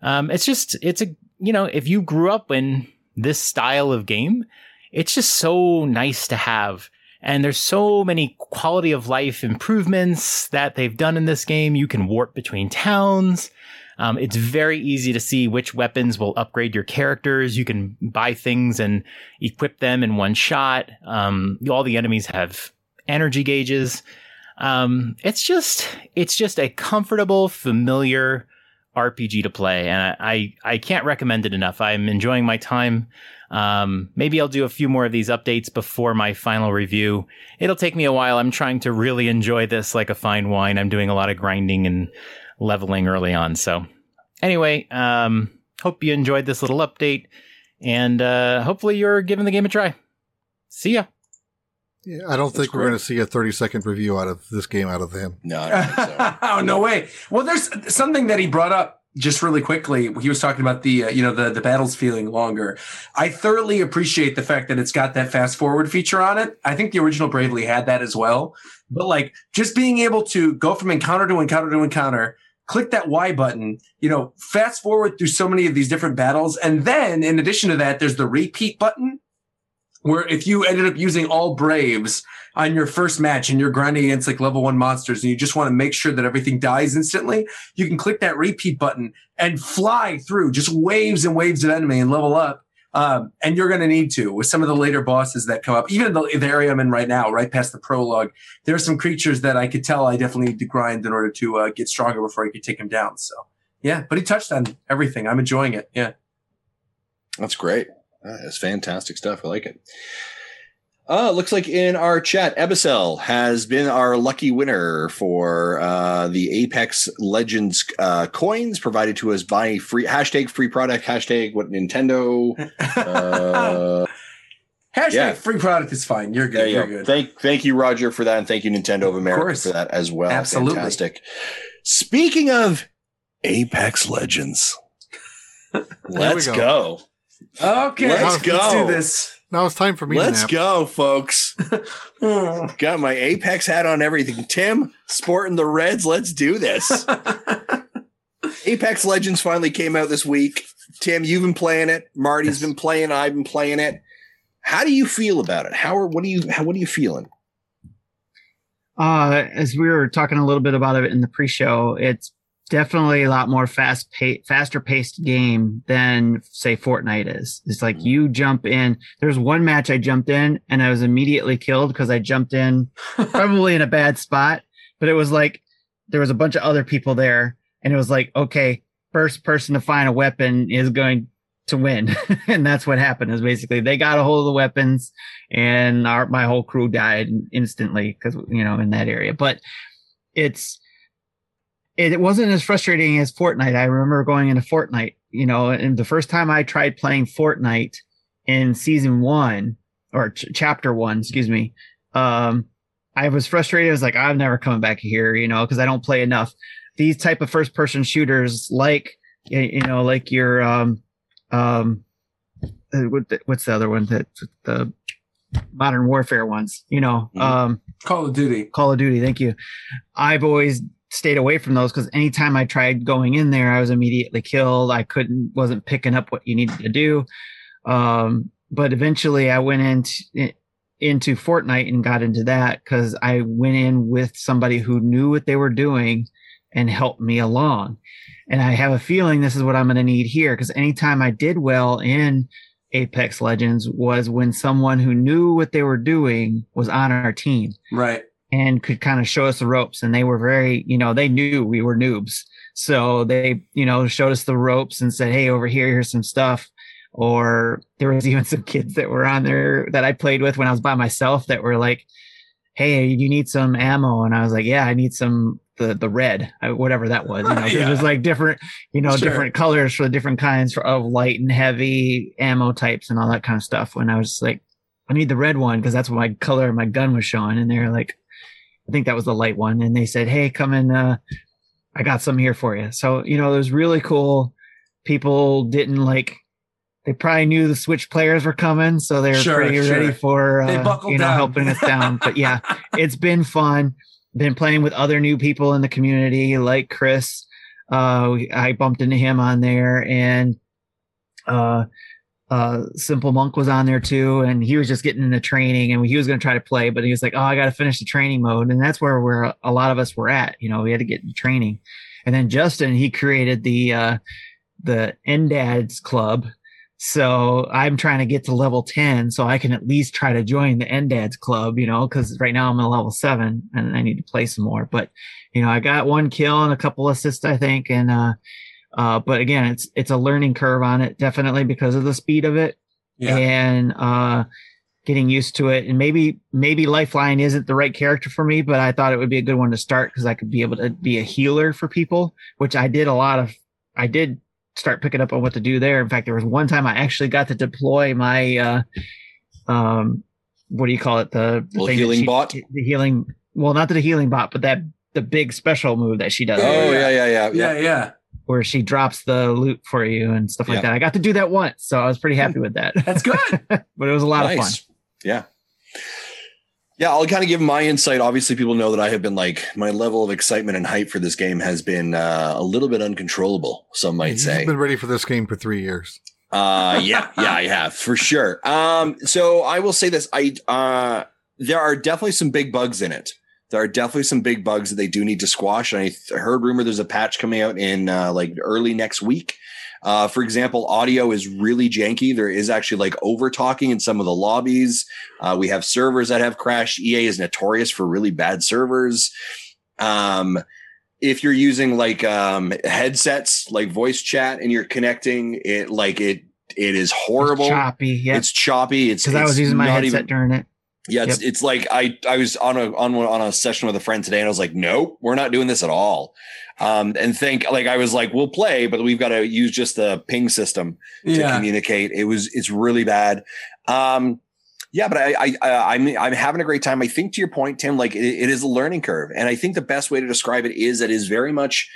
Speaker 5: Um, it's just, it's a you know, if you grew up in this style of game, it's just so nice to have. And there's so many quality of life improvements that they've done in this game. You can warp between towns. Um, it's very easy to see which weapons will upgrade your characters. You can buy things and equip them in one shot. Um, all the enemies have energy gauges. Um, it's just, it's just a comfortable, familiar RPG to play, and I, I, I can't recommend it enough. I'm enjoying my time. Um, maybe I'll do a few more of these updates before my final review. It'll take me a while. I'm trying to really enjoy this like a fine wine. I'm doing a lot of grinding and leveling early on. So, anyway, um, hope you enjoyed this little update, and uh, hopefully you're giving the game a try. See ya.
Speaker 3: Yeah, I don't That's think great. we're going to see a 30 second review out of this game out of him.
Speaker 2: No, [laughs] so.
Speaker 4: oh, no way. Well, there's something that he brought up just really quickly. He was talking about the, uh, you know, the, the battles feeling longer. I thoroughly appreciate the fact that it's got that fast forward feature on it. I think the original Bravely had that as well. But like just being able to go from encounter to encounter to encounter, click that Y button, you know, fast forward through so many of these different battles. And then in addition to that, there's the repeat button where if you ended up using all Braves on your first match and you're grinding against like level one monsters and you just want to make sure that everything dies instantly, you can click that repeat button and fly through just waves and waves of enemy and level up. Um, and you're going to need to with some of the later bosses that come up, even the, the area I'm in right now, right past the prologue. There are some creatures that I could tell I definitely need to grind in order to uh, get stronger before I could take him down. So yeah, but he touched on everything. I'm enjoying it. Yeah.
Speaker 2: That's great. That's fantastic stuff. I like it. Uh, looks like in our chat, Ebicel has been our lucky winner for uh, the Apex Legends uh, coins provided to us by free hashtag free product hashtag what Nintendo. Uh, [laughs]
Speaker 4: Hashtag
Speaker 2: Yeah.
Speaker 4: free product is fine. You're good.
Speaker 2: you
Speaker 4: You're
Speaker 2: go.
Speaker 4: good.
Speaker 2: Thank thank you, Roger, for that, and thank you, Nintendo of America,
Speaker 4: course.
Speaker 2: for that as well.
Speaker 4: Absolutely.
Speaker 2: Fantastic. Speaking of Apex Legends, let's
Speaker 3: go.
Speaker 2: go.
Speaker 4: Okay.
Speaker 2: Let's
Speaker 4: Let's
Speaker 2: go.
Speaker 4: do this.
Speaker 3: Now it's time for me
Speaker 2: Let's
Speaker 3: to nap.
Speaker 2: go, folks. [laughs] Got my Apex hat on everything. Tim, sporting the Reds. Let's do this. [laughs] Apex Legends finally came out this week. Tim, you've been playing it. Marty's
Speaker 4: Yes.
Speaker 2: been playing. I've been playing it. How do you feel about it? How are what are you how, what are you feeling?
Speaker 1: Uh, as we were talking a little bit about it in the pre-show, it's definitely a lot more fast faster paced game than say Fortnite is. It's like mm-hmm. you jump in. There's one match I jumped in and I was immediately killed because I jumped in [laughs] probably in a bad spot, but it was like there was a bunch of other people there and it was like, okay, first person to find a weapon is going to win. [laughs] and that's what happened is basically they got a hold of the weapons and our, my whole crew died instantly because, you know, in that area, but it's, it, it wasn't as frustrating as Fortnite. I remember going into Fortnite, you know, and the first time I tried playing Fortnite in season one or ch- chapter one, excuse me, um, I was frustrated. I was like, I'm never coming back here, you know, because I don't play enough. These type of first person shooters, like you know, like your um, um, uh, what's the other one that the modern warfare ones, you know,
Speaker 2: Mhm.
Speaker 1: um,
Speaker 4: Call of Duty.
Speaker 1: Call of Duty. Thank you. I've always stayed away from those because anytime I tried going in there, I was immediately killed. I couldn't, wasn't picking up what you needed to do. Um, but eventually I went into, into Fortnite and got into that because I went in with somebody who knew what they were doing and helped me along. And I have a feeling this is what I'm going to need here because anytime I did well in Apex Legends was when someone who knew what they were doing was on our team
Speaker 4: Right.
Speaker 1: And could kind of show us the ropes. And they were very, you know, they knew we were noobs. So they, you know, showed us the ropes and said, Hey, over here, here's some stuff. Or there was [laughs] even some kids that were on there that I played with when I was by myself that were like, Hey, you need some ammo. And I was like, yeah, I need some, the, the red, uh, whatever that was, you know,
Speaker 4: Yeah.
Speaker 1: there's like different, you know,
Speaker 4: Sure.
Speaker 1: different colors for the different kinds for, of light and heavy ammo types and all that kind of stuff. When I was like, I need the red one because that's what my color of my gun was showing. And they're like, I think that was the light one. And they said, Hey, come in. Uh, I got some here for you. So, you know, it was really cool. People didn't like, they probably knew the switch players were coming. So they were
Speaker 4: Sure,
Speaker 1: pretty
Speaker 4: sure.
Speaker 1: ready for, uh, you know,
Speaker 4: down.
Speaker 1: helping us down. But yeah, [laughs] it's been fun. Been playing with other new people in the community like Chris. Uh, I bumped into him on there and, uh, uh, Simple Monk was on there too, and he was just getting into training, and he was going to try to play, but he was like, "Oh, I got to finish the training mode," and that's where we're a lot of us were at. You know, we had to get into training, and then Justin he created the uh, the NDADS club, so I'm trying to get to level ten, so I can at least try to join the NDADS club. You know, because right now I'm at level seven, and I need to play some more. But you know, I got one kill and a couple assists, I think, and uh, uh, but again, it's it's a learning curve on it, definitely because of the speed of it
Speaker 4: Yeah.
Speaker 1: and uh, getting used to it. And maybe maybe Lifeline isn't the right character for me, but I thought it would be a good one to start because I could be able to be a healer for people, which I did a lot of. I did start picking up on what to do there. In fact, there was one time I actually got to deploy my uh, um, what do you call it? The, the
Speaker 2: Little healing
Speaker 1: she-
Speaker 2: bot?
Speaker 1: The healing. Well, not the healing bot, but that the big special move that she does
Speaker 2: Oh yeah, yeah, yeah,
Speaker 4: yeah, Yeah. Yeah.
Speaker 1: Where she drops the loot for you and stuff like
Speaker 2: Yeah.
Speaker 1: that. I got to do that once, so I was pretty happy with that.
Speaker 4: That's [laughs] good.
Speaker 1: but it was a lot of fun.
Speaker 2: Yeah. Yeah, I'll kind of give my insight. Obviously, people know that I have been like my level of excitement and hype for this game has been uh, a little bit uncontrollable. Some might
Speaker 3: You've
Speaker 2: say.
Speaker 3: been ready for this game for three years.
Speaker 2: Uh, yeah, [laughs] yeah, I have for sure. Um, so I will say this: I uh, there are definitely some big bugs in it. There are definitely some big bugs that they do need to squash. And I heard rumor there's a patch coming out in uh, like early next week. Uh, for example, audio is really janky. There is actually like over talking in some of the lobbies. Uh, we have servers that have crashed. EA is notorious for really bad servers. Um, if you're using like um, headsets, like voice chat, and you're connecting it, like it, it is horrible.
Speaker 1: It's choppy. Yeah.
Speaker 2: It's choppy. It's
Speaker 1: Because I was using my headset
Speaker 2: even-
Speaker 1: during it.
Speaker 2: Yeah, it's, it's like I I was on a on one- on a session with a friend today, and I was like, nope, we're not doing this at all. Um, and think like I was like, we'll play, but we've got to use just the ping system to
Speaker 4: Yeah.
Speaker 2: communicate. It was it's really bad. Um, yeah, but I, I, I I'm I'm having a great time. I think to your point, Tim, like it, it is a learning curve, and I think the best way to describe it is that it is very much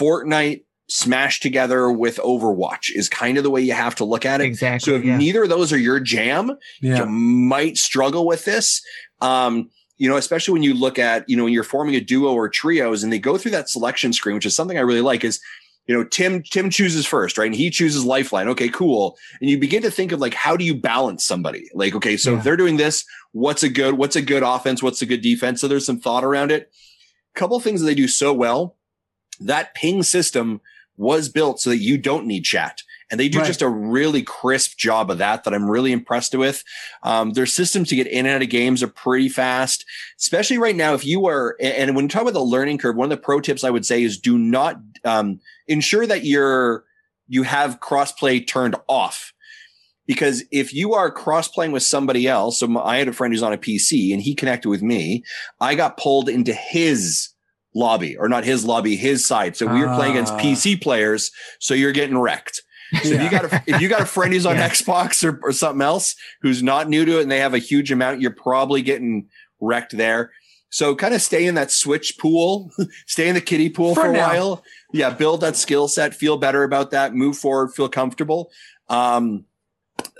Speaker 2: Fortnite smashed together with Overwatch is kind of the way you have to look at it.
Speaker 1: Exactly.
Speaker 2: So if
Speaker 1: yeah.
Speaker 2: neither of those are your jam, you might struggle with this. Um, you know, especially when you look at, you know, when you're forming a duo or trios and they go through that selection screen, which is something I really like is, you know, Tim, Tim chooses first, right? And he chooses lifeline. Okay, cool. And you begin to think of like, how do you balance somebody? Like, okay, so
Speaker 1: Yeah.
Speaker 2: if they're doing this, what's a good, what's a good offense? What's a good defense? So there's some thought around it. Couple things that they do so well. That ping system was built so that you don't need chat. And they do
Speaker 4: Right.
Speaker 2: just a really crisp job of that that I'm really impressed with. Um, their systems to get in and out of games are pretty fast, especially right now. If you are, and when you talk about the learning curve, one of the pro tips I would say is do not um, ensure that you're you have crossplay turned off. Because if you are cross playing with somebody else, so my- I had a friend who's on a PC and he connected with me, I got pulled into his lobby or not his lobby, his side. So we were playing against
Speaker 4: Ah.
Speaker 2: PC players. So you're getting wrecked. So if you got a, if you got a friend who's on [laughs]
Speaker 1: Yeah.
Speaker 2: Xbox or, or something else who's not new to it and they have a huge amount, you're probably getting wrecked there. So kind of stay in that switch pool, [laughs] stay in the kiddie pool for,
Speaker 4: For
Speaker 2: a
Speaker 4: now.
Speaker 2: while. Yeah, build that skill set, feel better about that, move forward, feel comfortable. Um,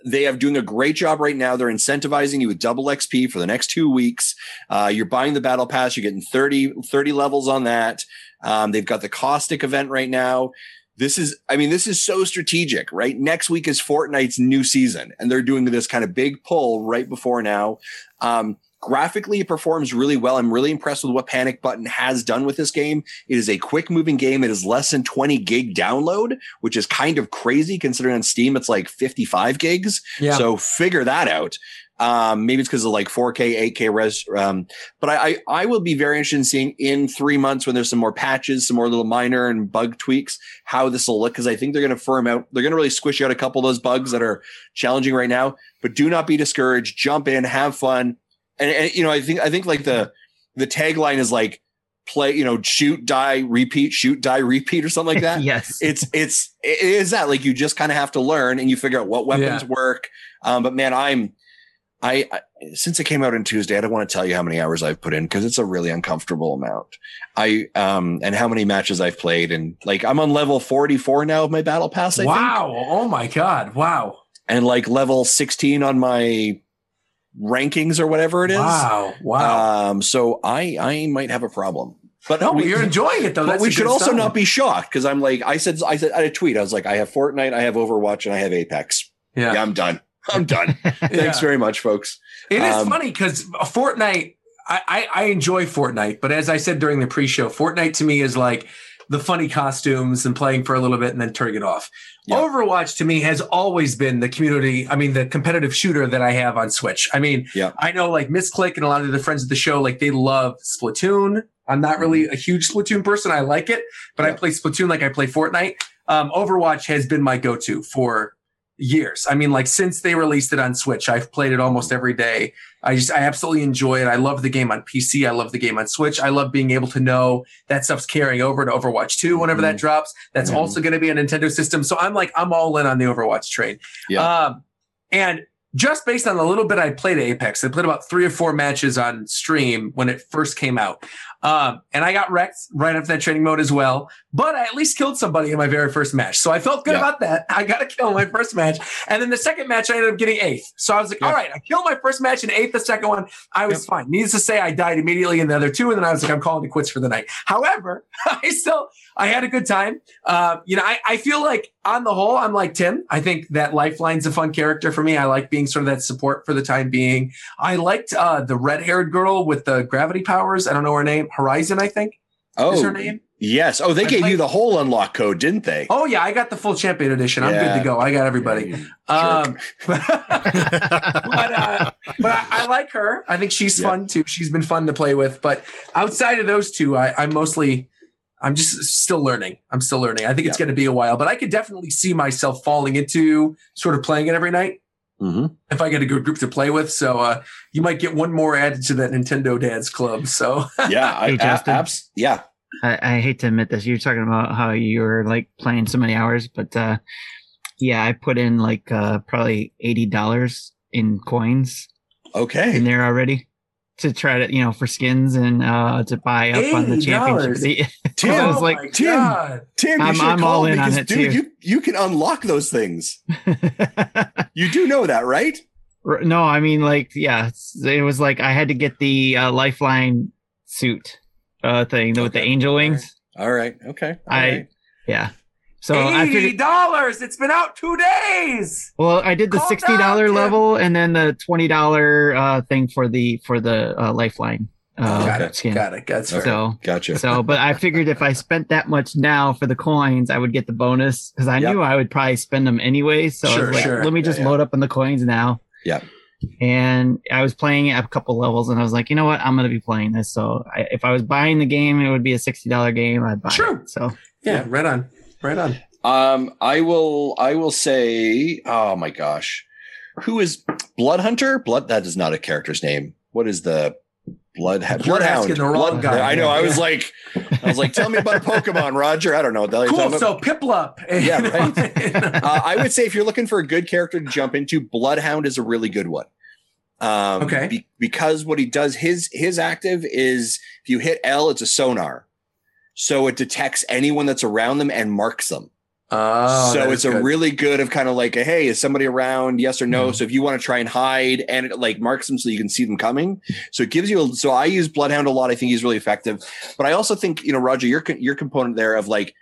Speaker 2: they have doing a great job right now. They're incentivizing you with double XP for the next two weeks. Uh, you're buying the battle pass. You're getting 30, 30 levels on that. Um, they've got the caustic event right now. This is, I mean, this is so strategic, right? Next week is Fortnite's new season, and they're doing this kind of big pull right before now. Um, graphically, it performs really well. I'm really impressed with what Panic Button has done with this game. It is a quick moving game. It is less than 20 gig download, which is kind of crazy considering on Steam it's like 55 gigs.
Speaker 4: Yeah.
Speaker 2: So figure that out. Um, maybe it's because of like 4K, 8K res. Um, but I, I, I will be very interested in seeing in three months when there's some more patches, some more little minor and bug tweaks, how this will look. Cause I think they're going to firm out. They're going to really squish out a couple of those bugs that are challenging right now, but do not be discouraged. Jump in, have fun. And, and you know, I think, I think like the, the tagline is like play, you know, shoot, die, repeat, shoot, die, repeat or something like that [laughs]
Speaker 1: yes.
Speaker 2: it's it's it is that like you just kind of have to learn and you figure out what weapons
Speaker 4: Yeah.
Speaker 2: work. Um, but man, I'm I, I since it came out on Tuesday, I don't want to tell you how many hours I've put in because it's a really uncomfortable amount. I um and how many matches I've played and like I'm on level 44 now of my battle pass. I
Speaker 4: wow.
Speaker 2: think,
Speaker 4: Oh my God. Wow.
Speaker 2: and like level 16 on my rankings or whatever it is.
Speaker 4: Wow. Wow.
Speaker 2: Um, so I I might have a problem. But
Speaker 4: no,
Speaker 2: we-
Speaker 4: you're enjoying it though.
Speaker 2: but
Speaker 4: That's
Speaker 2: we should also
Speaker 4: sign.
Speaker 2: not be shocked because I'm like I said I said I had a tweet I was like I have Fortnite I have Overwatch and I have Apex yeah,
Speaker 4: Yeah.
Speaker 2: I'm done [laughs] I'm done [laughs] thanks very much folks
Speaker 4: It is
Speaker 2: Um,
Speaker 4: funny because Fortnite, I, I, I enjoy Fortnite, but as I said during the pre-show, Fortnite to me is like the funny costumes and playing for a little bit and then turning it off.
Speaker 2: Yeah.
Speaker 4: Overwatch to me has always been the community, I mean, the competitive shooter that I have on Switch. I mean,
Speaker 2: Yeah.
Speaker 4: I know like Misclick and a lot of the friends of the show, like they love Splatoon. I'm not really a huge Splatoon person. I like it, but I play Splatoon like I play Fortnite. Um, Overwatch has been my go-to for years. I mean, like since they released it on Switch, I've played it almost every day. I just, I absolutely enjoy it. I love the game on PC. I love the game on Switch. I love being able to know that stuff's carrying over to Overwatch 2 whenever that drops. That's
Speaker 2: Mhm.
Speaker 4: also going to be a Nintendo system. So I'm like, I'm all in on the Overwatch train.
Speaker 2: Yeah.
Speaker 4: Um, and just based on the little bit I played Apex, I played about three or four matches on stream when it first came out. Um, and I got wrecked right after that training mode as well. But I at least killed somebody in my very first match. So I felt good
Speaker 2: Yeah.
Speaker 4: about that. [laughs] I got a kill in my first match. And then the second match, I ended up getting eighth. So I was like,
Speaker 2: Yeah.
Speaker 4: all right, I killed my first match and eighth the second one. I was fine. Needless to say, I died immediately in the other two. And then I was like, I'm calling it quits for the night. However, [laughs] I still, I had a good time. Uh, you know, I, I feel like on the whole, I'm like Tim. I think that Lifeline's a fun character for me. I like being sort of that support for the time being. I liked uh, the red haired girl with the gravity powers. I don't know her name. Horizon, I think is her
Speaker 2: Oh,
Speaker 4: name.
Speaker 2: yes. Oh, they
Speaker 4: I
Speaker 2: gave you the whole unlock code, didn't they?
Speaker 4: Oh yeah, I got the full champion edition. I'm
Speaker 2: Yeah.
Speaker 4: good to go. I got everybody.
Speaker 2: Yeah,
Speaker 4: Um, [laughs] but uh, but I, I like her. I think she's
Speaker 2: Yeah.
Speaker 4: fun too. She's been fun to play with. But outside of those two, I, I'm mostly. I'm just still learning. I'm still learning. I think it's going to be a while, but I could definitely see myself falling into sort of playing it every night
Speaker 2: Mhm.
Speaker 4: if I get a good group to play with. So uh, you might get one more added to that Nintendo Dads Club. So [laughs]
Speaker 2: Yeah, I,
Speaker 1: Hey,
Speaker 2: a-
Speaker 1: Justin.
Speaker 2: abs- yeah.
Speaker 1: I, I hate to admit this. You're talking about how you were like playing so many hours, but uh, yeah, I put in like uh, probably eighty dollars in coins
Speaker 2: Okay, in
Speaker 1: there already to try to you know for skins and uh, to buy up on the championship. [laughs]
Speaker 2: Tim,
Speaker 1: I was
Speaker 4: Oh
Speaker 1: like,
Speaker 4: my
Speaker 2: Tim.
Speaker 4: God.
Speaker 2: Tim, you
Speaker 1: I'm- I'm all
Speaker 2: called
Speaker 1: in on it,
Speaker 2: dude,
Speaker 1: too.
Speaker 2: you you can unlock those things. [laughs] You do know that, right?
Speaker 1: no, I mean like yeah, it was like I had to get the uh, lifeline suit uh, thing with the angel wings.
Speaker 2: All right. Okay. All
Speaker 1: I-
Speaker 2: right.
Speaker 1: Yeah. So
Speaker 4: eighty dollars. It's been out two days.
Speaker 1: well, I did the
Speaker 4: Calm
Speaker 1: sixty dollar level and then the twenty dollar uh, thing for the for the uh, lifeline uh,
Speaker 4: got it.
Speaker 1: skin.
Speaker 4: Got it. That's
Speaker 2: Okay.
Speaker 1: So
Speaker 2: Gotcha.
Speaker 1: so, but I figured if I spent that much now for the coins, I would get the bonus because I
Speaker 2: Yep.
Speaker 1: knew I would probably spend them anyway. So I
Speaker 4: Sure,
Speaker 1: was like,
Speaker 4: sure.
Speaker 1: let me just
Speaker 2: yeah.
Speaker 1: load up on the coins now.
Speaker 2: Yep.
Speaker 1: And I was playing it a couple levels, and I was like, you know what, I'm going to be playing this. So I, if I was buying the game, it would be a sixty dollar game. I'd buy
Speaker 4: True.
Speaker 1: it. So
Speaker 4: Yeah, right on. Right on.
Speaker 2: Um, I will. I will say. Oh my gosh, who is Blood Hunter? Blood. That is not a character's name. What is the Blood Bloodhound?
Speaker 4: asking the wrong
Speaker 2: Blood-
Speaker 4: guy.
Speaker 2: I know. I was like, I was like, tell me about a Pokemon, [laughs] Roger. I don't know what the hell
Speaker 4: Cool. So Piplup.
Speaker 2: Yeah, right. [laughs] uh, I would say if you're looking for a good character to jump into, Bloodhound is a really good one. Um,
Speaker 4: Okay.
Speaker 2: be- because what he does, his his active is if you hit L, it's a sonar, so it detects anyone that's around them and marks them.
Speaker 4: Oh,
Speaker 2: so it's a
Speaker 4: good.
Speaker 2: really good of kind of like a hey, is somebody around? Yes or no.
Speaker 1: Mhm.
Speaker 2: So if you want to try and hide, and it like marks them so you can see them coming. So it gives you. A, so I use Bloodhound a lot. I think he's really effective. But I also think you know Roger, your your component there of like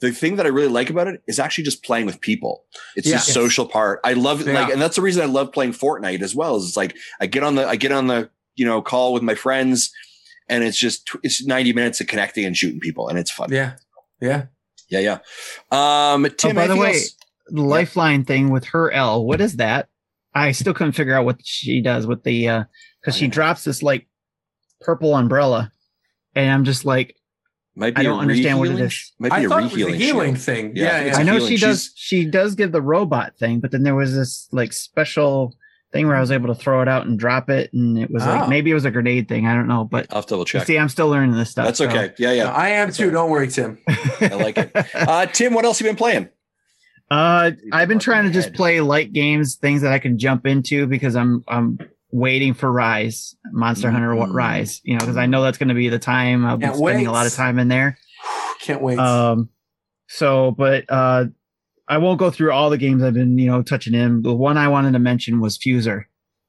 Speaker 2: the thing that I really like about it is actually just playing with people. It's
Speaker 4: Yeah.
Speaker 2: the social part. I love it. Like, and that's the reason I love playing Fortnite as well. Is it's like I get on the I get on the you know call with my friends, and it's just it's ninety minutes of connecting and shooting people, and it's fun.
Speaker 4: Yeah. Yeah.
Speaker 2: yeah, yeah. Um, Tim,
Speaker 1: Oh, by the way,
Speaker 2: else?
Speaker 1: the lifeline thing with her L, what is that? I still couldn't figure out what she does with the uh because she drops this like purple umbrella, and I'm just like,
Speaker 2: Might be
Speaker 1: I don't understand what it
Speaker 2: re-healing
Speaker 1: is.
Speaker 2: sh- Might be
Speaker 4: I
Speaker 2: a
Speaker 4: thought it was the
Speaker 2: rehealing
Speaker 4: healing
Speaker 2: shield.
Speaker 4: thing.
Speaker 2: Yeah, I
Speaker 4: Yeah. yeah.
Speaker 1: I know
Speaker 2: healing.
Speaker 1: she does.
Speaker 2: She's-
Speaker 1: She does give the robot thing, but then there was this like special thing where I was able to throw it out and drop it, and it was
Speaker 4: Oh.
Speaker 1: like maybe it was a grenade thing. I don't know, but
Speaker 2: I'll double check.
Speaker 1: see, I'm still learning this stuff.
Speaker 2: That's
Speaker 1: so-
Speaker 2: okay. Yeah, yeah.
Speaker 4: I am too. Don't worry, Tim. [laughs]
Speaker 2: I like it. Uh, Tim, what else have you been playing?
Speaker 1: Uh, I've been trying to just play light games, things that I can jump into because I'm I'm waiting for Rise, Monster Hunter
Speaker 2: Mm.
Speaker 1: Rise. You know, because I know that's going to be the time I'll be
Speaker 4: Can't
Speaker 1: spending
Speaker 4: wait.
Speaker 1: a lot of time in there. [sighs]
Speaker 4: Can't wait.
Speaker 1: Um, so, but uh, I won't go through all the games I've been you know touching in. The one I wanted to mention was Fuser.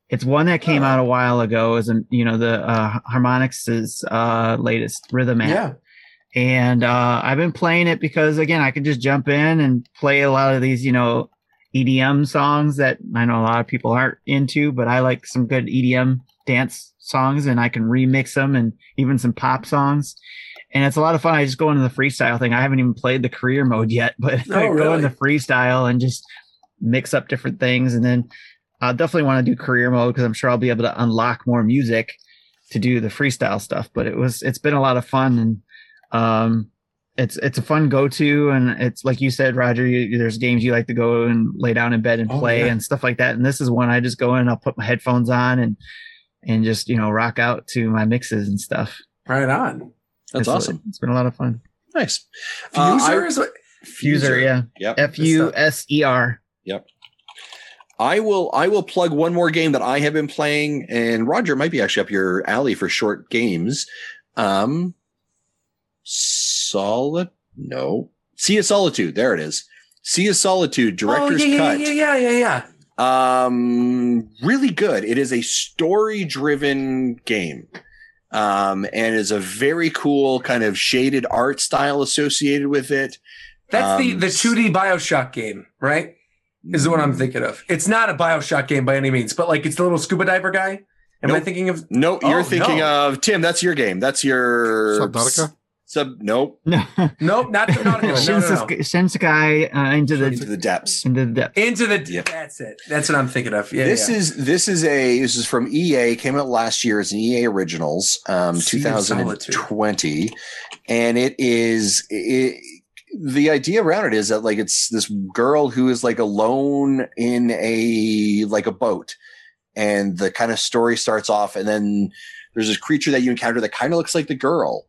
Speaker 1: It's one that came
Speaker 4: Oh.
Speaker 1: out a while ago. Is you know the uh, Harmonix's uh, latest rhythm app
Speaker 4: yeah.
Speaker 1: and uh, I've been playing it because again I can just jump in and play a lot of these you know EDM songs that I know a lot of people aren't into, but I like some good EDM dance songs and I can remix them and even some pop songs. And it's a lot of fun. I just go into the freestyle thing. I haven't even played the career mode yet, [laughs] but
Speaker 4: Oh,
Speaker 1: I go
Speaker 4: really?
Speaker 1: into freestyle and just mix up different things. And then I definitely want to do career mode because I'm sure I'll be able to unlock more music to do the freestyle stuff. But it was it's been a lot of fun and um it's it's a fun go to and it's like you said roger you, there's games you like to go and lay down in bed and
Speaker 4: Oh,
Speaker 1: play
Speaker 4: yeah.
Speaker 1: and stuff like that and this is one i just go in i'll put my headphones on and and just you know rock out to my mixes and stuff
Speaker 4: Right on.
Speaker 2: That's
Speaker 1: It's-
Speaker 2: awesome.
Speaker 1: it's been a lot of fun
Speaker 2: Nice. Uh,
Speaker 4: Fuser
Speaker 2: I-
Speaker 4: is what?
Speaker 1: fuser yeah
Speaker 2: F
Speaker 1: U S E R. Yep.
Speaker 2: I will I will plug one more game that I have been playing, and Roger might be actually up your alley for short games. Um, solid. No. Sea of Solitude. There it is. Sea of Solitude. Director's
Speaker 4: oh, yeah,
Speaker 2: cut.
Speaker 4: Yeah, yeah, yeah, yeah,
Speaker 2: yeah. Um, really good. It is a story-driven game. Um, and is a very cool kind of shaded art style associated with it.
Speaker 4: That's
Speaker 2: um,
Speaker 4: the the 2D Bioshock game, right? Is the one I'm thinking of. It's not a Bioshock game by any means, but like it's the little scuba diver guy. Am
Speaker 2: nope.
Speaker 4: I thinking of?
Speaker 2: No, you're
Speaker 4: Oh,
Speaker 2: thinking
Speaker 4: no.
Speaker 2: of Tim. That's your game. That's your
Speaker 3: Subnautica?
Speaker 2: Sub. Nope. [laughs]
Speaker 1: No.
Speaker 4: Nope, not Subnautica. no, no, no.
Speaker 1: Shinsekai, Shinsekai uh, into the
Speaker 2: Into the depths.
Speaker 1: into the depths.
Speaker 4: Into the
Speaker 2: Yeah.
Speaker 4: that's it. That's what I'm thinking of. Yeah,
Speaker 2: this
Speaker 4: yeah.
Speaker 2: is this is a this is from EA. Came out last year as an EA Originals, um, 2020, and it is it, the idea around it is that like it's this girl who is like alone in a like a boat, and the kind of story starts off, and then there's this creature that you encounter that kind of looks like the girl.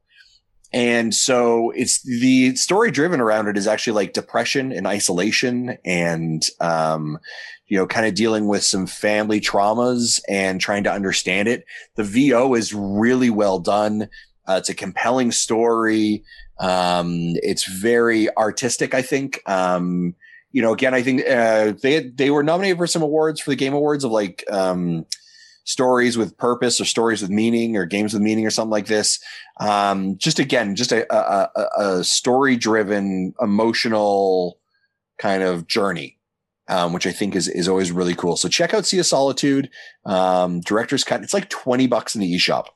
Speaker 2: And so it's the story driven around it is actually like depression and isolation and, um, you know, kind of dealing with some family traumas and trying to understand it. The VO is really well done. Uh, it's a compelling story. Um, it's very artistic, I think. Um, you know, again, I think uh, they they were nominated for some awards for the Game Awards of like um, stories with purpose or stories with meaning or games with meaning or something like this. Um, just again, just a, a, a, a story driven, emotional kind of journey, um, which I think is, is always really cool. So check out Sea of Solitude, um, director's cut. It's like 20 bucks in the eShop.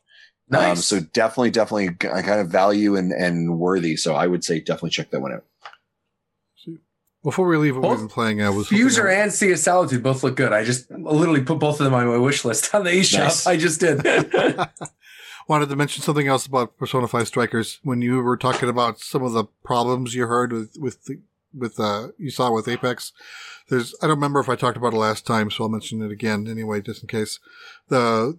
Speaker 2: Um,
Speaker 4: nice.
Speaker 2: so definitely, definitely g- kind of value and, and worthy. So I would say definitely check that one out.
Speaker 3: Before we leave what
Speaker 4: Both
Speaker 3: we've been playing, I was hoping
Speaker 4: Fuser
Speaker 3: I-
Speaker 4: and Sea of Solitude both look good. I just literally put both of them on my wish list on the eShop.
Speaker 2: Nice.
Speaker 4: I just did. [laughs]
Speaker 3: wanted to mention something else about Persona 5 Strikers. When you were talking about some of the problems you heard with, with, the, with, uh, you saw with Apex, there's, I don't remember if I talked about it last time, so I'll mention it again anyway, just in case. The,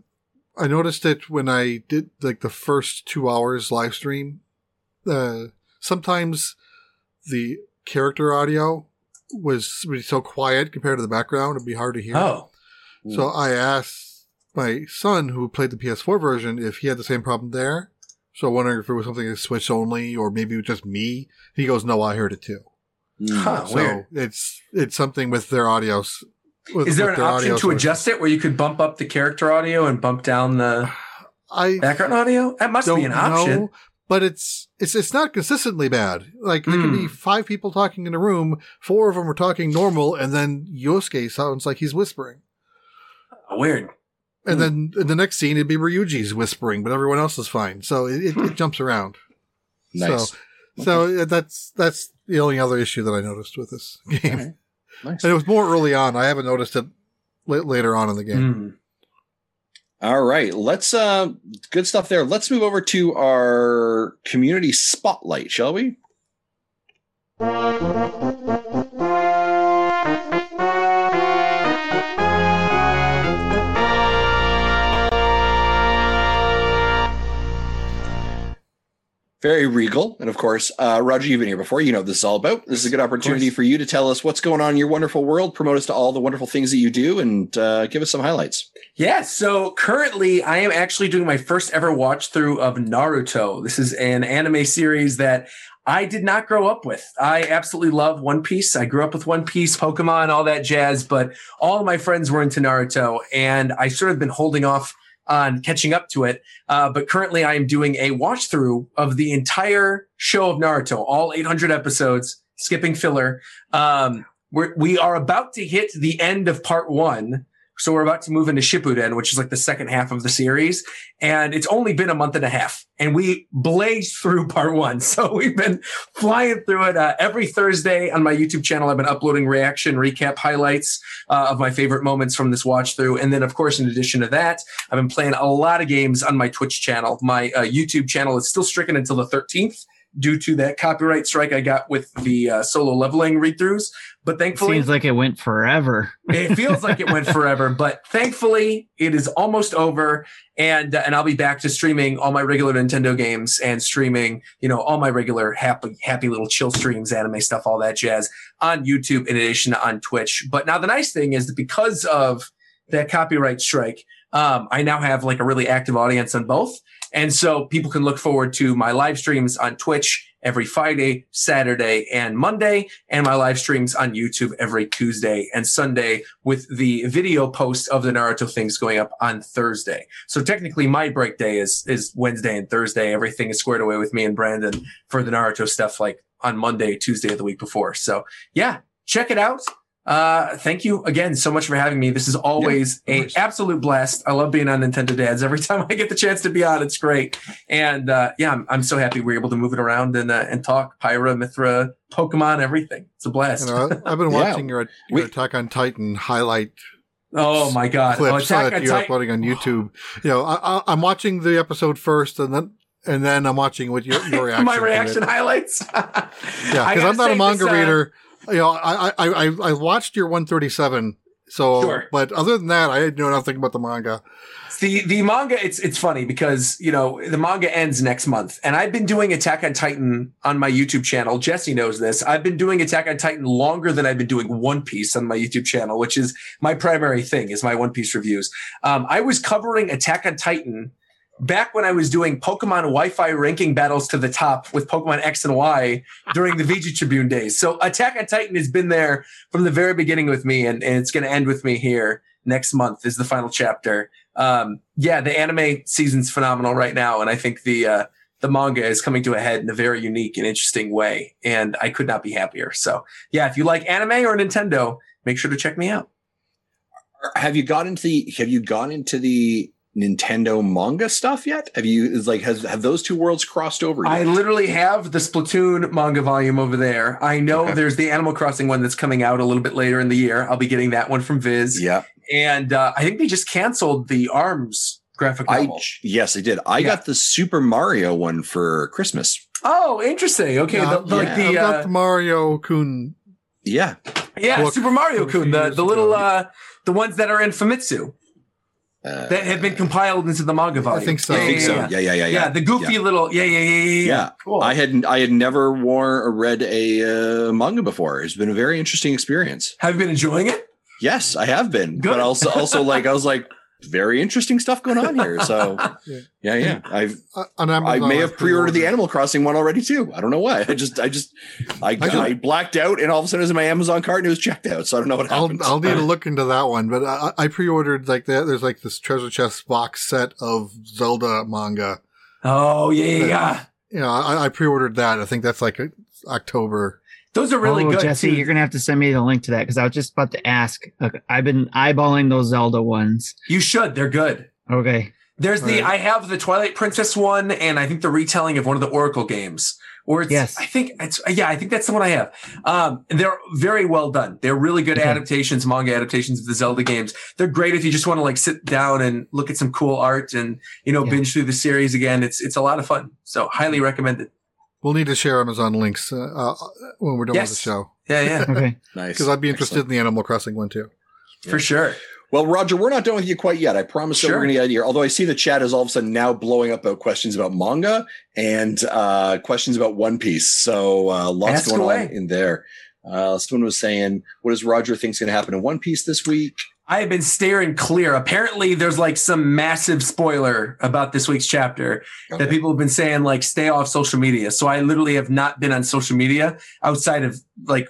Speaker 3: I noticed it when I did like the first two hours live stream. Uh, sometimes the character audio was really so quiet compared to the background, it'd be hard to hear.
Speaker 4: oh,
Speaker 3: So I asked my son, who played the PS4 version, if he had the same problem there. So I'm wondering if it was something that's Switch only, or maybe it was just me. He goes, "No, I heard it too." Hmm.
Speaker 4: huh,
Speaker 3: so
Speaker 4: weird.
Speaker 3: it's it's something with their audios. With,
Speaker 4: Is there
Speaker 3: with
Speaker 4: an
Speaker 3: their
Speaker 4: option
Speaker 3: audio
Speaker 4: to
Speaker 3: sources.
Speaker 4: adjust it where you could bump up the character audio and bump down the
Speaker 3: I
Speaker 4: background audio? That must be an option.
Speaker 3: know, but it's it's it's not consistently bad. Like there can be
Speaker 4: Hmm.
Speaker 3: five people talking in a room, four of them are talking normal, and then Yusuke sounds like he's whispering.
Speaker 4: Weird.
Speaker 3: And
Speaker 4: Hmm.
Speaker 3: then in the next scene, it'd be Ryuji's whispering, but everyone else is fine. So it, it, it jumps around.
Speaker 2: Nice.
Speaker 3: So, so uh, that's that's the only other issue that I noticed with this [laughs] game,
Speaker 2: Okay. Nice.
Speaker 3: and it was more early on. I haven't noticed it later on in the game.
Speaker 4: Hmm.
Speaker 2: All right, let's uh good stuff there. Let's move over to our community spotlight, shall we? Very regal. And of course, uh, Roger, you've been here before. You know what this is all about. This is a good opportunity for you to tell us what's going on in your wonderful world, promote us to all the wonderful things that you do, and uh, give us some highlights.
Speaker 4: Yeah, so currently I am actually doing my first ever watch through of Naruto. This is an anime series that I did not grow up with. I absolutely love One Piece. I grew up with One Piece, Pokemon, all that jazz, but all of my friends were into Naruto and I sort of been holding off on catching up to it. Uh, but currently I am doing a watch through of the entire show of Naruto, all 800 episodes, skipping filler. Um, we're, we are about to hit the end of part one. So we're about to move into Shippuden, which is like the second half of the series. And it's only been a month and a half and we blazed through part one. [laughs] So we've been flying through it uh, every Thursday on my YouTube channel. I've been uploading reaction recap highlights uh, of my favorite moments from this watch through. And then of course, in addition to that, I've been playing a lot of games on my Twitch channel. My uh, YouTube channel is still stricken until the 13th due to that copyright strike I got with the uh, solo leveling read throughs. But thankfully, it
Speaker 1: Seems like it went forever. [laughs]
Speaker 4: it feels like it went forever, but thankfully it is almost over. And, uh, and I'll be back to streaming all my regular Nintendo games and streaming, you know, all my regular happy, happy little chill streams, anime stuff, all that jazz on YouTube in addition to on Twitch. But now the nice thing is that because of that copyright strike, Um, I now have like a really active audience on both. And so people can look forward to my live streams on Twitch every Friday, Saturday, and Monday, and my live streams on YouTube every Tuesday and Sunday with the video post of the Naruto things going up on Thursday. So technically my break day is, is Wednesday and Thursday. Everything is squared away with me and Brandon for the Naruto stuff like on Monday, Tuesday of the week before. So yeah, check it out. Uh, thank you again so much for having me. This is always
Speaker 2: Yeah,
Speaker 4: a absolute blast. I love being on Nintendo Dads. Every [laughs] time I get the chance to be on, it's great. And uh, yeah, I'm, I'm so happy we're able to move it around and uh, and talk Pyra, Mythra, Pokemon, everything. It's a blast.
Speaker 3: You know, I've been [laughs]
Speaker 2: Yeah.
Speaker 3: watching your, your
Speaker 2: We-
Speaker 3: Attack on Titan highlight
Speaker 4: oh my god! Oh,
Speaker 3: clips
Speaker 4: Attack
Speaker 3: that you're
Speaker 4: Titan-
Speaker 3: uploading on [sighs] YouTube. You know, I, I'm watching the episode first, and then and then I'm watching what your your reaction. [laughs]
Speaker 4: My reaction highlights.
Speaker 3: Yeah, because I'm not a manga
Speaker 4: this, uh,
Speaker 3: reader. You know, I, I I I watched your 137. So,
Speaker 4: Sure.
Speaker 3: but other than that, I didn't know nothing about the manga.
Speaker 4: The the manga it's it's funny because you know the manga ends next month and I've been doing Attack on Titan on my YouTube channel. Jesse knows this. I've been doing Attack on Titan longer than I've been doing One Piece on my YouTube channel, which is my primary thing is my One Piece reviews. Um, I was covering Attack on Titan back when I was doing Pokemon Wi-Fi ranking battles to the top with Pokemon X and Y during the VG Tribune days. So Attack on Titan has been there from the very beginning with me, and, and it's going to end with me here next month is the final chapter. Um, yeah, the anime season's phenomenal right now, and I think the uh, the manga is coming to a head in a very unique and interesting way, and I could not be happier. So, yeah, if you like anime or Nintendo, make sure to check me out.
Speaker 2: Have you got into the Have you gone into the Nintendo manga stuff yet? Have you is like has have those two worlds crossed over? Yet?
Speaker 4: I literally have the Splatoon manga volume over there. I know
Speaker 2: Okay.
Speaker 4: there's the Animal Crossing one that's coming out a little bit later in the year. I'll be getting that one from Viz,
Speaker 2: yeah,
Speaker 4: and uh, I think they just canceled the Arms graphic
Speaker 2: I
Speaker 4: novel.
Speaker 2: yes, I did. I
Speaker 4: Yeah.
Speaker 2: got the Super Mario one for Christmas.
Speaker 4: oh, interesting. Okay,
Speaker 3: Yeah,
Speaker 4: the, the- like
Speaker 3: I've
Speaker 4: the
Speaker 3: got
Speaker 4: uh,
Speaker 3: the Mario Kun.
Speaker 2: Yeah,
Speaker 4: Yeah,
Speaker 3: book
Speaker 4: Super Mario
Speaker 3: a
Speaker 4: Kun, the, the little uh the ones that are in Famitsu
Speaker 2: uh,
Speaker 4: that have been compiled into the manga volume.
Speaker 3: I think so.
Speaker 2: I think so.
Speaker 4: Yeah,
Speaker 2: Yeah, yeah, yeah,
Speaker 4: yeah.
Speaker 2: yeah.
Speaker 4: the goofy little yeah, yeah, yeah, yeah, yeah.
Speaker 2: Yeah.
Speaker 4: Cool.
Speaker 2: I had I had never worn or read a uh, manga before. It's been a very interesting experience.
Speaker 4: have you been enjoying it?
Speaker 2: Yes, I have been,
Speaker 4: Good.
Speaker 2: but also also like I was like very interesting stuff going on here. So [laughs]
Speaker 3: Yeah.
Speaker 2: yeah, yeah. I've
Speaker 3: Uh, on
Speaker 2: I
Speaker 3: Amazon,
Speaker 2: may
Speaker 3: I've
Speaker 2: have pre-ordered the
Speaker 3: pre-ordered.
Speaker 2: Animal Crossing one already too. I don't know why. I just I just I,
Speaker 3: just-
Speaker 2: I blacked out and all of a sudden it was in my Amazon cart and it was checked out. So I don't know what
Speaker 3: I'll,
Speaker 2: happened.
Speaker 3: I'll need to [laughs] look into that one, but I, I pre-ordered like that. There's like this treasure chest box set of Zelda manga.
Speaker 4: Oh yeah, yeah, yeah.
Speaker 3: You know, I, I pre-ordered that. I think that's like October.
Speaker 4: Those are really
Speaker 1: oh,
Speaker 4: good.
Speaker 1: Jesse,
Speaker 4: too.
Speaker 1: you're gonna have to send me the link to that because I was just about to ask. I've been eyeballing those Zelda ones.
Speaker 4: You should. They're good.
Speaker 1: Okay,
Speaker 4: There's the
Speaker 3: Right.
Speaker 4: I have the Twilight Princess one, and I think the retelling of one of the Oracle games. Or it's
Speaker 1: Yes.
Speaker 4: I think it's yeah, I think that's the one I have. Um, they're very well done. They're really good
Speaker 1: Okay.
Speaker 4: adaptations, manga adaptations of the Zelda games. They're great if you just want to like sit down and look at some cool art and you know
Speaker 1: Yeah.
Speaker 4: binge through the series again. It's it's a lot of fun. So highly recommended.
Speaker 3: We'll need to share Amazon links uh, uh, when we're done with the show
Speaker 4: Yeah, yeah, [laughs]
Speaker 1: okay.
Speaker 2: nice
Speaker 3: because I'd be interested
Speaker 2: Excellent.
Speaker 3: in the Animal Crossing one too.
Speaker 4: for sure.
Speaker 2: Well, Roger, we're not done with you quite yet. I promise that
Speaker 4: Sure.
Speaker 2: we're going to get here. Although I see the chat is all of a sudden now blowing up about questions about manga and uh, questions about One Piece. So uh, lots
Speaker 4: Ask
Speaker 2: going
Speaker 4: away.
Speaker 2: on in there. Uh, someone was saying, "What does Roger think's going to happen in One Piece this week?"
Speaker 4: I have been staring clear. Apparently, there's like some massive spoiler about this week's chapter that people have been saying, like, stay off social media. So I literally have not been on social media outside of like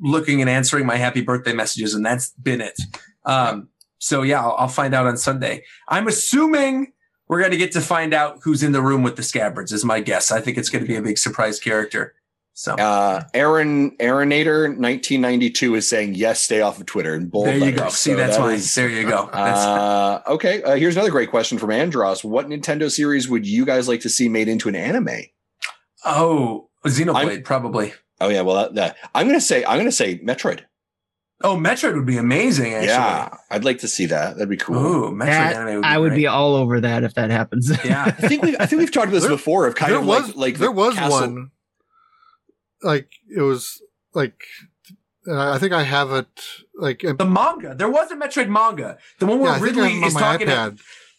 Speaker 4: looking and answering my happy birthday messages, and that's been it. Um, so yeah, I'll, I'll find out on Sunday. I'm assuming we're going to get to find out who's in the room with the scabbards, is my guess. I think it's going to be a big surprise character. So
Speaker 2: Uh, Aaron Aaronator 1992 is saying yes, stay off of Twitter and bold
Speaker 4: there you go. See,
Speaker 2: So
Speaker 4: that's
Speaker 2: that
Speaker 4: why.
Speaker 2: is-
Speaker 4: there you go. That's,
Speaker 2: Uh, okay, uh, here's another great question from Andros. What Nintendo series would you guys like to see made into an anime?
Speaker 4: oh, Xenoblade,
Speaker 2: I'm-
Speaker 4: probably.
Speaker 2: Oh yeah, well that, that I'm gonna say I'm gonna say Metroid.
Speaker 4: Oh, Metroid would be amazing. Actually.
Speaker 2: Yeah, I'd like to see that. That'd be cool.
Speaker 4: Ooh, Metroid
Speaker 1: That-
Speaker 4: anime would be
Speaker 1: I would
Speaker 4: great.
Speaker 1: be all over that if that happens.
Speaker 4: Yeah.
Speaker 2: I think we I think we've talked about this
Speaker 3: There-
Speaker 2: before of kind
Speaker 3: there
Speaker 2: of
Speaker 3: was
Speaker 2: like like
Speaker 3: there
Speaker 2: the
Speaker 3: was
Speaker 2: castle-
Speaker 3: one like it was like and I I think I have it like
Speaker 4: The manga. There was a Metroid manga. The one where
Speaker 3: yeah, I think I
Speaker 4: Ridley is talking. To,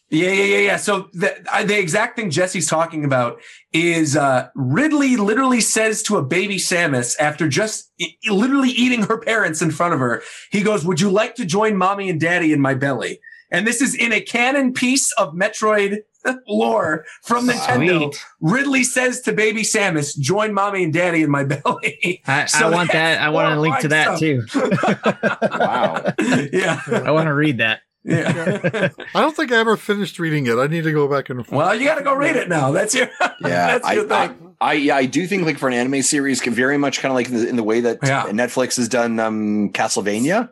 Speaker 4: yeah, yeah, yeah, yeah. So the uh, the exact thing Jesse's talking about is uh, Ridley literally says to a baby Samus after just i- literally eating her parents in front of her. He goes, "Would you like to join mommy and daddy in my belly?" And this is in a canon piece of Metroid [laughs] lore from Nintendo.
Speaker 1: Sweet.
Speaker 4: Ridley says to baby Samus, join mommy and daddy in my belly.
Speaker 1: I,
Speaker 4: So
Speaker 1: I want that. I want to link to that
Speaker 4: horrifying
Speaker 1: too. [laughs]
Speaker 2: Wow.
Speaker 4: yeah.
Speaker 1: I want to read that.
Speaker 4: Yeah.
Speaker 3: I don't think I ever finished reading it. I need to go back and.
Speaker 4: well, you got to go read it now. That's your,
Speaker 2: Yeah, [laughs]
Speaker 4: that's
Speaker 2: I,
Speaker 4: your
Speaker 2: I,
Speaker 4: thing.
Speaker 2: I yeah, I do think like for an anime series, can very much kind of like in the, in the way that
Speaker 4: Yeah.
Speaker 2: Netflix has done um Castlevania.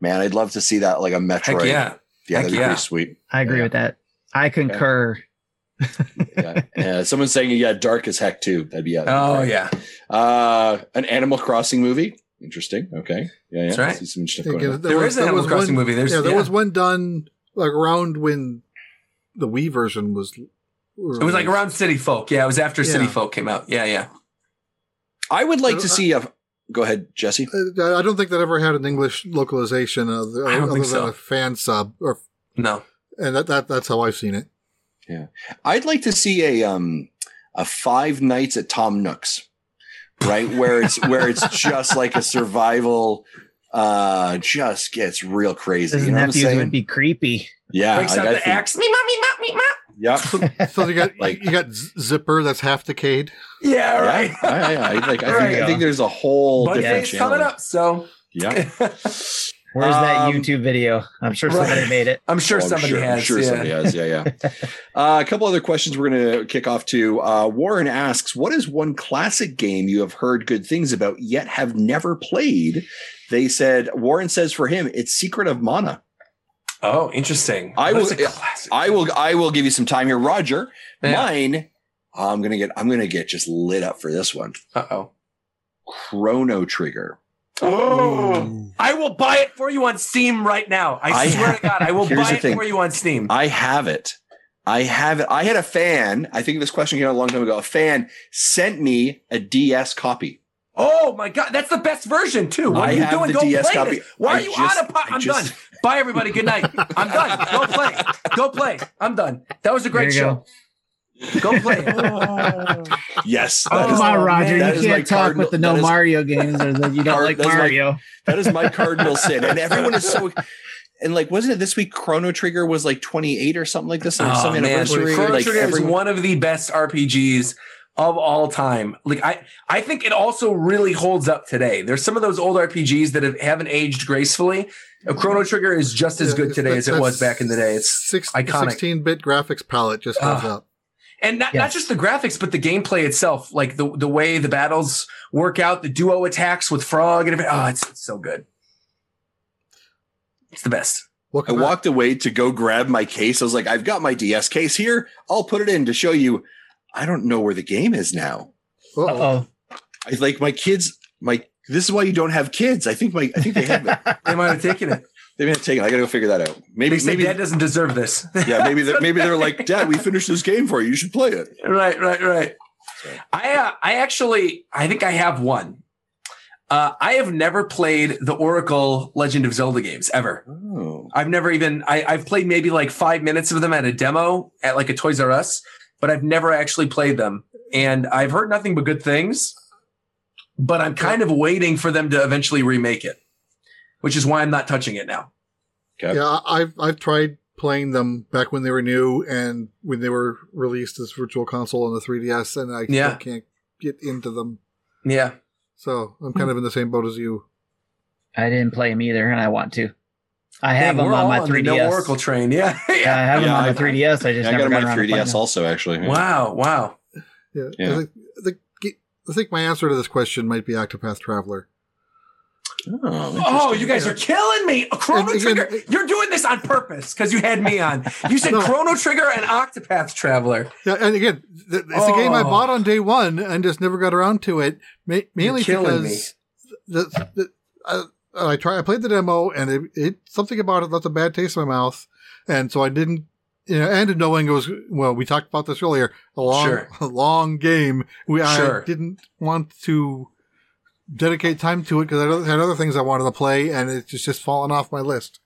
Speaker 2: Man, I'd love to see that like a Metroid.
Speaker 4: Heck yeah.
Speaker 2: yeah,
Speaker 4: Heck
Speaker 2: that'd be
Speaker 4: yeah.
Speaker 2: pretty sweet.
Speaker 1: I agree
Speaker 2: Yeah.
Speaker 1: with that. I concur.
Speaker 2: Yeah, uh, someone's saying yeah, dark as heck too. That'd be yeah. that'd be
Speaker 4: Oh,
Speaker 2: great.
Speaker 4: yeah.
Speaker 2: Uh, an Animal Crossing movie. Interesting. Okay. Yeah, yeah.
Speaker 4: That's right.
Speaker 2: See some interesting
Speaker 3: Again,
Speaker 2: going on.
Speaker 4: There is an Animal Crossing
Speaker 3: one,
Speaker 4: movie. There's,
Speaker 3: yeah, there
Speaker 4: yeah.
Speaker 3: was one done like around when the Wii version was.
Speaker 4: It was like around City Folk. Yeah, it was after City Folk came out. Yeah, yeah.
Speaker 2: I would like
Speaker 3: Uh,
Speaker 2: to see a. Go ahead, Jesse.
Speaker 3: Uh, I don't think that ever had an English localization of
Speaker 4: I don't
Speaker 3: other
Speaker 4: think
Speaker 3: than
Speaker 4: so.
Speaker 3: a fan sub, or
Speaker 4: No.
Speaker 3: And that, that that's how I've seen it.
Speaker 2: Yeah, I'd like to see a um a Five Nights at Tom Nook's, right? Where it's where it's [laughs] just like a survival. Uh, just gets real crazy.
Speaker 1: His
Speaker 2: you know what I'm
Speaker 1: nephews
Speaker 2: saying?
Speaker 1: would be creepy.
Speaker 2: yeah,
Speaker 4: Breaks
Speaker 2: like,
Speaker 4: out
Speaker 2: I
Speaker 4: the
Speaker 2: think-
Speaker 4: axe. Me, ma, me, ma, me, ma.
Speaker 2: Yeah,
Speaker 3: So you got [laughs]
Speaker 2: Like-
Speaker 3: you got Zipper that's half decayed.
Speaker 4: Yeah, right.
Speaker 2: Yeah, yeah, yeah. I, like, I,
Speaker 4: Right.
Speaker 2: think, I think there's a whole
Speaker 4: But
Speaker 2: different
Speaker 4: it's coming
Speaker 2: challenge.
Speaker 4: up, so
Speaker 2: Yeah, [laughs]
Speaker 1: Where's that
Speaker 2: Um,
Speaker 1: YouTube video? I'm sure somebody
Speaker 4: right.
Speaker 1: made it.
Speaker 4: I'm sure
Speaker 2: Oh, I'm
Speaker 4: somebody
Speaker 2: sure, I'm
Speaker 4: has.
Speaker 2: sure
Speaker 4: yeah.
Speaker 2: somebody has. Yeah, yeah. [laughs] uh, a couple other questions we're going to kick off to. Uh, Warren asks, "What is one classic game you have heard good things about yet have never played?" They said Warren says for him, it's Secret of Mana.
Speaker 4: Oh, interesting.
Speaker 2: I
Speaker 4: That's
Speaker 2: will- I will. I will give you some time here, Roger.
Speaker 4: Yeah.
Speaker 2: Mine. I'm gonna get. I'm gonna get just lit up for this one.
Speaker 4: Uh oh.
Speaker 2: Chrono Trigger.
Speaker 4: Oh, I will buy it for you on Steam right now. I,
Speaker 2: I
Speaker 4: swear
Speaker 2: ha-
Speaker 4: to God, I will [laughs] buy it
Speaker 2: thing.
Speaker 4: for you on Steam.
Speaker 2: I have it. I have it. I had a fan. I think this question came out a long time ago. A fan sent me a DS copy.
Speaker 4: oh my God, that's the best version too. What
Speaker 2: I
Speaker 4: are you
Speaker 2: have
Speaker 4: doing?
Speaker 2: the
Speaker 4: Go
Speaker 2: DS
Speaker 4: play
Speaker 2: copy.
Speaker 4: this. Why
Speaker 2: I
Speaker 4: are you
Speaker 2: just-
Speaker 4: on a pot?
Speaker 2: I
Speaker 4: I'm
Speaker 2: just-
Speaker 4: done. Bye, everybody. Good night. I'm done. Go play. Go play. I'm done. That was a great show. Go play. [laughs]
Speaker 2: Yes,
Speaker 4: Oh,
Speaker 2: that is,
Speaker 1: Come on, Roger.
Speaker 2: That
Speaker 1: You
Speaker 2: is
Speaker 1: can't talk
Speaker 2: cardinal-
Speaker 1: with the no
Speaker 2: that is-
Speaker 1: Mario games or the you don't
Speaker 2: Card-
Speaker 1: like
Speaker 2: that's my-
Speaker 1: Mario.
Speaker 2: that is my cardinal [laughs] sin. And everyone is so. And like, wasn't it this week? Chrono Trigger was like 28 or something like this. Or
Speaker 4: Oh,
Speaker 2: some
Speaker 4: man.
Speaker 2: anniversary.
Speaker 4: Chrono
Speaker 2: like
Speaker 4: Trigger is one of the best RPGs of all time. Like I, I think it also really holds up today. There's some of those old RPGs that have, haven't aged gracefully. A Chrono Trigger is just as
Speaker 3: Yeah,
Speaker 4: good today
Speaker 3: that-
Speaker 4: as it was back in the day. It's
Speaker 3: six,
Speaker 4: iconic.
Speaker 3: 16-bit graphics palette just comes
Speaker 4: Ah.
Speaker 3: up.
Speaker 4: And not, not just the graphics, but the gameplay itself. Like the the way the battles work out, the duo attacks with Frog and everything. Oh, it's, it's so good. It's the best.
Speaker 3: What
Speaker 2: I
Speaker 3: can
Speaker 2: walked away to go grab my case. I was like, I've got my DS case here. I'll put it in to show you. I don't know where the game is now.
Speaker 3: Uh-oh.
Speaker 1: Uh-oh.
Speaker 2: I like my kids. My this is why you don't have kids. I think my I think they have it. [laughs]
Speaker 4: They might have taken it.
Speaker 2: They've been taken. I got to go figure that out. Maybe
Speaker 4: They
Speaker 2: maybe
Speaker 4: Dad doesn't deserve this.
Speaker 2: yeah maybe they're, maybe they're like Dad. We finished this game for you. You should play it.
Speaker 4: right, right, right.
Speaker 2: So-
Speaker 4: I uh, I actually I think I have one. Uh, I have never played the Oracle Legend of Zelda games ever.
Speaker 2: Oh,
Speaker 4: I've never even I, I've played maybe like five minutes of them at a demo at like a Toys R Us, but I've never actually played them. And I've heard nothing but good things. But I'm kind of waiting for them to eventually remake it, which is why I'm not touching it now.
Speaker 2: okay.
Speaker 3: Yeah, I've I've tried playing them back when they were new and when they were released as Virtual Console on the 3DS, and I
Speaker 4: Yeah.
Speaker 3: still can't get into them.
Speaker 4: Yeah.
Speaker 3: So I'm kind of in the same boat as you.
Speaker 1: I didn't play them either, and I want to. I have
Speaker 4: Dang,
Speaker 1: them on my
Speaker 4: the
Speaker 1: 3DS.
Speaker 4: No Oracle train. Yeah. [laughs]
Speaker 1: Yeah, I
Speaker 4: yeah.
Speaker 1: have them on
Speaker 2: I-
Speaker 1: my 3DS. I just
Speaker 2: Yeah, I
Speaker 1: never
Speaker 2: got
Speaker 1: got
Speaker 2: it on
Speaker 1: around
Speaker 2: my 3DS also actually. Yeah.
Speaker 4: Wow. Wow.
Speaker 3: Yeah,
Speaker 2: Yeah.
Speaker 3: I, think, I, think, I think my answer to this question might be Octopath Traveler.
Speaker 2: Oh,
Speaker 4: Oh, you guys are killing me. A Chrono
Speaker 3: And
Speaker 4: Trigger.
Speaker 3: it-
Speaker 4: You're doing this on purpose because you had me on. You said [laughs]
Speaker 3: No.
Speaker 4: Chrono Trigger and Octopath Traveler.
Speaker 3: Yeah, and again, it's a game I
Speaker 4: Oh.
Speaker 3: bought on day one and just never got around to it. Ma- mainly because the, the, uh, I try. I played the demo and it, it something about it left a bad taste in my mouth, and so I didn't. You know, and knowing it was well, we talked about this earlier. A long,
Speaker 4: Sure.
Speaker 3: a long game. We
Speaker 4: Sure.
Speaker 3: I didn't want to dedicate time to it because I had other things I wanted to play, and it's just just fallen off my list.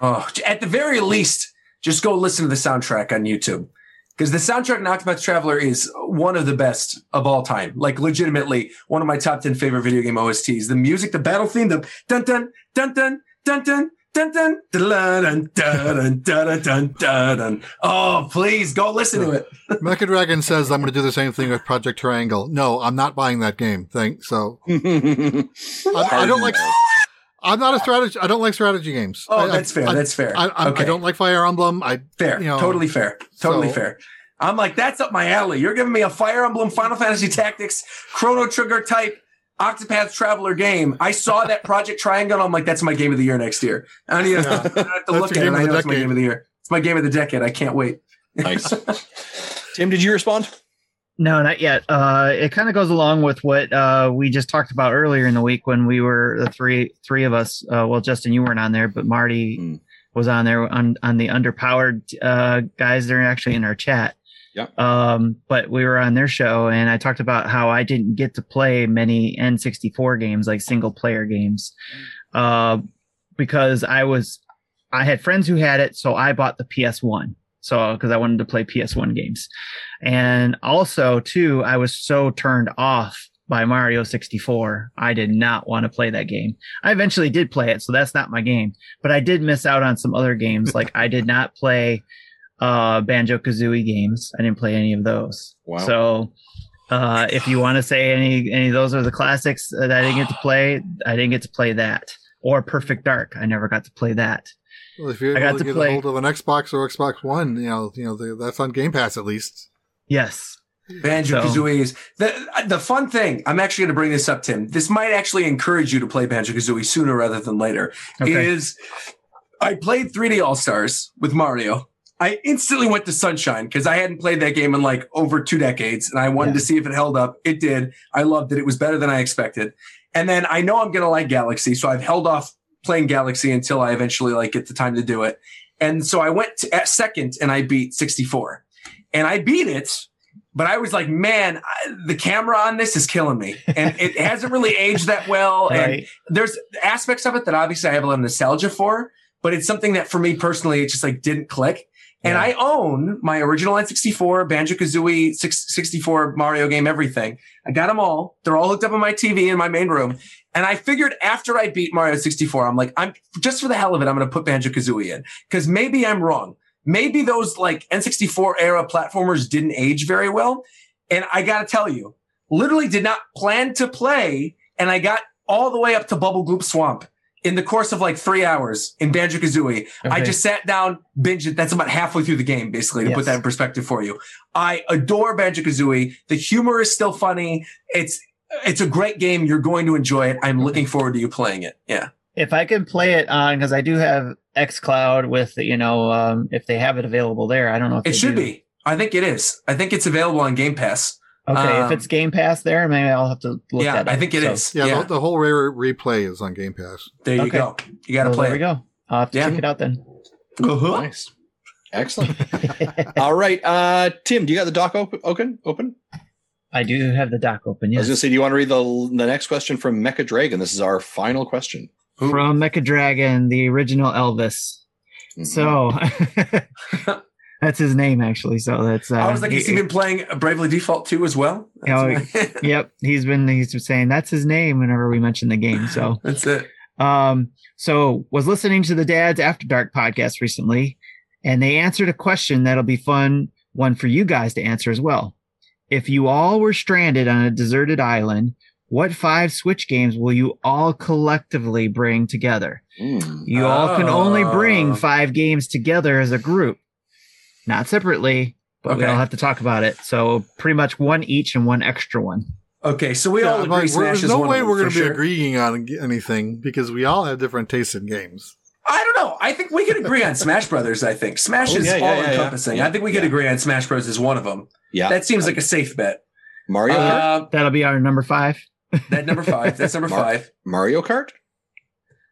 Speaker 4: Oh, at the very least, just go listen to the soundtrack on YouTube. Because the soundtrack in Octopath Traveler is one of the best of all time. Like legitimately one of my top 10 favorite video game OSTs. The music, the battle theme, the dun dun dun dun dun dun Dun, dun, dun, dun, dun, dun, dun, Oh, please go listen to it. [laughs]
Speaker 3: Mecha Dragon says I'm going to do the same thing with Project Triangle. No, I'm not buying that game. Thanks. So [laughs] I, I, don't like. I'm not a strategy. I don't like strategy games.
Speaker 4: Oh,
Speaker 3: I,
Speaker 4: that's fair.
Speaker 3: I,
Speaker 4: that's fair. Okay.
Speaker 3: I, don't like Fire Emblem. I
Speaker 4: fair.
Speaker 3: You know,
Speaker 4: totally fair. Totally
Speaker 3: so.
Speaker 4: fair. I'm like, that's up my alley. You're giving me a Fire Emblem, Final Fantasy Tactics, Chrono Trigger type Octopath Traveler game. I saw that Project Triangle. I'm like, that's my game of the year next year. I don't even
Speaker 3: Yeah.
Speaker 4: Have to look at it.
Speaker 3: game
Speaker 4: I know it's my game of the year. It's my game of the decade. I can't wait.
Speaker 2: nice. [laughs] Tim, did you respond?
Speaker 1: No, not yet. Uh, it kind of goes along with what uh, we just talked about earlier in the week when we were the three three of us. Uh, well, Justin, you weren't on there, but Marty
Speaker 2: Hmm.
Speaker 1: was on there on on the underpowered uh, guys. They're actually in our chat.
Speaker 2: Yep.
Speaker 1: Um, but we were on their show, and I talked about how I didn't get to play many N64 games, like single player games, uh, because I was I had friends who had it, so I bought the PS1. So because I wanted to play PS1 games. And also, too, I was so turned off by Mario 64. I did not want to play that game. I eventually did play it, so that's not my game. But I did miss out on some other games. like I did not play uh, Banjo Kazooie games. I didn't play any of those.
Speaker 2: Wow.
Speaker 1: So uh, if you want to say any any of those are the classics that I didn't get to play, I didn't get to play that. Or Perfect Dark. I never got to play that.
Speaker 3: Well, if you're
Speaker 1: I got
Speaker 3: able to,
Speaker 1: to
Speaker 3: get
Speaker 1: play-
Speaker 3: a hold of an Xbox or Xbox One, you know, you know the, that's on Game Pass at least.
Speaker 1: Yes.
Speaker 4: Banjo
Speaker 1: So-
Speaker 4: Kazooie is the the fun thing. I'm actually going to bring this up, Tim. This might actually encourage you to play Banjo Kazooie sooner rather than later.
Speaker 1: Okay.
Speaker 4: Is I played 3D All Stars with Mario. I instantly went to Sunshine because I hadn't played that game in like over two decades, and I wanted
Speaker 1: Yeah.
Speaker 4: to see if it held up. It did. I loved it. It was better than I expected. And then I know I'm going to like Galaxy, so I've held off playing Galaxy until I eventually like get the time to do it. And so I went to, at second and I beat 64, and I beat it but I was like, man, I, the camera on this is killing me, and [laughs] it hasn't really aged that well. And there's aspects of it that obviously I have a lot of nostalgia for, but it's something that for me personally, it just like didn't click. And
Speaker 1: Yeah.
Speaker 4: I own my original N64, Banjo Kazooie 64 Mario game, everything. I got them all. They're all hooked up on my TV in my main room. And I figured after I beat Mario 64, I'm like, I'm just for the hell of it, I'm going to put Banjo Kazooie in because maybe I'm wrong. Maybe those like N64 era platformers didn't age very well. And I got to tell you, literally did not plan to play. And I got all the way up to Bubblegloop Swamp in the course of like three hours in Banjo Kazooie. I just sat down, binged it. That's about halfway through the game, basically, to
Speaker 1: Yes.
Speaker 4: put that in perspective for you. I adore Banjo Kazooie. The humor is still funny. It's it's a great game. You're going to enjoy it. I'm looking forward to you playing it. Yeah.
Speaker 1: if I can play it on because I do have XCloud with you know um, if they have it available there. I don't know if
Speaker 4: It should
Speaker 1: do.
Speaker 4: be. I think it is. I think it's available on Game Pass.
Speaker 1: Okay, if
Speaker 4: Um,
Speaker 1: it's Game Pass there, maybe I'll have to look
Speaker 4: yeah,
Speaker 1: at it.
Speaker 4: I think it
Speaker 1: So,
Speaker 4: is.
Speaker 3: Yeah,
Speaker 4: Yeah.
Speaker 3: The, the whole rare replay is on Game Pass.
Speaker 4: there you
Speaker 1: Okay.
Speaker 4: go. You got to
Speaker 1: well,
Speaker 4: play
Speaker 1: there we go. I'll have to
Speaker 4: Yeah.
Speaker 1: check it out then.
Speaker 4: Uh-huh.
Speaker 2: Nice. Excellent. [laughs] All right. Uh, Tim, do you got the doc op- open? Open?
Speaker 1: I do have the doc open.
Speaker 2: I was
Speaker 1: Yes.
Speaker 2: going to say, do you want to read the the next question from Mecha Dragon? This is our final question.
Speaker 1: From Mecha Dragon, the original Elvis.
Speaker 2: Mhm.
Speaker 1: So [laughs] [laughs] that's his name actually. So that's uh,
Speaker 4: I was like,
Speaker 1: he-
Speaker 4: has he been playing Bravely Default 2 as well? [laughs]
Speaker 1: Oh,
Speaker 4: That's, [laughs]
Speaker 1: Yep, he's been he's been saying that's his name whenever we mention the game. So [laughs]
Speaker 4: that's it.
Speaker 1: Um, so was listening to the Dad's After Dark podcast recently, and they answered a question that'll be fun one for you guys to answer as well. If you all were stranded on a deserted island, what five Switch games will you all collectively bring together?
Speaker 2: Mm.
Speaker 1: You all can only bring
Speaker 4: Oh.
Speaker 1: five games together as a group, not separately, but we all have to talk about it. So pretty much one each and one extra one.
Speaker 4: Okay, so we
Speaker 3: Yeah,
Speaker 4: all
Speaker 3: I'm
Speaker 4: agree
Speaker 3: like, we're-
Speaker 4: Smash
Speaker 3: there's
Speaker 4: is
Speaker 3: no
Speaker 4: one
Speaker 3: way we're going to be
Speaker 4: sure.
Speaker 3: agreeing on anything because we all have different tastes in games.
Speaker 4: I don't know. I think we could agree on Smash Brothers. I think Smash
Speaker 2: Oh,
Speaker 4: is
Speaker 2: yeah, yeah,
Speaker 4: all
Speaker 2: yeah, yeah.
Speaker 4: encompassing.
Speaker 2: Yeah,
Speaker 4: I think we could
Speaker 2: yeah.
Speaker 4: agree on Smash Bros. is one of them.
Speaker 2: Yeah.
Speaker 4: That seems like a safe bet.
Speaker 2: Mario Kart?
Speaker 4: Uh,
Speaker 1: That'll be our number five.
Speaker 4: that number five. That's number [laughs]
Speaker 2: Mar-
Speaker 4: five.
Speaker 2: Mario Kart?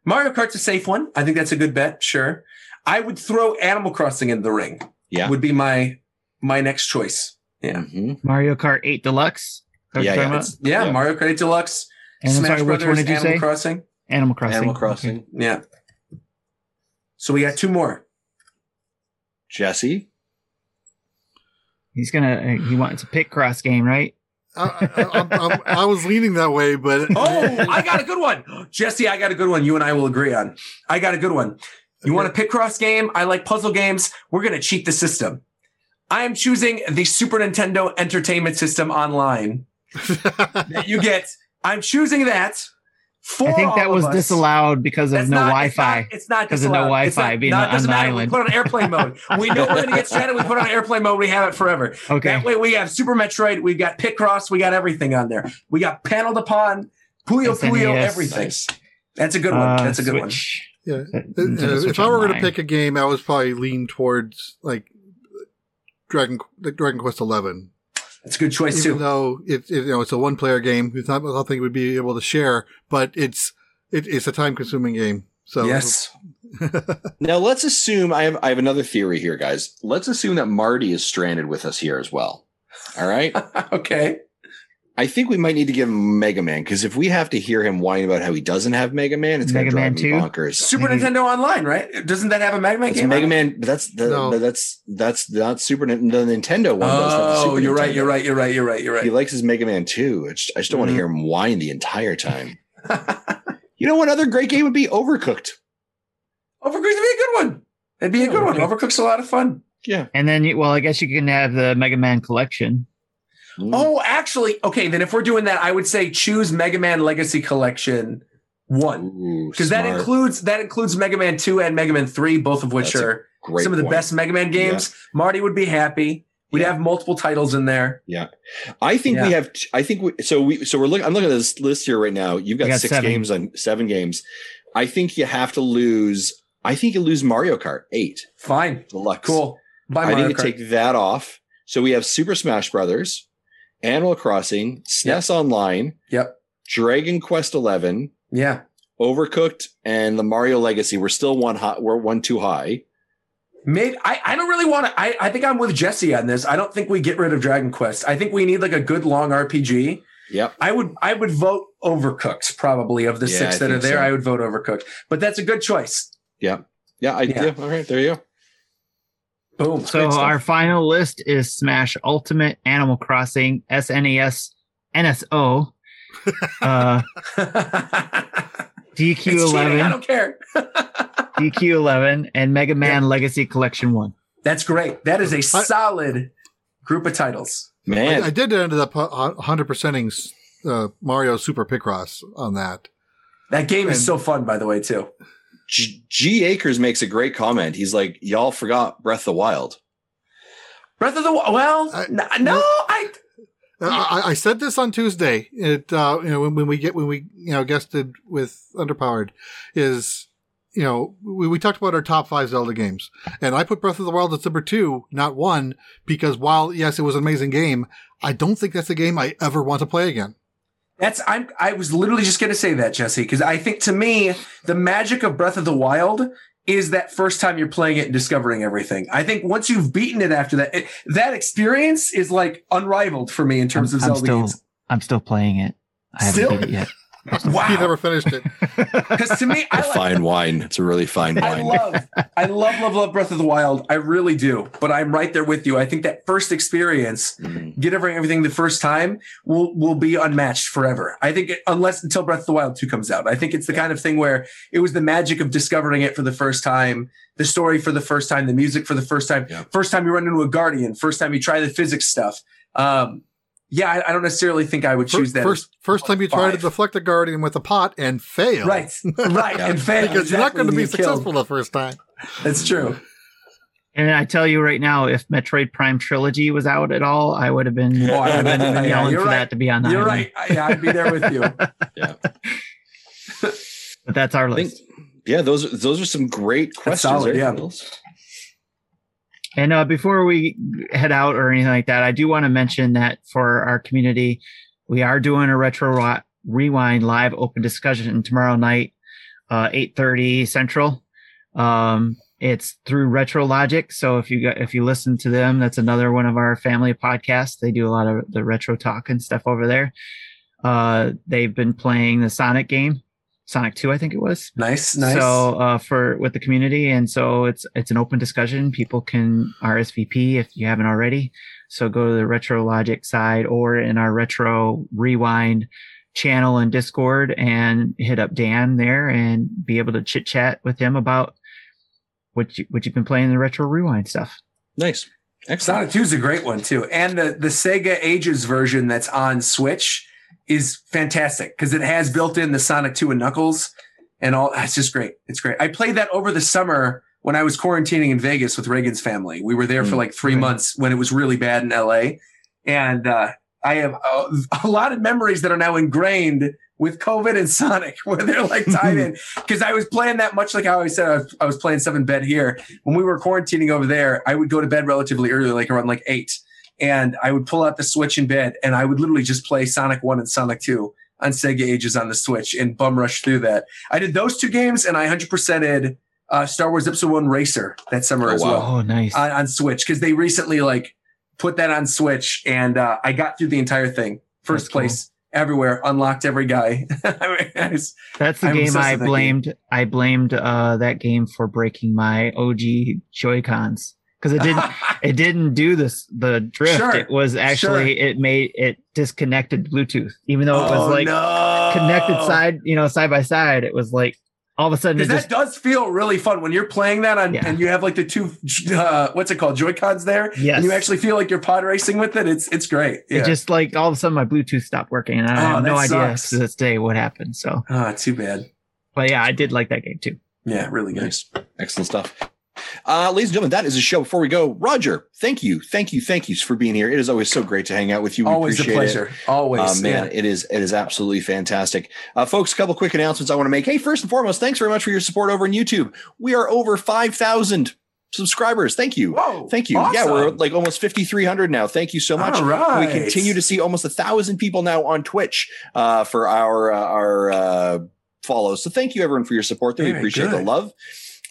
Speaker 4: Mario Kart's a safe one. I think that's a good bet. Sure. I would throw Animal Crossing in the ring.
Speaker 2: Yeah.
Speaker 4: Would be my my next choice. Yeah.
Speaker 2: Mhm.
Speaker 1: Mario Kart 8 Deluxe.
Speaker 2: Yeah, yeah,
Speaker 1: you're talking
Speaker 4: It's- yeah,
Speaker 2: Yeah.
Speaker 4: Mario Kart 8 Deluxe,
Speaker 1: And
Speaker 4: Smash
Speaker 1: sorry, which
Speaker 4: Brothers,
Speaker 1: one did you
Speaker 4: Animal
Speaker 1: say?
Speaker 4: Crossing.
Speaker 1: Animal Crossing.
Speaker 2: Animal
Speaker 1: Okay.
Speaker 2: Crossing.
Speaker 4: Yeah. So we got two more.
Speaker 2: Jesse?
Speaker 1: He's gonna. uh, He wants a Picross game, right?
Speaker 3: I, I, I, I, was leaning that way, but [laughs]
Speaker 4: oh, I got a good one, [gasps] Jesse. I got a good one. You and I will agree on. I got a good one. You okay. want a Picross game? I like puzzle games. We're gonna cheat the system. I am choosing the Super Nintendo Entertainment System online. [laughs] that you get. I'm choosing that.
Speaker 1: I think that was disallowed because of no not, Wi-Fi.
Speaker 4: It's not
Speaker 1: because of no Wi-Fi being not, on the matter.
Speaker 4: island. We put on airplane [laughs] mode. We know we're going to get stranded. We put on airplane mode. We have it forever.
Speaker 1: Okay.
Speaker 4: That way we have Super Metroid. We got Picross. We got everything on there. We got Panel de Pon, Puyo SNES. Puyo, everything. Nice. That's a good one. Uh, That's a good Switch.
Speaker 3: one. Yeah. Uh, if I were going to pick a game, I was probably lean towards like Dragon Dragon Quest Eleven
Speaker 4: it's a good choice Even
Speaker 3: too. Though it, it, you know, it's a one player game. It's not something we'd be able to share, but it's, it, it's a time consuming game. So
Speaker 4: yes. [laughs]
Speaker 2: now let's assume I have, I have another theory here, guys. Let's assume that Marty is stranded with us here as well. All right. [laughs]
Speaker 4: okay.
Speaker 2: I think we might need to give him Mega Man because if we have to hear him whine about how he doesn't have Mega Man, it's Mega Man Two bonkers.
Speaker 4: Super Nintendo Online, right? Doesn't that have a Mega Man
Speaker 2: it's
Speaker 4: game?
Speaker 2: Mega Man, that's the, no. that's that's not Super Nintendo the Nintendo one.
Speaker 4: Oh, you're Nintendo. right. You're right. You're right. You're right. You're right.
Speaker 2: He likes his Mega Man too. I just, I just don't mm-hmm. want to hear him whine the entire time. [laughs] you know what other great game would be Overcooked.
Speaker 4: Overcooked would be a good one. It'd be a good one. Overcooked's a lot of fun.
Speaker 2: Yeah.
Speaker 1: And then, well, I guess you can have the Mega Man collection.
Speaker 4: Mm. Oh, actually, okay. Then if we're doing that, I would say choose Mega Man Legacy Collection one because that includes that includes Mega Man two and Mega Man three, both of which That's are some of the best Mega Man games. Yeah. Marty would be happy. We'd yeah. have multiple titles in there.
Speaker 2: Yeah, I think yeah. we have. I think we. So we. So we're looking. I'm looking at this list here right now. You've got, got six seven. games on seven games. I think you have to lose. I think you lose Mario Kart eight.
Speaker 4: Fine,
Speaker 2: deluxe.
Speaker 4: Cool.
Speaker 2: Buy I think you take that off. So we have Super Smash Brothers. Animal Crossing, SNES yep. Online,
Speaker 4: yep,
Speaker 2: Dragon Quest Eleven,
Speaker 4: yeah,
Speaker 2: Overcooked, and the Mario Legacy. We're still one hot. We're one too high.
Speaker 4: Maybe I, I don't really want to. I, I think I'm with Jesse on this. I don't think we get rid of Dragon Quest. I think we need like a good long RPG.
Speaker 2: Yep.
Speaker 4: I would I would vote Overcooked probably of the yeah, six that are there. So. I would vote Overcooked, but that's a good choice.
Speaker 2: Yeah. Yeah. I, yeah. yeah. All right. There you go.
Speaker 4: Boom.
Speaker 1: So our final list is Smash Ultimate, Animal Crossing, SNES, NSO, [laughs] uh, DQ11.
Speaker 4: I don't care. [laughs]
Speaker 1: DQ11 and Mega Man yeah. Legacy Collection 1.
Speaker 4: That's great. That is a solid group of titles.
Speaker 2: Man.
Speaker 3: I, I did end up 100%ing uh, Mario Super Picross on that.
Speaker 4: That game and, is so fun, by the way, too.
Speaker 2: G-, G Akers makes a great comment. He's like, "Y'all forgot Breath of the Wild."
Speaker 4: Breath of the Wild. Well, I, no, no, I,
Speaker 3: I. I said this on Tuesday. It uh, you know when, when we get when we you know guested with Underpowered is you know, we, we talked about our top five Zelda games, and I put Breath of the Wild at number two, not one, because while yes, it was an amazing game, I don't think that's a game I ever want to play again.
Speaker 4: That's I'm I was literally just going to say that Jesse because I think to me the magic of Breath of the Wild is that first time you're playing it and discovering everything. I think once you've beaten it after that, it, that experience is like unrivaled for me in terms
Speaker 1: I'm,
Speaker 4: of Zelda
Speaker 1: I'm still,
Speaker 4: games.
Speaker 1: I'm still playing it. I haven't still? beat it yet.
Speaker 4: Wow.
Speaker 3: he never finished it. [laughs]
Speaker 4: Because to me, I
Speaker 2: like, fine wine. It's a really fine wine.
Speaker 4: I love, I love, love, love Breath of the Wild. I really do. But I'm right there with you. I think that first experience, mm-hmm. get everything the first time, will will be unmatched forever. I think it, unless until Breath of the Wild two comes out. I think it's the kind of thing where it was the magic of discovering it for the first time, the story for the first time, the music for the first time, yeah. first time you run into a guardian, first time you try the physics stuff. Um, yeah, I, I, don't necessarily think I would choose that.
Speaker 3: First, first time you five. try to deflect a guardian with a pot and fail.
Speaker 4: Right, right, yeah. and [laughs] fail
Speaker 3: because exactly. you're not going to be successful killed. the first time.
Speaker 4: That's true.
Speaker 1: And I tell you right now, if Metroid Prime Trilogy was out at all, I would have been, oh, I would have been yelling for right. that to be on the
Speaker 4: You're
Speaker 1: island.
Speaker 4: right. Yeah, I'd be there with you. [laughs]
Speaker 2: yeah.
Speaker 1: but that's our list.
Speaker 2: Think, yeah, those those are some great questions. Solid,
Speaker 4: yeah.
Speaker 1: And uh, before we head out or anything like that, I do want to mention that for our community, we are doing a retro rewind live open discussion tomorrow night, uh, 8:30 Central. Um, it's through Retro Logic. So if you if you listen to them, that's another one of our family podcasts. They do a lot of the retro talk and stuff over there. Uh, they've been playing the Sonic game. Sonic 2, I think it was.
Speaker 4: Nice, nice.
Speaker 1: So uh, for with the community, and so it's it's an open discussion. People can RSVP if you haven't already. So go to the Retro Logic side or in our Retro Rewind channel and Discord and hit up Dan there and be able to chit chat with him about what you what you've been playing in the Retro Rewind stuff.
Speaker 2: Nice. Excellent.
Speaker 4: Sonic 2 is a great one too. And the, the Sega Ages version that's on Switch is fantastic because it has built in the Sonic 2 and Knuckles and all. It's just great. It's great. I played that over the summer when I was quarantining in Vegas with Reagan's family. We were there for
Speaker 2: Mm,
Speaker 4: like three
Speaker 1: right.
Speaker 4: months when it was really bad in LA. And uh, I have a, [laughs] a lot of memories that are now ingrained with COVID and Sonic, [laughs] where they're like tied in. [laughs] Because I was playing that much like how I said I was, I was playing seven bed here. When we were quarantining over there, I would go to bed relatively early, like around like eight. And I would pull out the Switch in bed and I would literally just play Sonic 1 and Sonic 2 on Sega Ages on the Switch and bum rush through that. I did those two games and I 100%ed uh, Star Wars Episode 1 Racer that summer
Speaker 2: Oh,
Speaker 4: as
Speaker 2: wow.
Speaker 4: well
Speaker 1: Oh, nice.
Speaker 4: on, on Switch because they recently like put that on Switch and uh, I got through the entire thing. First
Speaker 1: That's cool.
Speaker 4: place everywhere, unlocked every guy. [laughs] I mean, was-
Speaker 1: That's the
Speaker 4: I'm
Speaker 1: game I blamed. I blamed uh, that game for breaking my OG Joy Cons because it didn't. [laughs] it didn't do this the drift.
Speaker 4: Sure,
Speaker 1: It was actually it made it disconnected Bluetooth, even though it was
Speaker 4: Oh,
Speaker 1: like
Speaker 4: no.
Speaker 1: connected side, you know, side by side. It was like all of a sudden it
Speaker 4: Because
Speaker 1: just
Speaker 4: that does feel really fun when you're playing that on,
Speaker 1: Yeah.
Speaker 4: and you have like the two, uh, what's it called, Joy Cons there,
Speaker 1: yes,
Speaker 4: and you actually feel like you're pod racing with it. It's it's great. Yeah.
Speaker 1: it just like all of a sudden my Bluetooth stopped working, and I
Speaker 4: Oh,
Speaker 1: have no idea
Speaker 4: sucks.
Speaker 1: to this day what happened. So,
Speaker 4: oh, too bad.
Speaker 1: but yeah, I did like that game too.
Speaker 4: Yeah, really good.
Speaker 2: Nice. Excellent stuff. Uh, ladies and gentlemen, that is a show. Before we go, Roger, thank you, thank you, thank you for being here. It is always so great to hang out with you. We
Speaker 4: Always a
Speaker 2: appreciate it.
Speaker 4: pleasure. Always.
Speaker 2: Uh, man,
Speaker 4: yeah.
Speaker 2: it is it is absolutely fantastic, uh, folks. A couple quick announcements I want to make. Hey, first and foremost, thanks very much for your support over on YouTube. We are over five thousand subscribers. Thank you,
Speaker 4: Whoa.
Speaker 2: thank you. Yeah, we're like almost fifty three hundred now. Thank you so much.
Speaker 4: Right.
Speaker 2: We continue to see almost a thousand people now on Twitch uh, for our uh, our uh, follows. So thank you everyone for your support. There, we appreciate the love.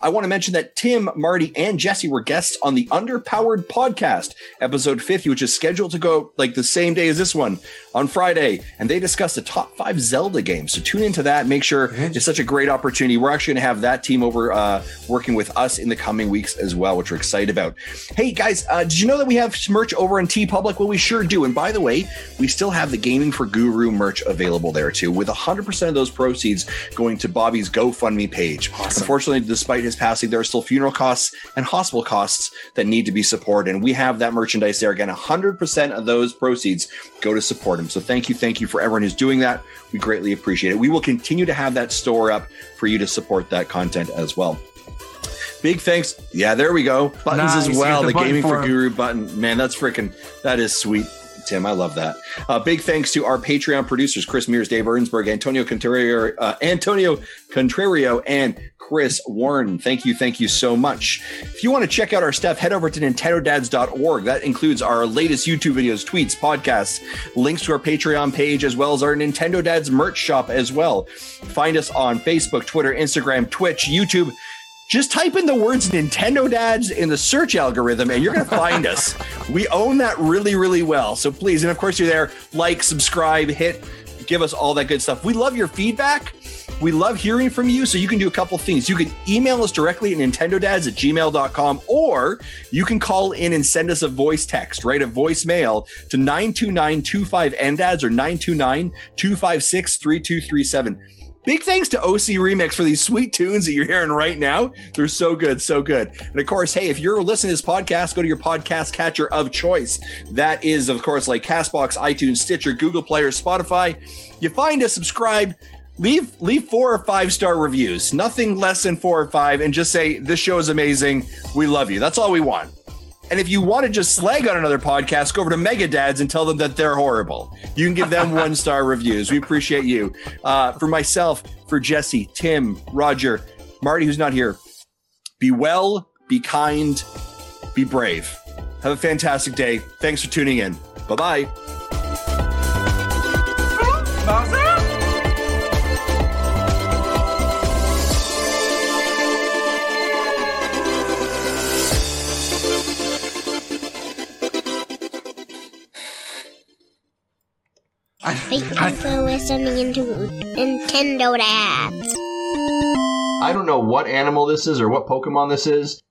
Speaker 2: I want to mention that Tim, Marty, and Jesse were guests on the Underpowered podcast, episode 50, which is scheduled to go like the same day as this one on Friday. And they discussed the top five Zelda games. So tune into that. Make sure it's such a great opportunity. We're actually going to have that team over uh, working with us in the coming weeks as well, which we're excited about. Hey guys, uh, did you know that we have merch over on TeePublic? Well, we sure do. And by the way, we still have the Gaming for Guru merch available there too, with 100% of those proceeds going to Bobby's GoFundMe page. Unfortunately, despite his passing, there are still funeral costs and hospital costs that need to be supported. And we have that merchandise there. Again, 100% of those proceeds go to support him. So thank you, thank you for everyone who's doing that. We greatly appreciate it. We will continue to have that store up for you to support that content as well. Big thanks. Yeah, there we go. Buttons
Speaker 4: Nice.
Speaker 2: as well. The,
Speaker 4: the
Speaker 2: Gaming for
Speaker 4: for.
Speaker 2: Guru button. Man, that's freaking, that is sweet. Tim, I love that. Uh, big thanks to our Patreon producers, Chris Mears, Dave Ernsberg, Antonio Contrario, uh, Antonio Contrario, and Chris Warren. Thank you, thank you so much. If you want to check out our stuff, head over to nintendodads.org. That includes our latest YouTube videos, tweets, podcasts, links to our Patreon page, as well as our Nintendo Dads merch shop as well. Find us on Facebook, Twitter, Instagram, Twitch, YouTube just type in the words Nintendo Dads in the search algorithm and you're going to find us. [laughs] We own that really, really well. So please, and of course, you're there, like, subscribe, hit, give us all that good stuff. We love your feedback. We love hearing from you. So you can do a couple things. You can email us directly at nintendodads at gmail.com or you can call in and send us a voice text, right? A voicemail to 929-25-NDADS or 929-256-3237. Big thanks to OC Remix for these sweet tunes that you're hearing right now. They're so good, so good. And of course, hey, if you're listening to this podcast, go to your podcast catcher of choice. That is, of course, like Castbox, iTunes, Stitcher, Google Player, Spotify. You find us, subscribe, leave leave four or five star reviews, nothing less than four or five, and just say this show is amazing. We love you. That's all we want. And if you want to just slag on another podcast, go over to Mega Dads and tell them that they're horrible. You can give them [laughs] one star reviews. We appreciate you. Uh, for myself, for Jesse, Tim, Roger, Marty, who's not here, be well, be kind, be brave. Have a fantastic day. Thanks for tuning in. Bye bye.
Speaker 6: Thank you for listening to Nintendo Dads.
Speaker 2: I don't know what animal this is or what Pokemon this is,